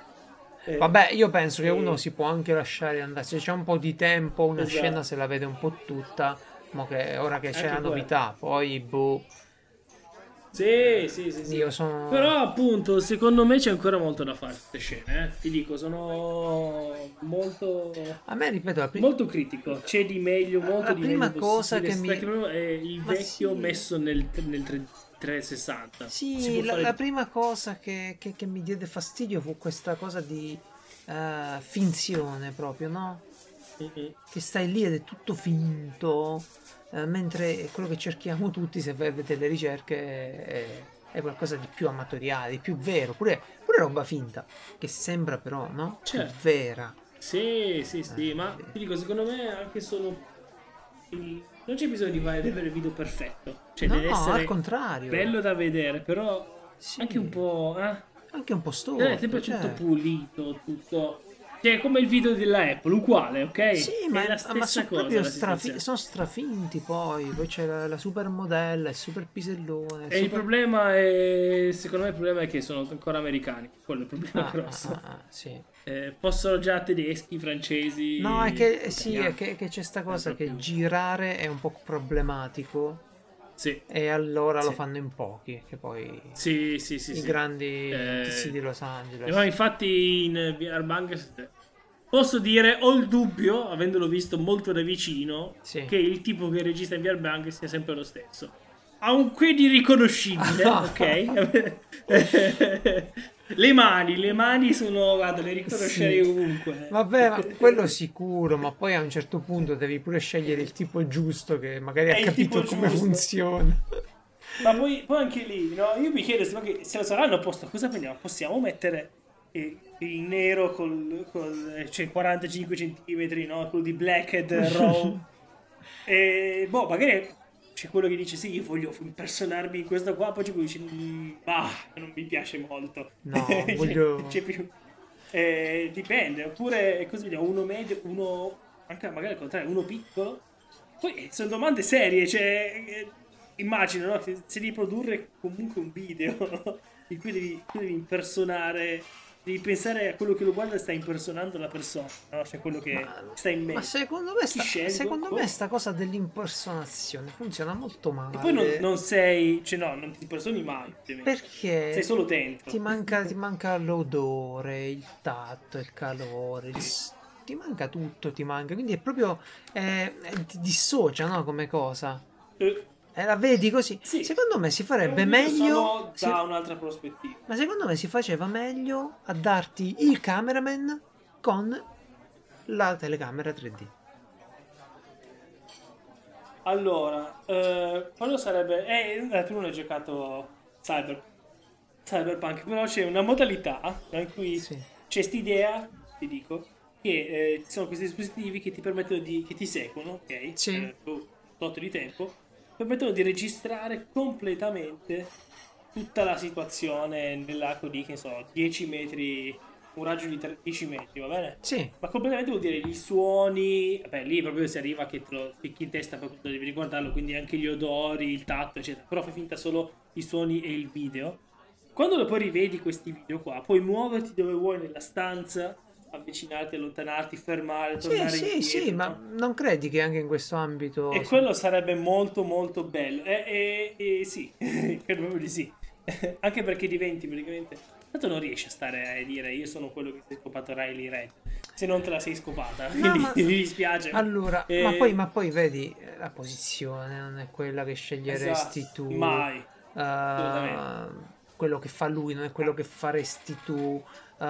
Vabbè, io penso che Eh. uno si può anche lasciare andare. Se c'è un po' di tempo, una Esatto. scena se la vede un po' tutta. Mo che ora che c'è Anche la quello. novità, poi boh. Sì, sì, sì, sì. Io sono. Però appunto, secondo me c'è ancora molto da fare queste scene, eh. Ti dico, sono molto A me, ripeto, la prima. molto critico. C'è di meglio, molto La di prima meglio cosa possibile, che mi- è il Ma vecchio sì. messo nel, nel tre- 360. Si Sì, la, fare la prima cosa che, che- che mi diede fastidio fu questa cosa di eh, finzione proprio, no? Mm-mm. Che stai lì ed è tutto finto, eh, mentre quello che cerchiamo tutti, se vedete le ricerche, è, è qualcosa di più amatoriale, di più vero, pure, pure roba finta, che sembra però, no? Più Certo. vera. Sì, sì, sì, Eh, ma ti dico, secondo me anche solo il- non c'è bisogno di fare avere il video perfetto. Cioè, no, deve essere al contrario. bello da vedere, però Sì. anche un po', eh? Anche un po' storto. è sempre cioè. tutto pulito, tutto... Cioè, è come il video della Apple, uguale, ok? Sì, è ma, la ma stessa sono cosa. proprio la strafi- sono strafinti poi. Poi c'è la, la supermodella, il super pisellone. il E il super- problema è, secondo me il problema è che sono ancora americani, quello è il problema Ah, grosso. ah, ah, sì. Eh, fossero già tedeschi, francesi. No, è che eh, sì, è che, che c'è sta cosa Eh, che girare è un po' problematico Sì, e allora lo Sì. fanno in pochi, che poi sì, sì, sì. i sì. grandi Eh, di Los Angeles. Poi infatti in VR Bank posso dire, ho il dubbio, avendolo visto molto da vicino, Sì. che il tipo che registra in VR sia sempre lo stesso. Ha un que di riconoscibile, <laughs> ok? Le mani, le mani sono, guarda, le riconoscerei Sì. ovunque. Vabbè, ma quello sicuro, ma poi a un certo punto devi pure scegliere il tipo giusto che magari È ha il capito come giusto. funziona. Ma poi, poi anche lì, no? Io mi chiedo se, se lo saranno a posto, cosa prendiamo? Possiamo mettere eh, il nero eh, cioè 45 cm, no? Quello di Blackhead Raw. <laughs> e boh, magari c'è quello che dice sì, io voglio impersonarmi in questo qua, poi c'è quello che dice "Mm, bah, non mi piace molto. No, <laughs> C'è- voglio- c'è più- eh, dipende, oppure cosa vediamo? Uno medio, uno anche magari al contrario, uno piccolo. Poi eh, sono domande serie, cioè eh, immagino no? che se devi produrre comunque un video <laughs> in cui devi, cui devi impersonare, devi pensare a quello che lo guarda e sta impersonando la persona, no? cioè quello che Ma- sta in Ma mezzo. secondo me, sta, scelgo? secondo me sta cosa dell'impersonazione funziona molto male. E poi non, non sei, cioè no, non ti impersoni mai, ovviamente. Perché sei solo dentro. ti manca, ti manca l'odore, il tatto, il calore, il ti manca tutto, ti manca. Quindi è proprio eh, ti dissocia, no? Come cosa. Eh, E la vedi così. Sì. Secondo me si farebbe un meglio. solo se- da un'altra prospettiva. Ma secondo me si faceva meglio a darti il cameraman con la telecamera 3D. Allora, eh, quello sarebbe... Eh, eh, tu non hai giocato Cyber, Cyberpunk, però c'è una modalità in cui Sì. c'è quest'idea, ti dico, che eh, ci sono questi dispositivi che ti permettono di... che ti seguono, ok? Sì. Eh, tu- tot di tempo, permettono di registrare completamente tutta la situazione nell'arco di, che ne so, 10 metri, un raggio di tre- 10 metri, va bene? Sì. Ma completamente vuol dire i suoni, beh lì proprio si arriva che te lo picchi in testa proprio devi riguardarlo, quindi anche gli odori, il tatto, eccetera. Però fai finta solo i suoni e il video. Quando lo poi rivedi questi video qua, puoi muoverti dove vuoi nella stanza, avvicinarti, allontanarti, fermare, tornare sì, indietro. sì, ma no? non credi che anche in questo ambito... E quello sarebbe molto molto bello. E, e- e sì, <laughs> credo proprio di sì. <laughs> Anche perché diventi praticamente... Tanto non riesci a stare a dire io sono quello che si è scopato Riley Red. Se non te la sei scopata. No, <laughs> Quindi ma- mi dispiace. Allora, Eh, ma, poi, ma poi vedi, eh, la posizione non è quella che sceglieresti esatto, tu. Mai. Uh, quello che fa lui non è quello che faresti tu. Uh,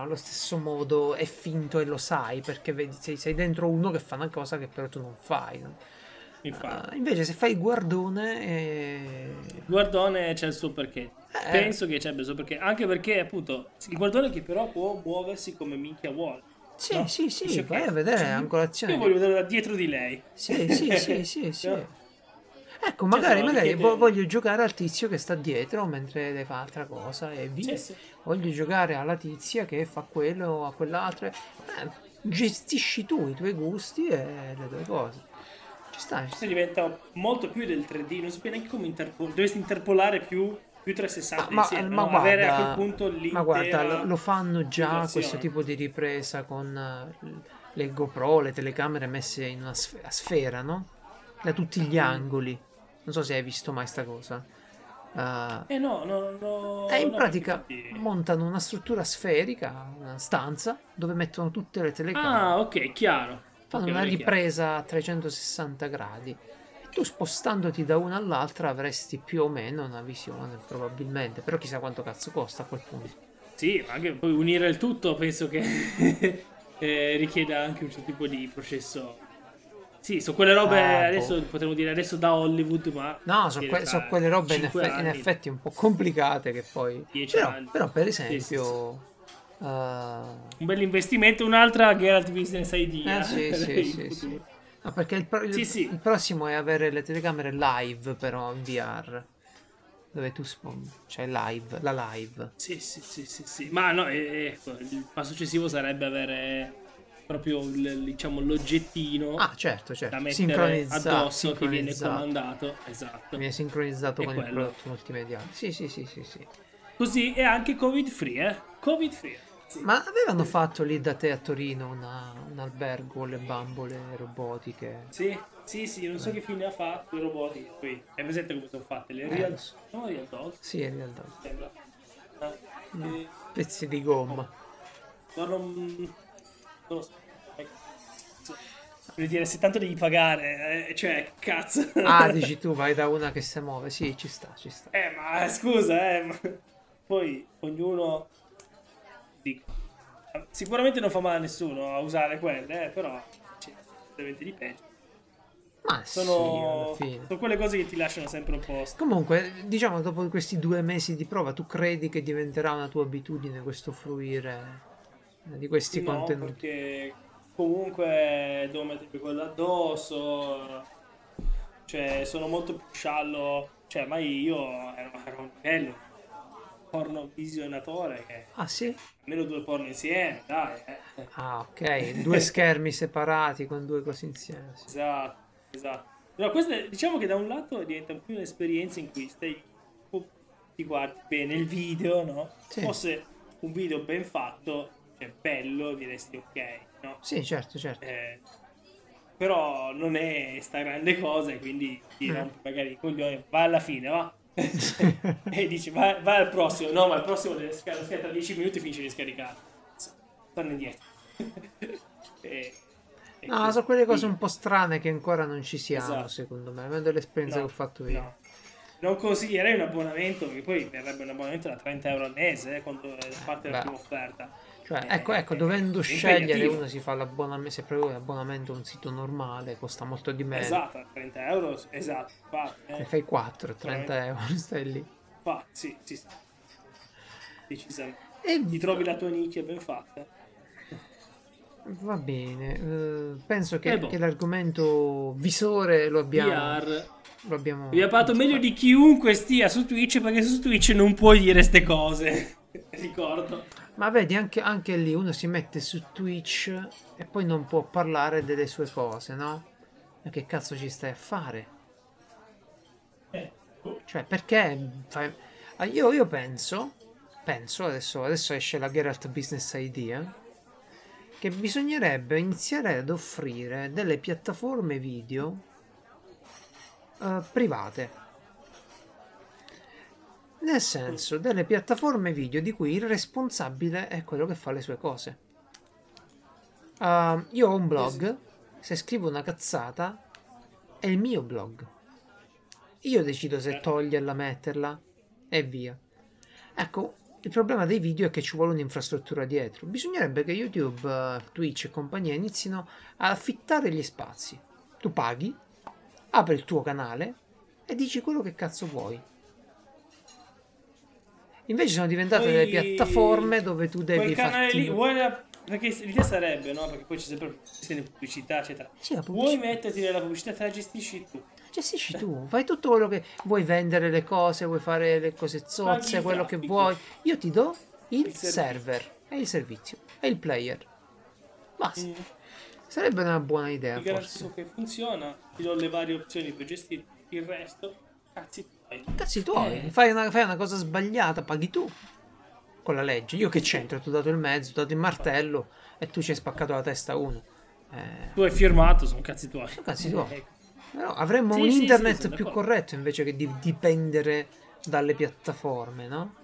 allo stesso modo è finto e lo sai perché vedi, sei, sei dentro uno che fa una cosa che però tu non fai. no? Uh, invece, se fai il guardone, eh, Guardone c'è il suo perché. Eh. Penso che c'è il suo perché. Anche perché, appunto, il guardone che però può muoversi come minchia vuole. sì, No? sì, sì, Dice, vai a vedere sì, angolazione. Io voglio vedere da dietro di lei. Sì, sì, sì, sì, <laughs> sì. No? Ecco, magari, no, magari voglio giocare al tizio che sta dietro mentre lei fa altra cosa e via. Sì, sì. Voglio giocare alla tizia che fa quello o a quell'altro. Eh, gestisci tu i tuoi gusti e le tue cose. Ci sta, ci sta. Questo diventa molto più del 3D. Non sapevi neanche come interpolare. Dovresti interpolare più, più 360 Ma, insieme. ma no? guarda, Avere a quel punto l'intera... ma guarda, lo, fanno già situazione. questo tipo di ripresa con eh, le GoPro, le telecamere messe in una sfera, no? Da tutti Mm. gli angoli. Non so se hai visto mai sta cosa. Eh, Eh no, no, no. E in no, pratica infatti- montano una struttura sferica, una stanza, dove mettono tutte le telecamere. Ah, ok, chiaro. fanno Ok, una è chiaro. ripresa a 360 gradi. E tu spostandoti da una all'altra avresti più o meno una visione, probabilmente. Però chissà quanto cazzo costa a quel punto. Sì, ma anche poi unire il tutto penso che <laughs> eh, richieda anche un certo tipo di processo. Sì, sono quelle robe Ah, adesso boh. potremmo dire adesso da Hollywood, ma No, sono, que- so quelle robe in, effe- in effetti un po' complicate che poi... Però, però per Sì, sì, esempio... eh, un bel investimento, un'altra Geralt Business Idea. Eh, sì, <laughs> sì, sì. No, perché il, pro- il- Sì, sì. il prossimo è avere le telecamere live però in VR. dove tu spon- c'è live, la live. Sì, sì, sì, sì, sì. Ma no, eh, ecco, il passo successivo sarebbe avere proprio il- diciamo l'oggettino Ah, certo, certo. da mettere addosso che viene comandato. Esatto. Viene sincronizzato È con il quello. prodotto multimediale. Sì, sì, sì, sì, sì. Così è anche covid free, eh? Covid free. Sì. Ma avevano fatto lì da te a Torino una- un albergo, le bambole robotiche. Sì, sì, sì, non so che fine ha fatto i roboti. Poi, è presente come sono fatte? Le Eh, real, so. no, real dolls, Sì, in realtà. sembra. Ah, Mm. eh, Pezzi di gomma. ma non, non lo. So. Voglio dire, se tanto devi pagare, eh, cioè, cazzo. Ah, <laughs> dici tu, vai da una che si muove. Sì, ci sta, ci sta. Eh, ma scusa, eh. ma- Poi ognuno. Dico. Sicuramente non fa male a nessuno a usare quelle, eh, però. Veramente di peggio. Ma sì, Sono, fine. sono quelle cose che ti lasciano sempre un po'. Comunque, diciamo, dopo questi due mesi di prova, tu credi che diventerà una tua abitudine questo fruire eh, di questi No, contenuti? perché comunque devo mettermi quello addosso. Cioè, sono molto più sciallo. Cioè, ma io ero, ero un livello porno visionatore che Ah, sì? almeno due porno insieme, dai. eh. Ah, ok. Due <laughs> schermi separati con due cose insieme. sì. Esatto, esatto. Però questa diciamo che da un lato diventa più un'esperienza in cui stai ti guardi bene il video, no? Sì. Fosse un video ben fatto, cioè bello, diresti ok, no? Sì, certo, certo. Eh, però non è sta grande cosa, e quindi ti Mm. rompi magari i coglioni, va alla fine, va. <laughs> e dici vai, vai al prossimo, no, ma il prossimo deve scar- scatta 10 minuti e finisce di scaricare. Torna indietro. <laughs> e, e No, sono quelle cose un po' strane che ancora non ci siamo, Esatto. secondo me. Almeno dell'esperienza No, che ho fatto io. no. Non consiglierei un abbonamento, perché poi verrebbe un abbonamento da 30 euro al mese, eh, quando parte Beh. prima offerta. Cioè, Eh, ecco, ecco, è dovendo scegliere, uno si fa l'abbonamento, se proprio un abbonamento a un sito normale, costa molto di meno. Esatto, a 30 euro, esatto. Ne Eh, fai 4, 30 Veramente. euro, <laughs> stai lì. infatti, sì, sì. Decisamente. E Ti trovi la tua nicchia ben fatta. va bene, eh, penso che, Eh, boh. che l'argomento visore lo abbiamo... VR. Lo abbiamo Vi ha parlato meglio di chiunque stia su Twitch, perché su Twitch non puoi dire ste cose. <laughs> Ricordo. Ma vedi, anche, anche lì uno si mette su Twitch e poi non può parlare delle sue cose, no? Ma che cazzo ci stai a fare? Eh, Cioè, perché fai... Ah, Io, io penso, penso, adesso, adesso esce la Geralt Business Idea, che bisognerebbe iniziare ad offrire delle piattaforme video eh, private. Nel senso, delle piattaforme video di cui il responsabile è quello che fa le sue cose. Ah, io ho un blog, se scrivo una cazzata, è il mio blog. Io decido se toglierla, metterla e via. Ecco, il problema dei video è che ci vuole un'infrastruttura dietro. Bisognerebbe che YouTube, Twitch e compagnia inizino a affittare gli spazi. Tu paghi, apri il tuo canale e dici quello che cazzo vuoi. Invece sono diventate Poi- delle piattaforme dove tu devi farti... lì, vuoi la- Perché l'idea sarebbe, no? Perché poi c'è sempre di pubblicità, eccetera. Sì, la Vuoi pubblicità. metterti nella pubblicità, te la gestisci tu. Gestisci tu, fai tutto quello che vuoi vendere le cose, vuoi fare le cose zozze, il quello che vuoi. Io ti do il, Il server e il servizio e il player. Basta. Mm. Sarebbe una buona idea, garantisco forse. che funziona, ti do le varie opzioni per gestire il resto. Cazzi. Cazzi tuoi, Eh. fai, una, fai una cosa sbagliata, paghi tu. Con la legge. Io che c'entro? Ti ho dato il mezzo, ti ho dato il martello e tu ci hai spaccato la testa uno. Eh, Tu hai firmato, sono cazzi tuoi. cazzi tuoi. Ecco. Però avremmo Sì, un sì, sì, internet sono più d'accordo. corretto invece che di dipendere dalle piattaforme, no?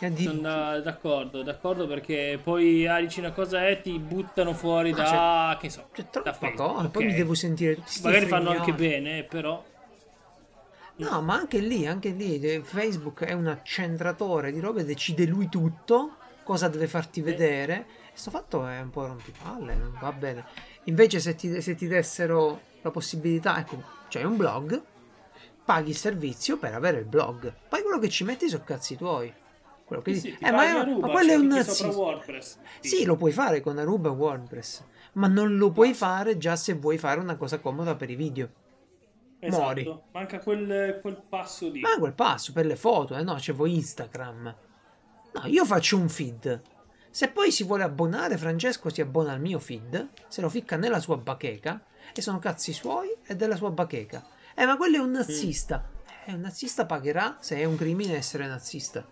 Di- Sono da- d'accordo, d'accordo perché poi ah, dici una cosa e ti buttano fuori da, che so, C'è da troppa Facebook, cosa, poi ok. mi devo sentire tutti Magari fanno anche bene, però No, ma anche lì, anche lì, eh, Facebook è un accentratore di robe, decide lui tutto, cosa deve farti vedere. E sto fatto è un po' rompipalle, non va bene. Invece se ti, se ti dessero la possibilità, ecco, c'hai un blog, paghi il servizio per avere il blog. Poi quello che ci metti sono cazzi tuoi. Quello che sì, dici. ti Eh, ma, è- Aruba, ma quello è c'è un sì, WordPress. sì, lo puoi fare con Aruba e WordPress, ma non lo puoi fare già se vuoi fare una cosa comoda per i video. Esatto. muori. Manca quel, quel passo lì. Ma quel passo per le foto, eh no, c'avevo Instagram. No, io faccio un feed. Se poi si vuole abbonare, Francesco si abbona al mio feed, se lo ficca nella sua bacheca, e sono cazzi suoi e della sua bacheca. Eh, ma quello è un nazista. Eh, un nazista pagherà se è un crimine essere nazista.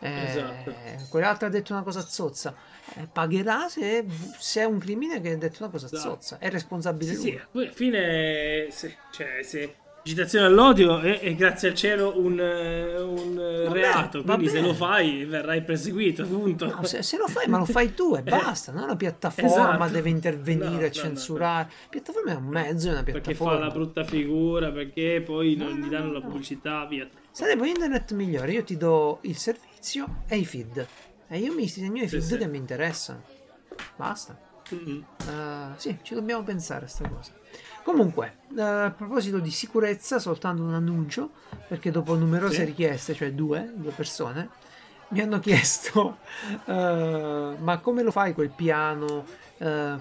Eh, Esatto. Quell'altro ha detto una cosa zozza. Eh, pagherà se, se è un crimine che ha detto una cosa Esatto. zozza. È responsabile Sì, lui. sì, poi alla fine, se, cioè, se agitazione all'odio è, è grazie al cielo un, eh, un eh, Va reato, quindi se lo fai verrai perseguito, punto. No, se, se lo fai, ma lo fai tu e <laughs> basta. Non la piattaforma esatto. deve intervenire No, no, censurare. La piattaforma è un mezzo, è una perché piattaforma. fa la brutta figura, perché poi non No, gli no, danno no, la pubblicità, via. Sarebbe internet migliore. Io ti do il servizio e i feed. E io mi segno i Sì, feed sì. che mi interessano. Basta. Mm. Eh, sì, ci dobbiamo pensare a sta cosa. Comunque, eh, a proposito di sicurezza, soltanto un annuncio, perché dopo numerose Sì. richieste, cioè due, due persone, mi hanno chiesto, <laughs> eh, ma come lo fai quel piano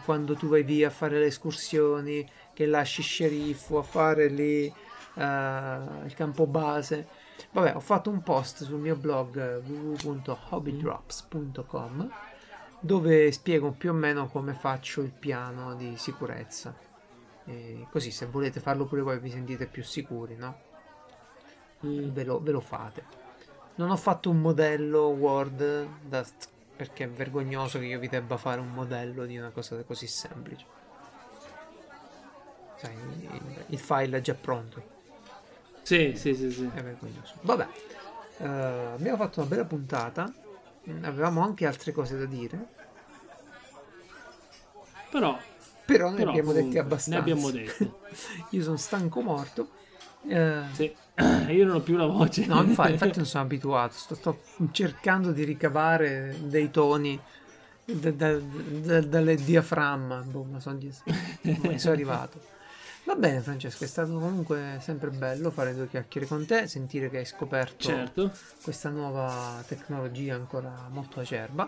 quando tu vai via a fare le escursioni, che lasci sceriffo a fare lì il campo base? Vabbè, ho fatto un post sul mio blog eh, www.hobbydrops.com dove spiego più o meno come faccio il piano di sicurezza. E così se volete farlo pure voi vi sentite più sicuri, no? Ve lo, ve lo fate. Non ho fatto un modello Word da- perché è vergognoso che io vi debba fare un modello di una cosa così semplice. Sai, il, il file è già pronto. Sì, sì, sì, sì. Vergognoso. Vabbè, eh, abbiamo fatto una bella puntata. Mm, Avevamo anche altre cose da dire. Però, Però ne Però, abbiamo detti comunque, abbastanza. ne abbiamo detti. <laughs> Io sono stanco morto. Eh, sì. <clears throat> io non ho più la voce. No, infatti, <laughs> infatti non sono abituato. Sto, sto cercando di ricavare dei toni da- da- da- dalle diaframma. Boh, ma sono, <laughs> sono arrivato. Va bene, Francesco, è stato comunque sempre bello fare due chiacchiere con te, sentire che hai scoperto Certo. questa nuova tecnologia ancora molto acerba.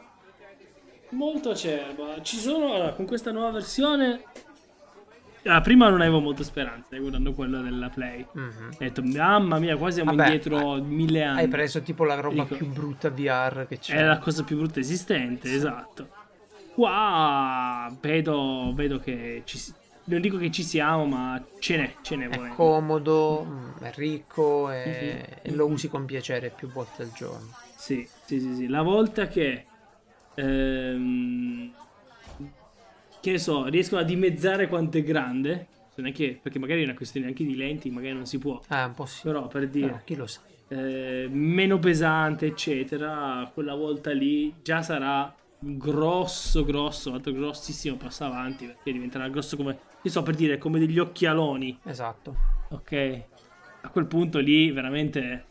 Molto acerba. Ci sono, allora, con questa nuova versione... Ah, prima non avevo molte speranze guardando quella della Play. Mhm. Ho detto, mamma mia, qua siamo Vabbè, indietro mille anni. Hai preso tipo la roba Dico- più brutta VR che c'è. È la cosa più brutta esistente, esatto. Qua vedo, vedo che ci Non dico che ci siamo, ma ce n'è, ce n'è È volendo. comodo, mm, è ricco e, Mhm. e lo usi con piacere più volte al giorno. Sì, sì, sì, sì. La volta che... ehm, che ne so, riescono a dimezzare quanto è grande. Non è che, perché magari è una questione anche di lenti, magari non si può. Eh, un po' sì. Però per Però dire, chi lo sa. eh, meno pesante, eccetera, quella volta lì già sarà grosso, grosso, un altro grossissimo passo avanti, perché diventerà grosso come, che so, per dire, come degli occhialoni, Esatto. ok? A quel punto lì veramente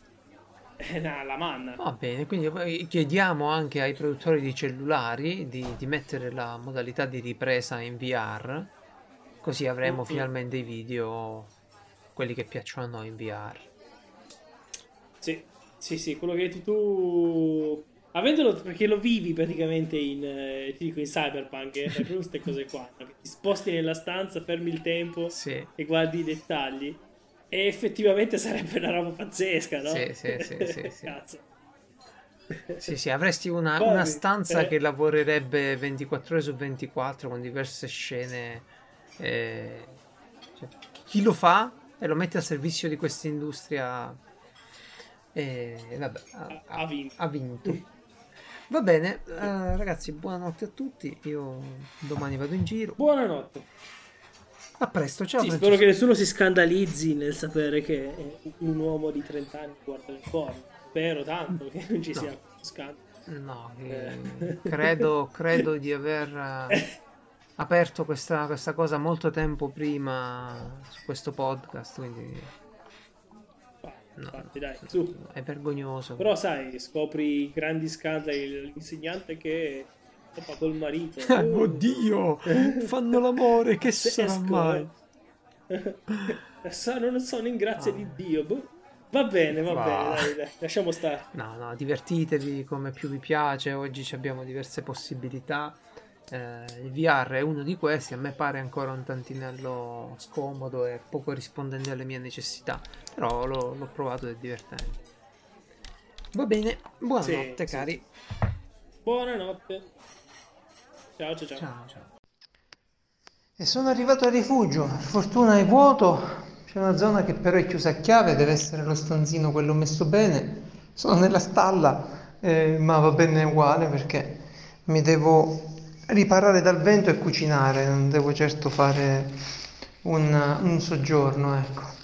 <laughs> è una- la manna. Va bene, quindi poi chiediamo anche ai produttori di cellulari di, di mettere la modalità di ripresa in VR, così avremo Mm-mm. finalmente i video, quelli che piacciono a noi in VR. Sì, sì, sì, quello che hai detto tu... Avendolo, perché lo vivi praticamente in, eh, ti dico, in Cyberpunk, eh, proprio queste <laughs> cose qua, ti sposti nella stanza, fermi il tempo Sì, e guardi i dettagli. E effettivamente sarebbe una roba pazzesca, no? Sì, sì, sì, sì, sì. <laughs> Cazzo. sì, sì, avresti una, Poi, una stanza eh. che lavorerebbe 24 ore su 24 con diverse scene. eh, cioè, chi lo fa e lo mette al servizio di questa industria, eh, vabbè, ha- Ha- ha vinto. ha vinto. Va bene, eh, ragazzi, buonanotte a tutti. Io domani vado in giro. Buonanotte. A presto, ciao. Sì, Francesco. spero che nessuno si scandalizzi nel sapere che un uomo di 30 anni guarda il porno. Spero tanto che non ci No. sia scandalo. No, Eh. eh, credo, credo di aver <laughs> eh, aperto questa, questa cosa molto tempo prima su questo podcast, quindi no, Infatti, dai, su. è vergognoso. Però sai, scopri grandi scandali, l'insegnante che fa col marito. <laughs> Oddio, fanno l'amore, che sarà mai? <laughs> Sa- non sono in grazia di Dio. boh. Va bene, va Va. bene, dai, dai, lasciamo stare. No, no, divertitevi come più vi piace. Oggi ci abbiamo diverse possibilità. Eh, il VR è uno di questi, a me pare ancora un tantinello scomodo e poco rispondente alle mie necessità, però l'ho, l'ho provato ed è divertente. Va bene, buonanotte Sì, sì. cari. Buonanotte. Ciao ciao ciao. Ciao ciao. E sono arrivato al rifugio, per fortuna è vuoto, c'è una zona che però è chiusa a chiave, deve essere lo stanzino quello messo bene. Sono nella stalla, eh, ma va bene uguale perché mi devo riparare dal vento e cucinare, non devo certo fare un, un soggiorno, ecco.